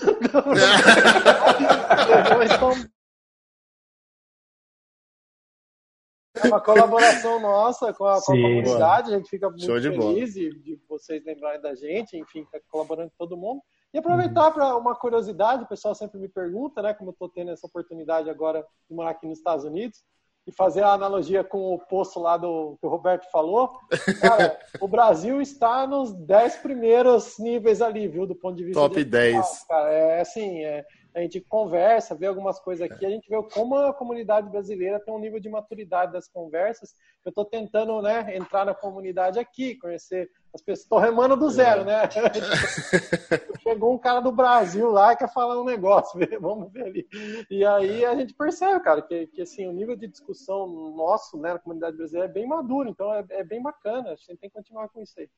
É uma colaboração nossa com a, com a comunidade, a gente fica muito feliz de, de, vocês lembrarem da gente, enfim, tá colaborando com todo mundo. E aproveitar para uma curiosidade, o pessoal sempre me pergunta, né, como eu estou tendo essa oportunidade agora de morar aqui nos Estados Unidos, e fazer a analogia com o poço lá do que o Roberto falou. (laughs) Cara, o Brasil está nos 10 primeiros níveis ali, viu, do ponto de vista Top de 10. Cara. É assim, é, a gente conversa, vê algumas coisas aqui, a gente vê como a comunidade brasileira tem um nível de maturidade das conversas. Eu estou tentando né, entrar na comunidade aqui, conhecer as pessoas. Estou remando do zero, né? (laughs) Chegou um cara do Brasil lá e quer falar um negócio, (laughs) vamos ver ali. E aí a gente percebe, cara, que, que assim, o nível de discussão nosso né, na comunidade brasileira é bem maduro, então é, é bem bacana, a gente tem que continuar com isso aí.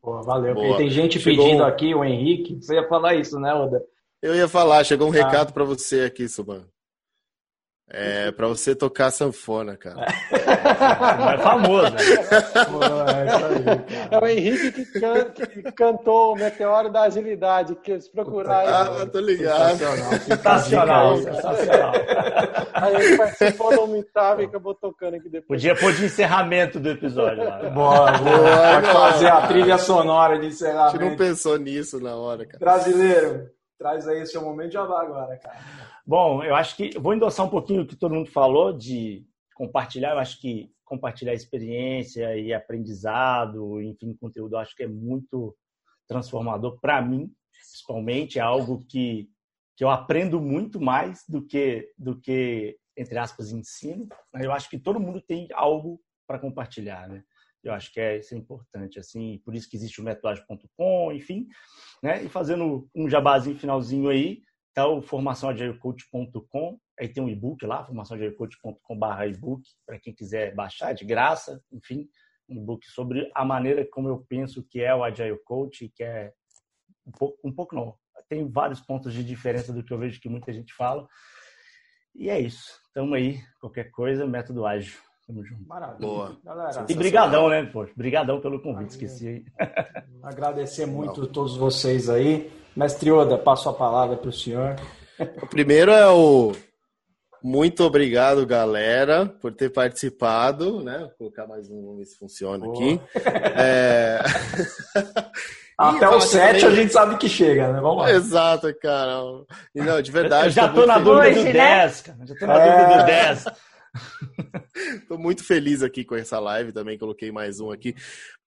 Pô, valeu. Boa. tem gente Chegou... pedindo aqui, o Henrique, você ia falar isso, né, Oda? Eu ia falar, chegou um ah. recado para você aqui, Suban. É para você tocar sanfona, cara. É famoso, né? É, o Henrique que, can, que, cantou o Meteoro da Agilidade, que se procurar aí. Ah, tô ligado. Sensacional, sensacional. Aí ele participou do Meetup e acabou tocando aqui depois. Podia pôr de encerramento do episódio lá. Boa, boa. (laughs) Pode fazer a trilha sonora de encerramento. A gente não pensou nisso na hora, cara. Brasileiro. Traz aí seu momento de jabá agora, cara. Bom, eu acho que vou endossar um pouquinho o que todo mundo falou de compartilhar. Eu acho que compartilhar experiência e aprendizado, enfim, conteúdo, eu acho que é muito transformador para mim, principalmente. É algo que, que eu aprendo muito mais do que, do que, entre aspas, ensino. Eu acho que todo mundo tem algo para compartilhar, né? Eu acho que é, isso é importante, assim, por isso que existe o metodagem.com, enfim, né? E fazendo um jabazinho finalzinho aí, tá o formaçãoagilecoach.com, aí tem um e-book lá, formaçãoagilecoach.com.br e-book, para quem quiser baixar de graça, enfim, um e-book sobre a maneira como eu penso que é o Agile Coach, que é um pouco, um pouco não, tem vários pontos de diferença do que eu vejo que muita gente fala. E é isso. Tamo aí, qualquer coisa, método ágil. Tamo junto. Maravilha. Boa. Galera, e brigadão, né, pô? Brigadão pelo convite, esqueci aí. Agradecer muito a todos vocês aí. Mestre Oda, passo a palavra para o senhor. O primeiro é o muito obrigado, galera, por ter participado, né? Vou colocar mais um, vamos ver se funciona Boa. aqui. É... (laughs) Até o 7 também... a gente sabe que chega, né? Vamos lá. Exato, cara. E não, de verdade. Eu já tô, tô na dúvida do 10, né? cara. Já tô na é... dúvida do 10. (laughs) Tô muito feliz aqui com essa live também, coloquei mais um aqui.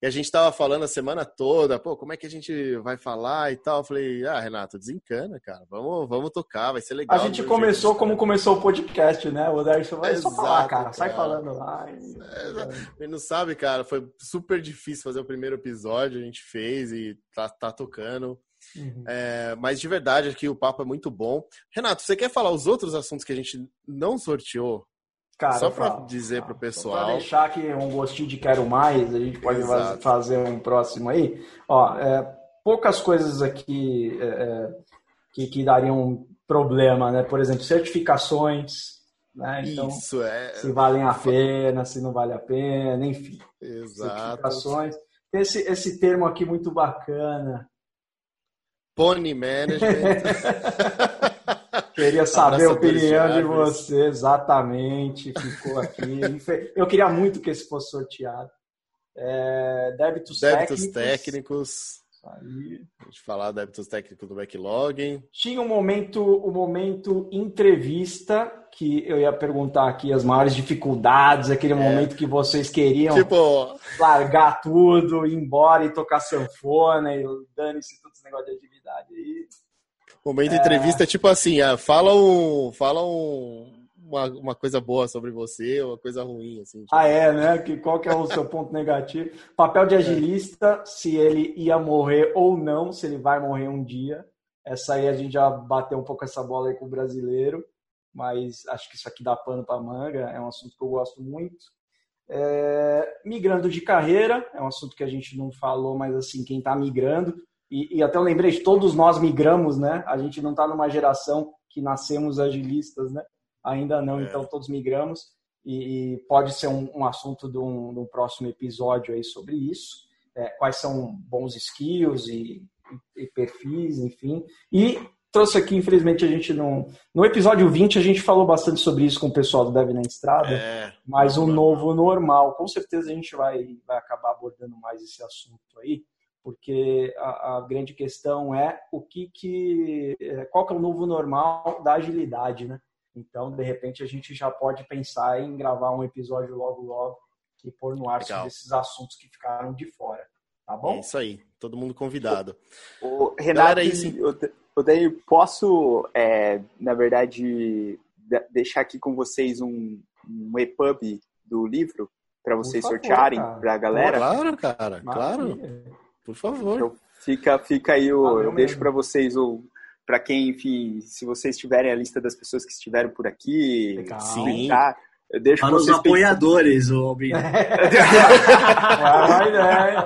E a gente tava falando a semana toda, pô, como é que a gente vai falar e tal. Eu falei, ah, Renato, desencana, cara. Vamos, vamos tocar, vai ser legal. A gente começou jeito, como começou o podcast, né? O Darcy vai só falar, cara. Sai falando lá. E... É, não sabe, cara, foi super difícil fazer o primeiro episódio, a gente fez e tá, tá tocando. Uhum. É, mas de verdade aqui o papo é muito bom. Renato, você quer falar os outros assuntos que a gente não sorteou? Cara, Só para dizer para o pessoal. Para deixar aqui um gostinho de quero mais, a gente pode Exato. fazer um próximo aí. Ó, é, poucas coisas aqui é, é, que, que dariam problema, né? Por exemplo, certificações, né? Então, Isso, é. Se valem a pena, se não vale a pena, enfim. Exato. Certificações. Esse, esse termo aqui muito bacana, Pony Management. (laughs) Queria saber a opinião de você, exatamente. Ficou aqui. Eu queria muito que esse fosse sorteado. É, débitos, débitos técnicos. técnicos. Aí. A gente falar débitos técnicos do backlog. Tinha um momento, o um momento entrevista que eu ia perguntar aqui as maiores dificuldades, aquele é. momento que vocês queriam tipo... largar tudo, ir embora e tocar sanfona e dane-se todo esse negócio de atividade aí. Momento é... entrevista é tipo assim, ah, fala um, fala um, uma, uma coisa boa sobre você, uma coisa ruim, assim. Tipo... Ah, é, né? Que, qual que é o seu ponto negativo? Papel de agilista, é. se ele ia morrer ou não, se ele vai morrer um dia. Essa aí a gente já bateu um pouco essa bola aí com o brasileiro mas acho que isso aqui dá pano para manga, é um assunto que eu gosto muito. É, migrando de carreira, é um assunto que a gente não falou, mas assim, quem está migrando, e, e, até eu lembrei de todos nós migramos, né? A gente não está numa geração que nascemos agilistas, né? Ainda não, é. então todos migramos, e, e pode ser um, um assunto de um, de um, próximo episódio aí sobre isso. É, quais são bons skills e, e perfis, enfim. E trouxe aqui, infelizmente, a gente não. No episódio 20, a gente falou bastante sobre isso com o pessoal do Dev na Estrada, é, mas o novo normal. Com certeza a gente vai, vai acabar abordando mais esse assunto aí, porque a, a grande questão é o que, que. É, qual que é o novo normal da agilidade, né? Então, de repente, a gente já pode pensar em gravar um episódio logo, logo e pôr no ar sobre esses assuntos que ficaram de fora. Tá bom? É isso aí, todo mundo convidado. O Renato, Galera, eu, eu daí posso, é, na verdade, deixar aqui com vocês um, um EPUB do livro para vocês favor, sortearem para a galera? Claro, cara, claro. Por favor. Então, fica, fica aí o, Valeu eu deixo para vocês o para quem, enfim, se vocês tiverem a lista das pessoas que estiveram por aqui, Legal. Sim. Eu deixo Para os apoiadores, o Albino. (laughs)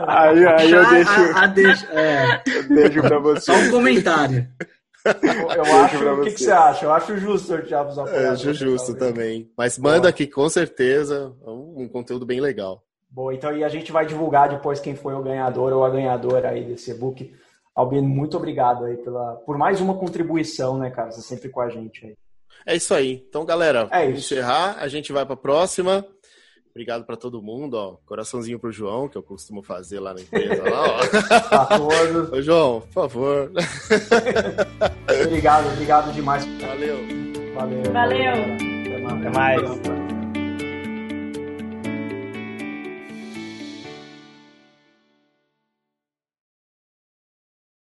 aí, aí eu deixo. A, a deixo, é. (laughs) eu deixo para você. Só um comentário. Eu, eu acho. O que, que, você acha? Eu acho justo sortear os apoiadores. Eu acho justo também. Mas manda aqui com certeza um, um conteúdo bem legal. Bom, então e a gente vai divulgar depois quem foi o ganhador ou a ganhadora aí desse e-book. Albino, muito obrigado aí pela, por mais uma contribuição, né, cara? Você sempre com a gente aí. É isso aí. Então, galera, é encerrar, a gente vai para a próxima. Obrigado para todo mundo, ó. Coraçãozinho pro João, que eu costumo fazer lá na empresa. Lá, ó. (laughs) Tá Ô, João, por favor. (laughs) obrigado, obrigado demais. Valeu. Valeu. Valeu. Até mais. Até mais.